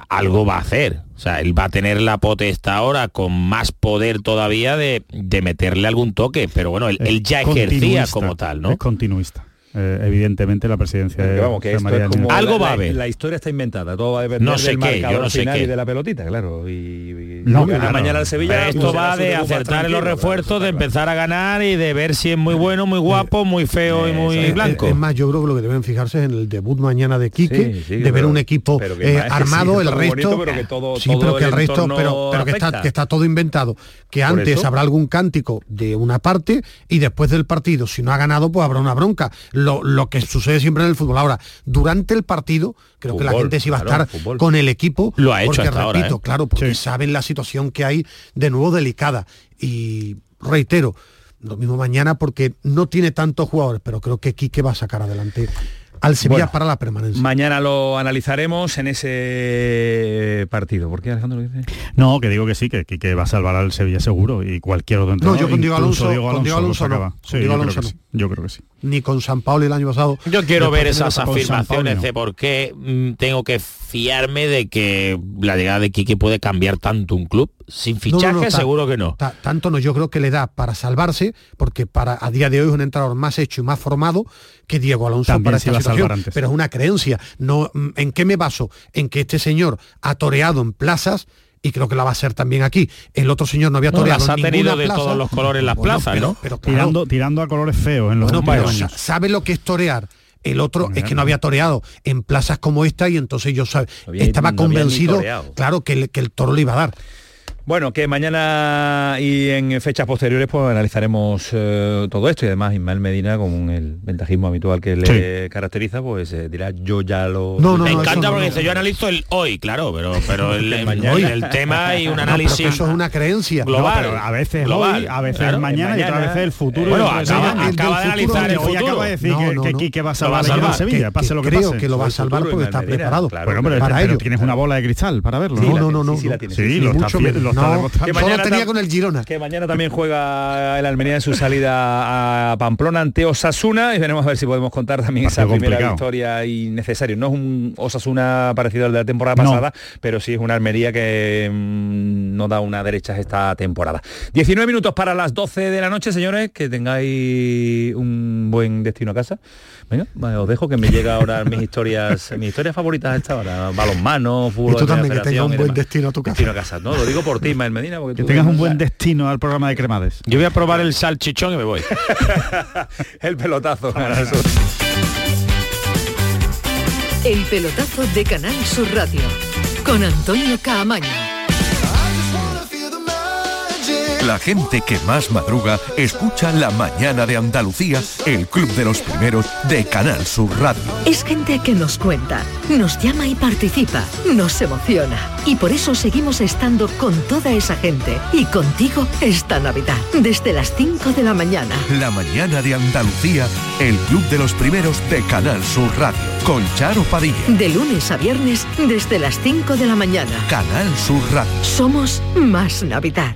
Algo va a hacer. O sea, él va a tener la potestad ahora con más poder todavía de, de meterle algún toque. Pero bueno, él, él ya ejercía como tal, ¿no? Es continuista. Eh, evidentemente la presidencia de Que vamos, que José esto María es como Nieto. Algo la- va a la- haber. La historia está inventada, todo va a depender No sé del qué, yo marcador no sé final qué. y de la pelotita, claro. Y, y- No, mañana el Sevilla. Pero esto pues va de acertar en los refuerzos, claro, de empezar a ganar y de ver si es muy bueno, muy guapo, muy feo y muy Eh, blanco. Es más, yo creo que lo que deben fijarse es en el debut mañana de Quique, Sí, sí, de ver pero- un equipo eh, armado, sí, el resto. bonito, pero que todo- sí, todo pero que el resto, pero, que, está, afecta. que está todo inventado. Que antes habrá algún cántico de una parte y después del partido, si no ha ganado, pues habrá una bronca. Lo, lo que sucede siempre en el fútbol. Ahora, durante el partido, creo que la gente sí va a claro, estar fútbol. con el equipo. Lo ha hecho porque, hasta ahora, repito, ¿eh? claro, porque saben la situación que hay de nuevo delicada. Y reitero, lo mismo mañana porque no tiene tantos jugadores, pero creo que Quique va a sacar adelante al Sevilla Bueno, para la permanencia. Mañana lo analizaremos en ese partido. ¿Por qué Alejandro lo dice? No, que digo que sí, que, que, va a salvar al Sevilla seguro y cualquier otro No, entrenador. yo con Diego incluso Alonso- con Diego lo Alonso no. sacaba. Con Sí, Diego Alonso no. sí. Yo creo que sí. Ni con San Paulo el año pasado. Yo quiero ver esas afirmaciones no. de por qué mm, tengo que fiarme de que la llegada de Quique puede cambiar tanto un club. Sin No, no, fichaje no, seguro que no. ta- tanto no, yo creo que le da para salvarse, porque para a día de hoy es un entrenador más hecho y más formado que Diego Alonso También para esta situación. salvar antes. Pero es una creencia. No, mm, ¿En qué me baso? En que este señor ha toreado en plazas y creo que la va a hacer también aquí. El otro señor no había No, toreado las ha tenido de plaza. todos los colores en las Bueno, plazas, pero- ¿no? pero claro, Tirando, tirando a colores feos en los bueno, pero años. sabe lo que es torear. El otro es que no había toreado en plazas como esta y entonces yo sabe, estaba no convencido, claro, que el, que el toro le iba a dar. Bueno, que mañana y en fechas posteriores pues analizaremos eh, todo esto y además Ismael Medina con el ventajismo habitual que le caracteriza pues eh, dirá yo ya lo me encanta porque dice yo analizo el hoy claro pero pero el, el, el tema y un análisis No, eso es una creencia. global No, pero a veces global, hoy, a veces claro, mañana, y otras veces el futuro. bueno acaba, de analizar el Hoy futuro acaba de decir que, No, que no, Quique va a no. salvar va a salvar, Sevilla, que- pase que lo que creo pase. que lo va a salvar porque está preparado. Bueno, pero, tienes una bola de cristal para verlo. ¿no? No, no, no, Sí, no. lo está, que mañana tenía con el Girona. Que mañana también juega el Almería en su salida a Pamplona ante Osasuna y veremos a ver si podemos contar también esa primera victoria innecesaria. No es un Osasuna parecido al de la temporada No. pasada, pero sí es una Almería que mm, no da una derecha esta temporada. 19 minutos para las 12 de la noche, señores, que tengáis un buen destino a casa. Venga, os dejo que me llega ahora mis historias, mis historias favoritas a esta hora. Balonmano, fútbol. Y tú también, que tengas un buen demás. destino a tu casa. Destino a casa, ¿no? Lo digo por ti, Ismael Medina, porque Que tú- tengas un buen destino al programa de Cremades. yo voy a probar el salchichón y me voy el pelotazo. Canal Sur. El pelotazo de Canal Sur Radio con Antonio Caamaño. La gente que más madruga escucha La Mañana de Andalucía, el club de los primeros de Canal Sur Radio. Es gente que nos cuenta, nos llama y participa, nos emociona. Y por eso seguimos estando con toda esa gente y contigo esta Navidad, desde las 5 de la mañana. La Mañana de Andalucía, el club de los primeros de Canal Sur Radio, con Charo Padilla. De lunes a viernes, desde las 5 de la mañana. Canal Sur Radio. Somos más Navidad.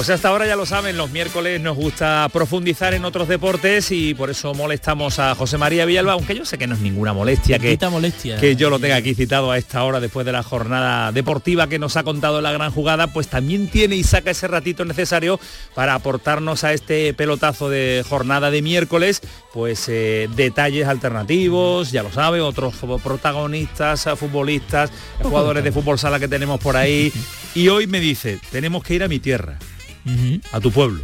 Pues hasta ahora ya lo saben, los miércoles nos gusta profundizar en otros deportes y por eso molestamos a José María Villalba, aunque yo sé que no es ninguna molestia que, molestia. que yo lo tenga aquí citado a esta hora después de la jornada deportiva que nos ha contado la gran jugada, pues también tiene y saca ese ratito necesario para aportarnos a este pelotazo de jornada de miércoles, pues eh, detalles alternativos, ya lo sabe, otros protagonistas, futbolistas, jugadores de fútbol sala que tenemos por ahí. Y hoy me dice, tenemos que ir a mi tierra, A tu pueblo.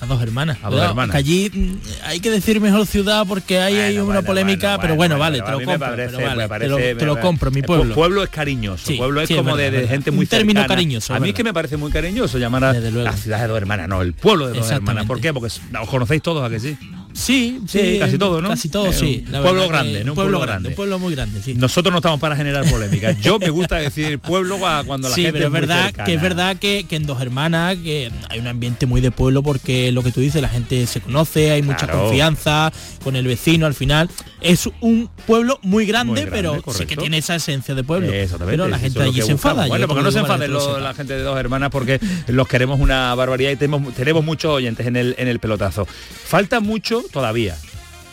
A dos hermanas. A dos hermanas. que allí mm, hay que decir mejor ciudad porque ahí hay una polémica, pero bueno, vale, te lo compro. parece- pero vale, te lo- te lo me- compro, mi el pueblo. pueblo es cariñoso, Sí, pueblo es sí, es como verdad, de, gente Un muy término cercana. cariñoso, A mí es que me parece muy cariñoso llamar a la ciudad de dos hermanas, no, el pueblo de dos hermanas. ¿Por qué? Porque os conocéis todos, ¿a que sí? Sí, Sí, casi todo, ¿no? Casi todo, Eh, sí. la pueblo grande, ¿no? Un pueblo grande, un pueblo muy grande, sí. Nosotros no estamos para generar polémica. Yo me gusta decir pueblo cuando la sí, gente pero es verdad cercana. que es verdad que, que en dos hermanas que hay un ambiente muy de pueblo porque lo que tú dices la gente se conoce hay mucha Claro. confianza con el vecino al final es un pueblo muy grande, Muy grande, pero sí que tiene esa esencia de pueblo pero la gente allí se enfada Bueno, porque no se enfaden la gente de dos hermanas porque los queremos una barbaridad y tenemos, tenemos muchos oyentes en el, en el pelotazo. Falta mucho todavía.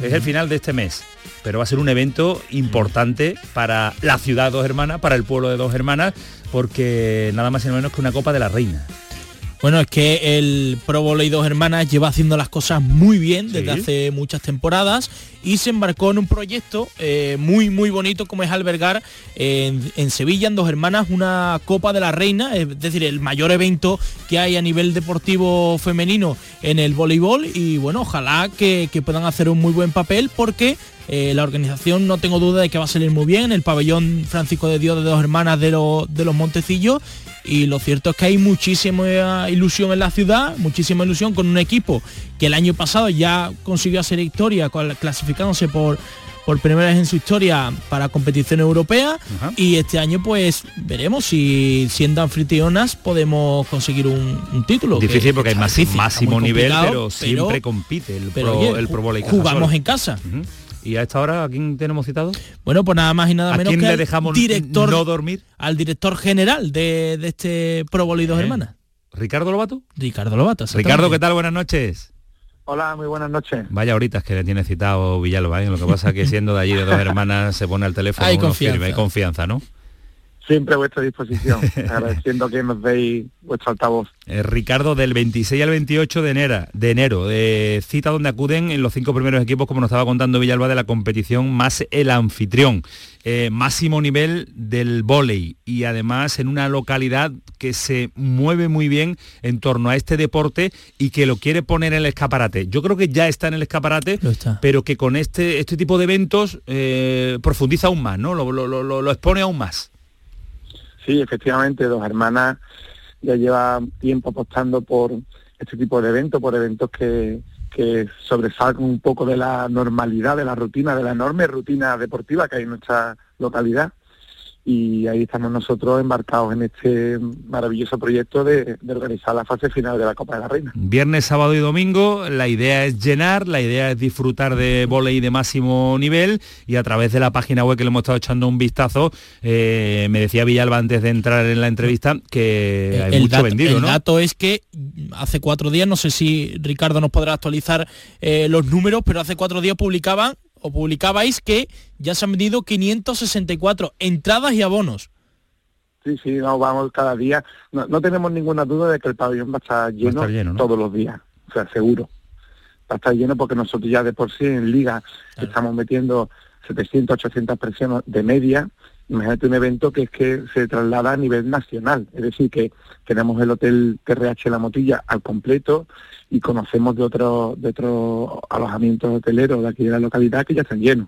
Es el final de este mes. Pero va a ser un evento importante para la ciudad de dos hermanas, para el pueblo de dos hermanas, porque nada más y nada menos que una Copa de la Reina. Bueno, es que el Pro Volley Dos Hermanas lleva haciendo las cosas muy bien desde Sí. hace muchas temporadas y se embarcó en un proyecto eh, muy muy bonito como es albergar en, en Sevilla, en Dos Hermanas, una Copa de la Reina, es decir, el mayor evento que hay a nivel deportivo femenino en el voleibol y bueno, ojalá que, que puedan hacer un muy buen papel porque eh, la organización no tengo duda de que va a salir muy bien. En el pabellón Francisco de Dios de Dos Hermanas de, los de los Montecillos. Y lo cierto es que hay muchísima ilusión en la ciudad, muchísima ilusión con un equipo que el año pasado ya consiguió hacer historia clasificándose por por primera vez en su historia para competición europea. Y este año pues veremos si siendo anfitrionas podemos conseguir un, un título. que Difícil porque hay máximo, máximo nivel, pero siempre compite el pero, pro, oye, el pro volley jugamos en casa. ¿Y a esta hora a quién tenemos citado? Bueno, pues nada más y nada ¿A menos quién que le al dejamos director, no dormir? Al director general de, de este Pro Volley Dos Eh, Hermanas. ¿Ricardo Lobato? Ricardo Lobato. Ricardo, ¿qué tal? Buenas noches. Hola, muy buenas noches. Vaya horitas que le tiene citado Villalba, ¿eh? lo que pasa que siendo de allí de dos hermanas se pone al teléfono Hay uno confianza. firme, hay confianza, ¿no? Siempre a vuestra disposición, agradeciendo que nos deis vuestro altavoz. Eh, Ricardo, del 26 al 28 de enero, de enero eh, cita donde acuden en los cinco primeros equipos, como nos estaba contando Villalba, de la competición más el anfitrión. Eh, máximo nivel del vóley y además en una localidad que se mueve muy bien en torno a este deporte y que lo quiere poner en el escaparate. Yo creo que ya está en el escaparate, pero que con este, este tipo de eventos profundiza aún más, ¿no? Lo, lo, lo, lo expone aún más. Sí, efectivamente, dos hermanas ya lleva tiempo apostando por este tipo de eventos, por eventos que, que sobresalgan un poco de la normalidad, de la rutina, de la enorme rutina deportiva que hay en nuestra localidad y ahí estamos nosotros embarcados en este maravilloso proyecto de, organizar la fase final de la Copa de la Reina. Viernes, sábado y domingo, la idea es llenar, la idea es disfrutar de volei de máximo nivel y a través de la página web que le hemos estado echando un vistazo, eh, me decía Villalba antes de entrar en la entrevista que hay mucho vendido, El dato es que hace cuatro días, no sé si Ricardo nos podrá actualizar eh, los números, pero hace cuatro días publicaban o publicabais que ya se han vendido 564 entradas y abonos. Sí, sí, no, vamos cada día. No, tenemos ninguna duda de que el pabellón va a estar lleno, todos los días, o sea, seguro. Va a estar lleno porque nosotros ya de por sí en liga estamos metiendo 700, 800 personas de media. Imagínate un evento que es que se traslada a nivel nacional, es decir, que tenemos el hotel TRH La Motilla al completo, y conocemos de otros de otros alojamientos hoteleros de aquí de la localidad que ya están llenos.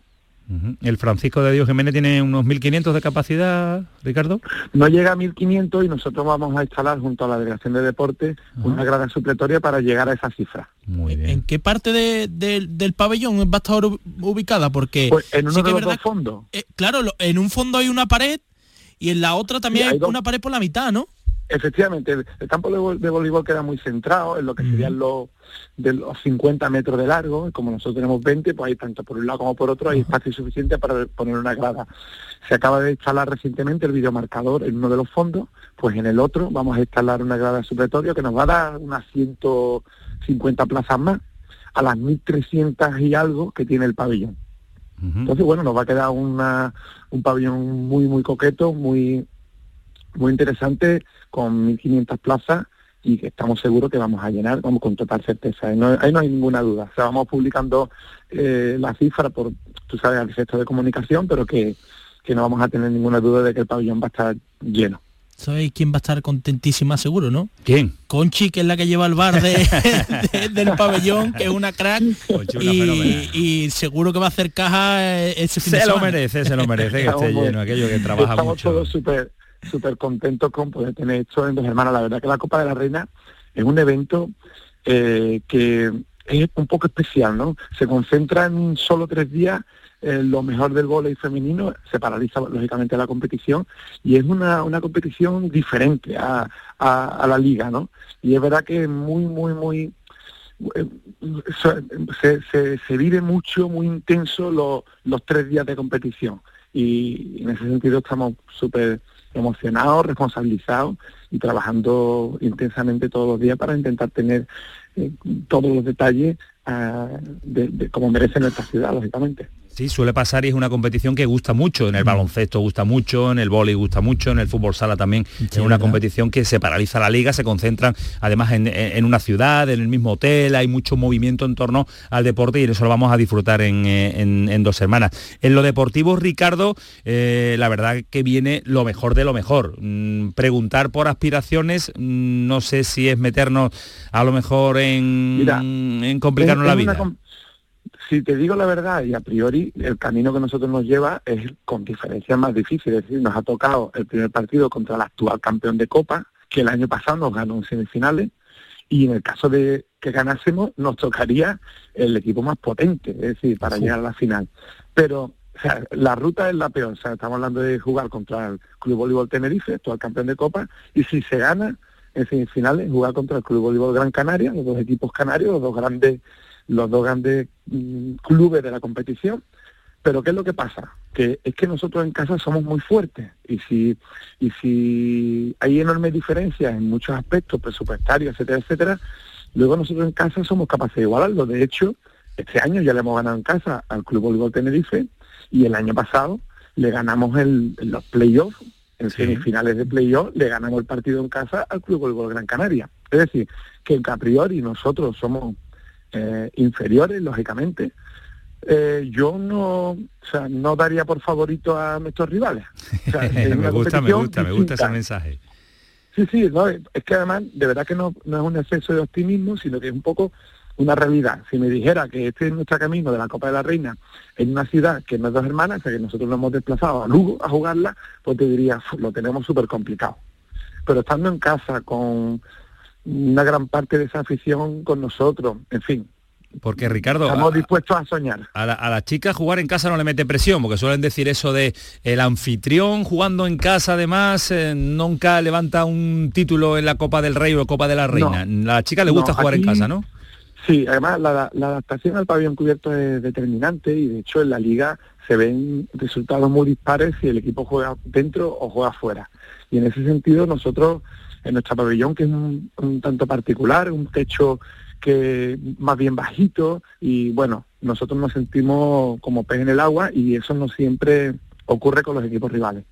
¿El Francisco de Dios Jiménez tiene unos 1.500 de capacidad, Ricardo? No llega a 1.500 y nosotros vamos a instalar junto a la Delegación de Deportes una grada supletoria para llegar a esa cifra. Muy bien. ¿En qué parte del pabellón va a estar ubicada? Porque pues en uno de los dos fondos. Eh, claro, en un fondo hay una pared y en la otra también hay, una pared por la mitad, ¿no? Efectivamente, el campo de, voleibol queda muy centrado en lo que serían los, de los 50 metros de largo, como nosotros tenemos 20, pues hay tanto por un lado como por otro, hay espacio suficiente para poner una grada. Se acaba de instalar recientemente el videomarcador en uno de los fondos, pues en el otro vamos a instalar una grada supletoria que nos va a dar unas 150 plazas más a las 1.300 y algo que tiene el pabellón. Entonces, bueno, nos va a quedar una, un pabellón muy, muy coqueto, muy muy interesante con 1.500 plazas y que estamos seguros que vamos a llenar, vamos con total certeza. Ahí no, hay ninguna duda. O sea, vamos publicando eh, la cifra por, tú sabes, al sector de comunicación, pero que, que no vamos a tener ninguna duda de que el pabellón va a estar lleno. ¿Sabéis quién va a estar contentísima seguro, no? ¿Quién? Conchi, que es la que lleva el bar de, del pabellón, que es una crack. y, seguro que va a hacer caja eh, ese fin Se lo merece, se lo merece que esté lleno, aquello que trabaja estamos mucho. Todos súper súper contentos con poder tener esto en Dos Hermanas. La verdad que la Copa de la Reina es un evento eh, que es un poco especial, ¿no? Se concentra en solo tres días lo mejor del voleibol femenino, se paraliza lógicamente la competición y es una, una competición diferente a, a, la liga, ¿no? Y es verdad que es muy, muy, muy... Eh, se, se, se vive mucho, muy intenso los, los tres días de competición y en ese sentido estamos súper emocionados, responsabilizados y trabajando intensamente todos los días para intentar tener eh, todos los detalles ah, de, como merece nuestra ciudad, lógicamente. Sí, suele pasar y es una competición que gusta mucho. En el mm. baloncesto gusta mucho, en el vóley gusta mucho, en el fútbol sala también. es una competición que se paraliza la liga, se concentran además en, una ciudad, en el mismo hotel, hay mucho movimiento en torno al deporte y eso lo vamos a disfrutar en, eh, dos semanas. En lo deportivo, Ricardo, eh, la verdad que viene lo mejor de lo mejor. Mm, preguntar por aspiraciones, mm, no sé si es meternos a lo mejor en, en complicarnos la vida si te digo la verdad, y a priori el camino que nosotros nos lleva es con diferencias más difíciles. Es decir, nos ha tocado el primer partido contra el actual campeón de Copa, que el año pasado nos ganó en semifinales, y en el caso de que ganásemos, nos tocaría el equipo más potente, es decir, para llegar a la final. Pero o sea, la ruta es la peor. O sea, estamos hablando de jugar contra el Club Voleibol Tenerife, actual campeón de Copa, y si se gana en semifinales, jugar contra el Club Voleibol Gran Canaria, los dos equipos canarios, los dos grandes los dos grandes mm, clubes de la competición. Pero ¿qué es lo que pasa? Que es que nosotros en casa somos muy fuertes y si, y si hay enormes diferencias en muchos aspectos presupuestarios, etcétera, etcétera, luego nosotros en casa somos capaces de igualarlo. De hecho, este año ya le hemos ganado en casa al Club Voleibol Tenerife y el año pasado le ganamos el, los playoffs en semifinales de playoff le ganamos el partido en casa al Club Voleibol Gran Canaria. Es decir, que a priori nosotros somos eh, inferiores, lógicamente, eh, yo no, o sea, no daría por favorito a nuestros rivales. O sea, es me gusta, me gusta, me gusta ese mensaje. Sí, sí, no, es que además de verdad que no, no es un exceso de optimismo, sino que es un poco una realidad. Si me dijera que este es nuestro camino de la Copa de la Reina en una ciudad que no es dos hermanas, o sea que nosotros nos hemos desplazado a Lugo a jugarla, pues te diría, "Fu, lo tenemos súper complicado. Pero estando en casa con una gran parte de esa afición con nosotros, en fin, Porque Ricardo, estamos a, dispuestos a soñar. a la, a la chica jugar en casa no le mete presión, porque suelen decir eso de el anfitrión jugando en casa además eh, nunca levanta un título en la Copa del Rey o Copa de la Reina. No. a la chica le gusta No, jugar en casa, ¿no? Sí, además la, la adaptación al pabellón cubierto es determinante y de hecho en la liga se ven resultados muy dispares si el equipo juega dentro o juega fuera. Y en ese sentido nosotros, en nuestro pabellón, que es un, tanto particular, un techo que más bien bajito y bueno, nosotros nos sentimos como pez en el agua y eso no siempre ocurre con los equipos rivales.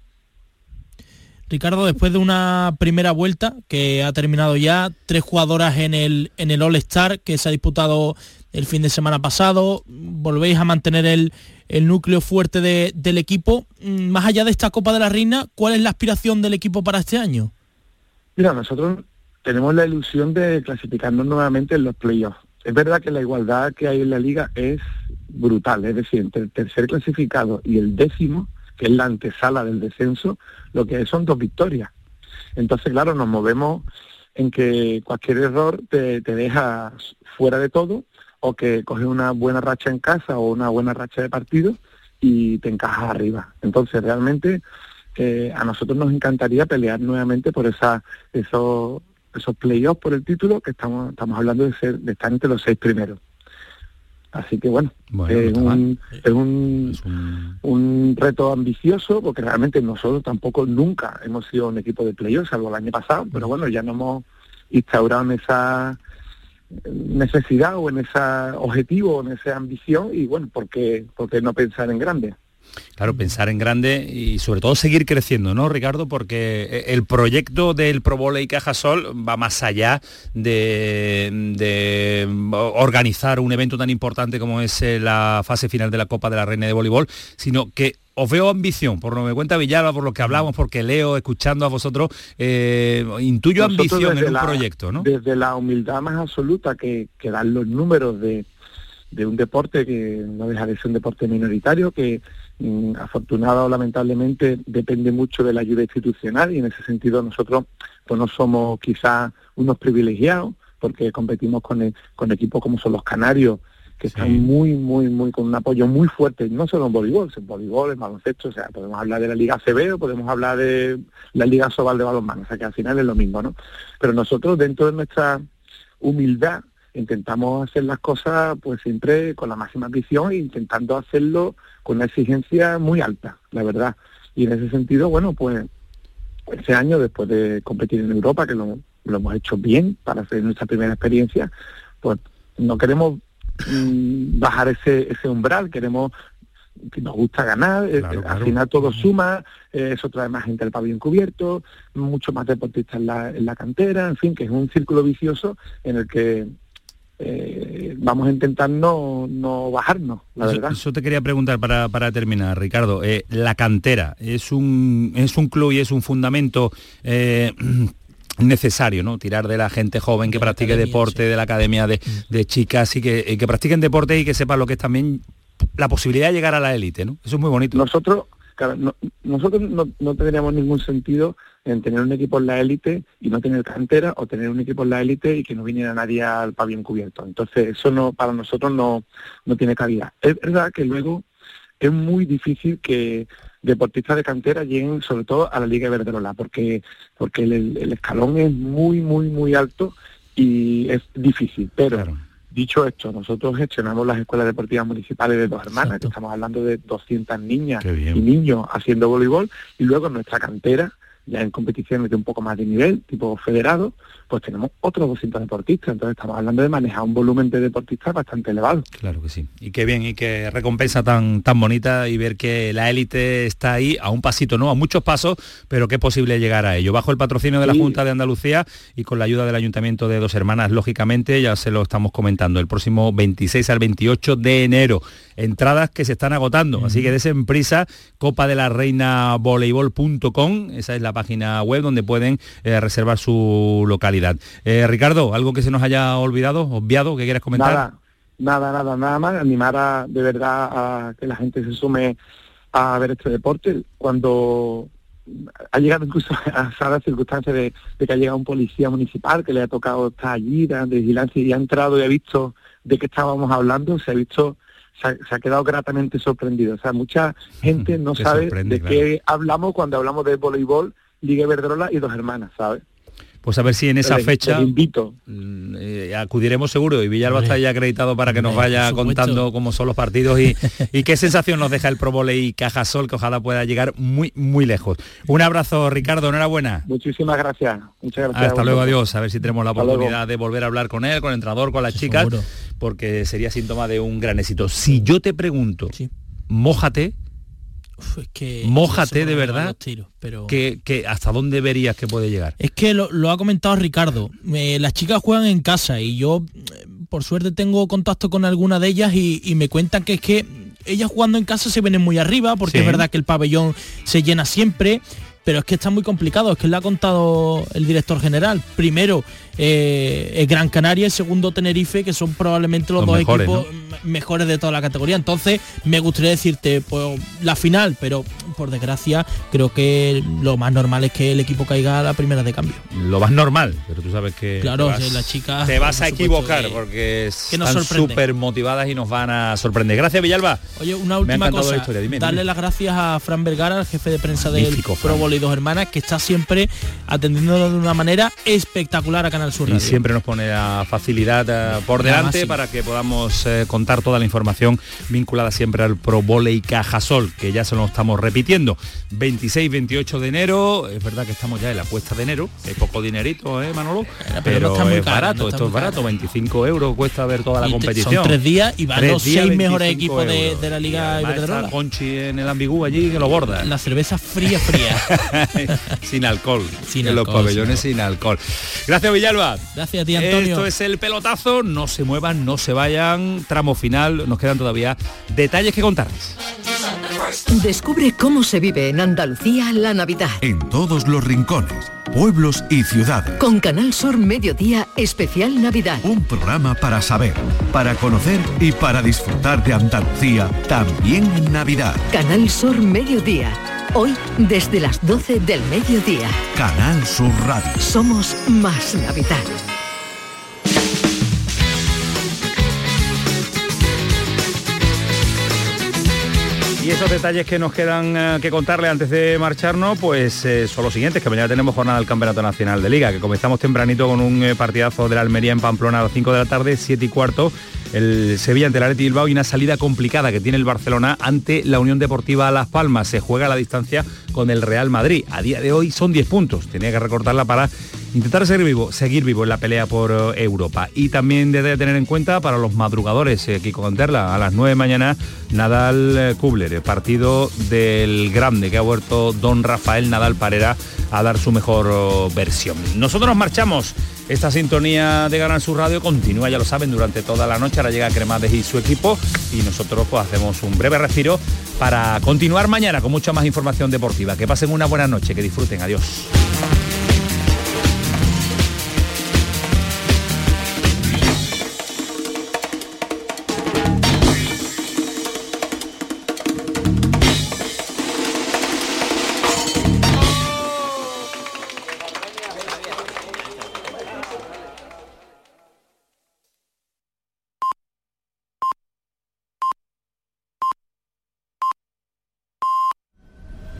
Ricardo, después de una primera vuelta que ha terminado ya, tres jugadoras en el, en el All Star que se ha disputado el fin de semana pasado, volvéis a mantener el, el núcleo fuerte de- del equipo. Mm, Más allá de esta Copa de la Reina, ¿cuál es la aspiración del equipo para este año? Mira, nosotros tenemos la ilusión de clasificarnos nuevamente en los playoffs. Es verdad que la igualdad que hay en la liga es brutal, es decir, entre el tercer clasificado y el décimo, que es la antesala del descenso, lo que son dos victorias. Entonces, claro, nos movemos en que cualquier error te, te deja fuera de todo o que coges una buena racha en casa o una buena racha de partido y te encajas arriba. Entonces, realmente eh, a nosotros nos encantaría pelear nuevamente por esa, esos, esos playoffs por el título, que estamos, estamos hablando de, ser, de estar entre los seis primeros. Así que bueno, Bueno, es, no un, es un, un reto ambicioso, porque realmente nosotros tampoco nunca hemos sido un equipo de playoffs, salvo el año pasado, pero bueno, ya nos hemos instaurado en esa necesidad o en ese objetivo, en esa ambición, y bueno, ¿por qué, por qué no pensar en grande? Claro, pensar en grande y sobre todo seguir creciendo, ¿no, Ricardo? Porque eh, el proyecto del Pro Voley Cajasol va más allá de, de organizar un evento tan importante como es eh, la fase final de la Copa de la Reina de Voleibol, sino que os veo ambición, por lo que me cuenta Villalba, por lo que hablamos, porque leo, escuchando a vosotros, eh, intuyo Nosotros ambición en un la- proyecto, ¿no? Desde la humildad más absoluta que, que dan los números de, de un deporte que no deja de ser un deporte minoritario, que mm, afortunado o lamentablemente depende mucho de la ayuda institucional y en ese sentido nosotros pues no somos quizás unos privilegiados porque competimos con, e- con equipos como son los canarios que están muy, muy, muy con un apoyo muy fuerte, no solo en voleibol, en voleibol, en baloncesto, o sea, podemos hablar de la Liga CB o podemos hablar de la Liga Sobal de balonmano, o sea que al final es lo mismo, ¿no? Pero nosotros dentro de nuestra humildad intentamos hacer las cosas pues siempre con la máxima ambición e intentando hacerlo con una exigencia muy alta, la verdad. Y en ese sentido, bueno, pues ese año después de competir en Europa, que lo, lo hemos hecho bien para hacer nuestra primera experiencia, pues no queremos mm, bajar ese, ese umbral, queremos que nos gusta ganar, eh, al final todo suma, eh, eso trae más gente al pabellón cubierto, mucho más deportistas en la, en la cantera, en fin, que es un círculo vicioso en el que eh, vamos a intentar no, no bajarnos, la Eso, verdad. eso te quería preguntar para, para terminar, Ricardo. Eh, la cantera es un, es un club y es un fundamento eh, necesario, ¿no? Tirar de la gente joven que practique deporte, de la academia de, de chicas y que, eh, que practiquen deporte y que sepan lo que es también la posibilidad de llegar a la élite, ¿no? Eso es muy bonito. Nosotros, claro, no- nosotros no, no tendríamos ningún sentido en tener un equipo en la élite y no tener cantera o tener un equipo en la élite y que no viniera nadie al pabellón cubierto. Entonces eso no para nosotros no, no tiene cabida. Es verdad que luego es muy difícil que deportistas de cantera lleguen sobre todo a la Liga Iberdrola porque porque el, el escalón es muy muy muy alto y es difícil pero dicho esto nosotros gestionamos las escuelas deportivas municipales de dos hermanas que estamos hablando de 200 niñas y niños haciendo voleibol y luego en nuestra cantera ya en competiciones de un poco más de nivel, tipo federado, pues tenemos otros 200 deportistas. Entonces estamos hablando de manejar un volumen de deportistas bastante elevado. Claro que sí. Y qué bien, y qué recompensa tan, tan bonita y ver que la élite está ahí a un pasito, no, a muchos pasos, pero que es posible llegar a ello. Bajo el patrocinio de la Junta de Andalucía y con la ayuda del Ayuntamiento de Dos Hermanas, lógicamente, ya se lo estamos comentando, el próximo 26 al 28 de enero. Entradas que se están agotando, así que desen prisa, copa de la reina voleibol.com, esa es la página web donde pueden eh, reservar su Eh, Ricardo, ¿algo que se nos haya olvidado, obviado, que quieras comentar? Nada, nada, nada, nada más, animar a, de verdad a que la gente se sume a ver este deporte. Cuando ha llegado incluso a la circunstancia de, de, que ha llegado un policía municipal que le ha tocado estar allí de vigilancia y ha entrado y ha visto de qué estábamos hablando, se ha visto se ha, se ha, quedado gratamente sorprendido. O sea, mucha gente no sabe de claro. qué hablamos cuando hablamos de voleibol, Liga Verdrola y dos hermanas, ¿sabes? Pues a ver si en esa Les- fecha les invito. mm, eh, acudiremos seguro y Villalba está ya acreditado para que nos vaya contando cómo son los partidos y, y qué sensación nos deja el Pro Voley Cajasol que ojalá pueda llegar muy muy lejos. Un abrazo Ricardo, enhorabuena. Muchísimas gracias. Muchas gracias. Hasta a luego, adiós. A ver si tenemos la Hasta luego. oportunidad de volver a hablar con él, con el entrenador, con las chicas, porque sería síntoma de un gran éxito. Si yo te pregunto, mójate, Es que mójate de verdad, tiros, pero que, que ¿hasta dónde verías que puede llegar? Es que lo, lo ha comentado Ricardo. Eh, las chicas juegan en casa y yo, eh, por suerte, tengo contacto con alguna de ellas y, y me cuentan que es que ellas jugando en casa se vienen muy arriba, porque Sí. es verdad que el pabellón se llena siempre. Pero es que está muy complicado, es que le ha contado el director general. Primero, eh, el Gran Canaria y segundo Tenerife, que son probablemente los, Los dos mejores, equipos mejores de toda la categoría. Entonces, me gustaría decirte, pues, la final, pero por desgracia, creo que lo más normal es que el equipo caiga a la primera de cambio. Lo más normal, pero tú sabes que Claro, te sí, las chicas, te vas a equivocar que- porque que nos están súper motivadas y nos van a sorprender. Gracias Villalba. Oye, una última cosa. la historia, dime, darle dime. las gracias a Fran Vergara, el jefe de prensa Magnífico, del. Pro Volley Dos Hermanas, que está siempre atendiéndonos de una manera espectacular a Canal Sur Y siempre nos pone la facilidad eh, por La delante para que podamos eh, contar toda la información vinculada siempre al Pro Voley Cajasol, que ya se lo estamos repitiendo. 26-28 de enero, es verdad que estamos ya en la puesta de enero, hay poco dinerito, ¿eh, Manolo? pero no está muy es caro, barato, no está esto es barato, 25 euros cuesta ver toda la Y competición. son tres días y van los seis mejores 25 equipos de, la Liga Iberdrola. Conchi en el ambigú allí que lo borda. La cerveza fría, fría. sin alcohol. Sin en los pabellones sin alcohol. Gracias Villalba. Gracias a ti, Antonio. Esto es el pelotazo, no se muevan, no se vayan. Tramo final, nos quedan todavía detalles que contarles. Descubre cómo se vive en Andalucía la Navidad. En todos los rincones, pueblos y ciudades. Con Canal Sur Mediodía Especial Navidad. Un programa para saber, para conocer y para disfrutar de Andalucía también en Navidad. Canal Sur Mediodía. Hoy desde las 12 del mediodía. Canal Sur Radio. Somos más Navidad. Y esos detalles que nos quedan eh, que contarle antes de marcharnos, pues eh, son los siguientes, que mañana tenemos jornada del Campeonato Nacional de Liga, que comenzamos tempranito con un eh, partidazo de la Almería en Pamplona a las 5 de la tarde, 7 y cuarto, el Sevilla ante el Athletic Bilbao y una salida complicada que tiene el Barcelona ante la Unión Deportiva Las Palmas. Se juega a la distancia con el Real Madrid. A día de hoy son 10 puntos, tenía que recortarla para intentar seguir vivo, seguir vivo en la pelea por eh, Europa. Y también debe tener en cuenta para los madrugadores, eh, Kiko Conterla, a las 9 de mañana, Nadal eh, Kubler, el partido del grande que ha vuelto don Rafael Nadal Parera a dar su mejor oh, versión. Nosotros nos marchamos. Esta sintonía de Ganar su Radio continúa, ya lo saben, durante toda la noche. Ahora llega Cremades y su equipo y nosotros pues hacemos un breve respiro para continuar mañana con mucha más información deportiva. Que pasen una buena noche, que disfruten. Adiós.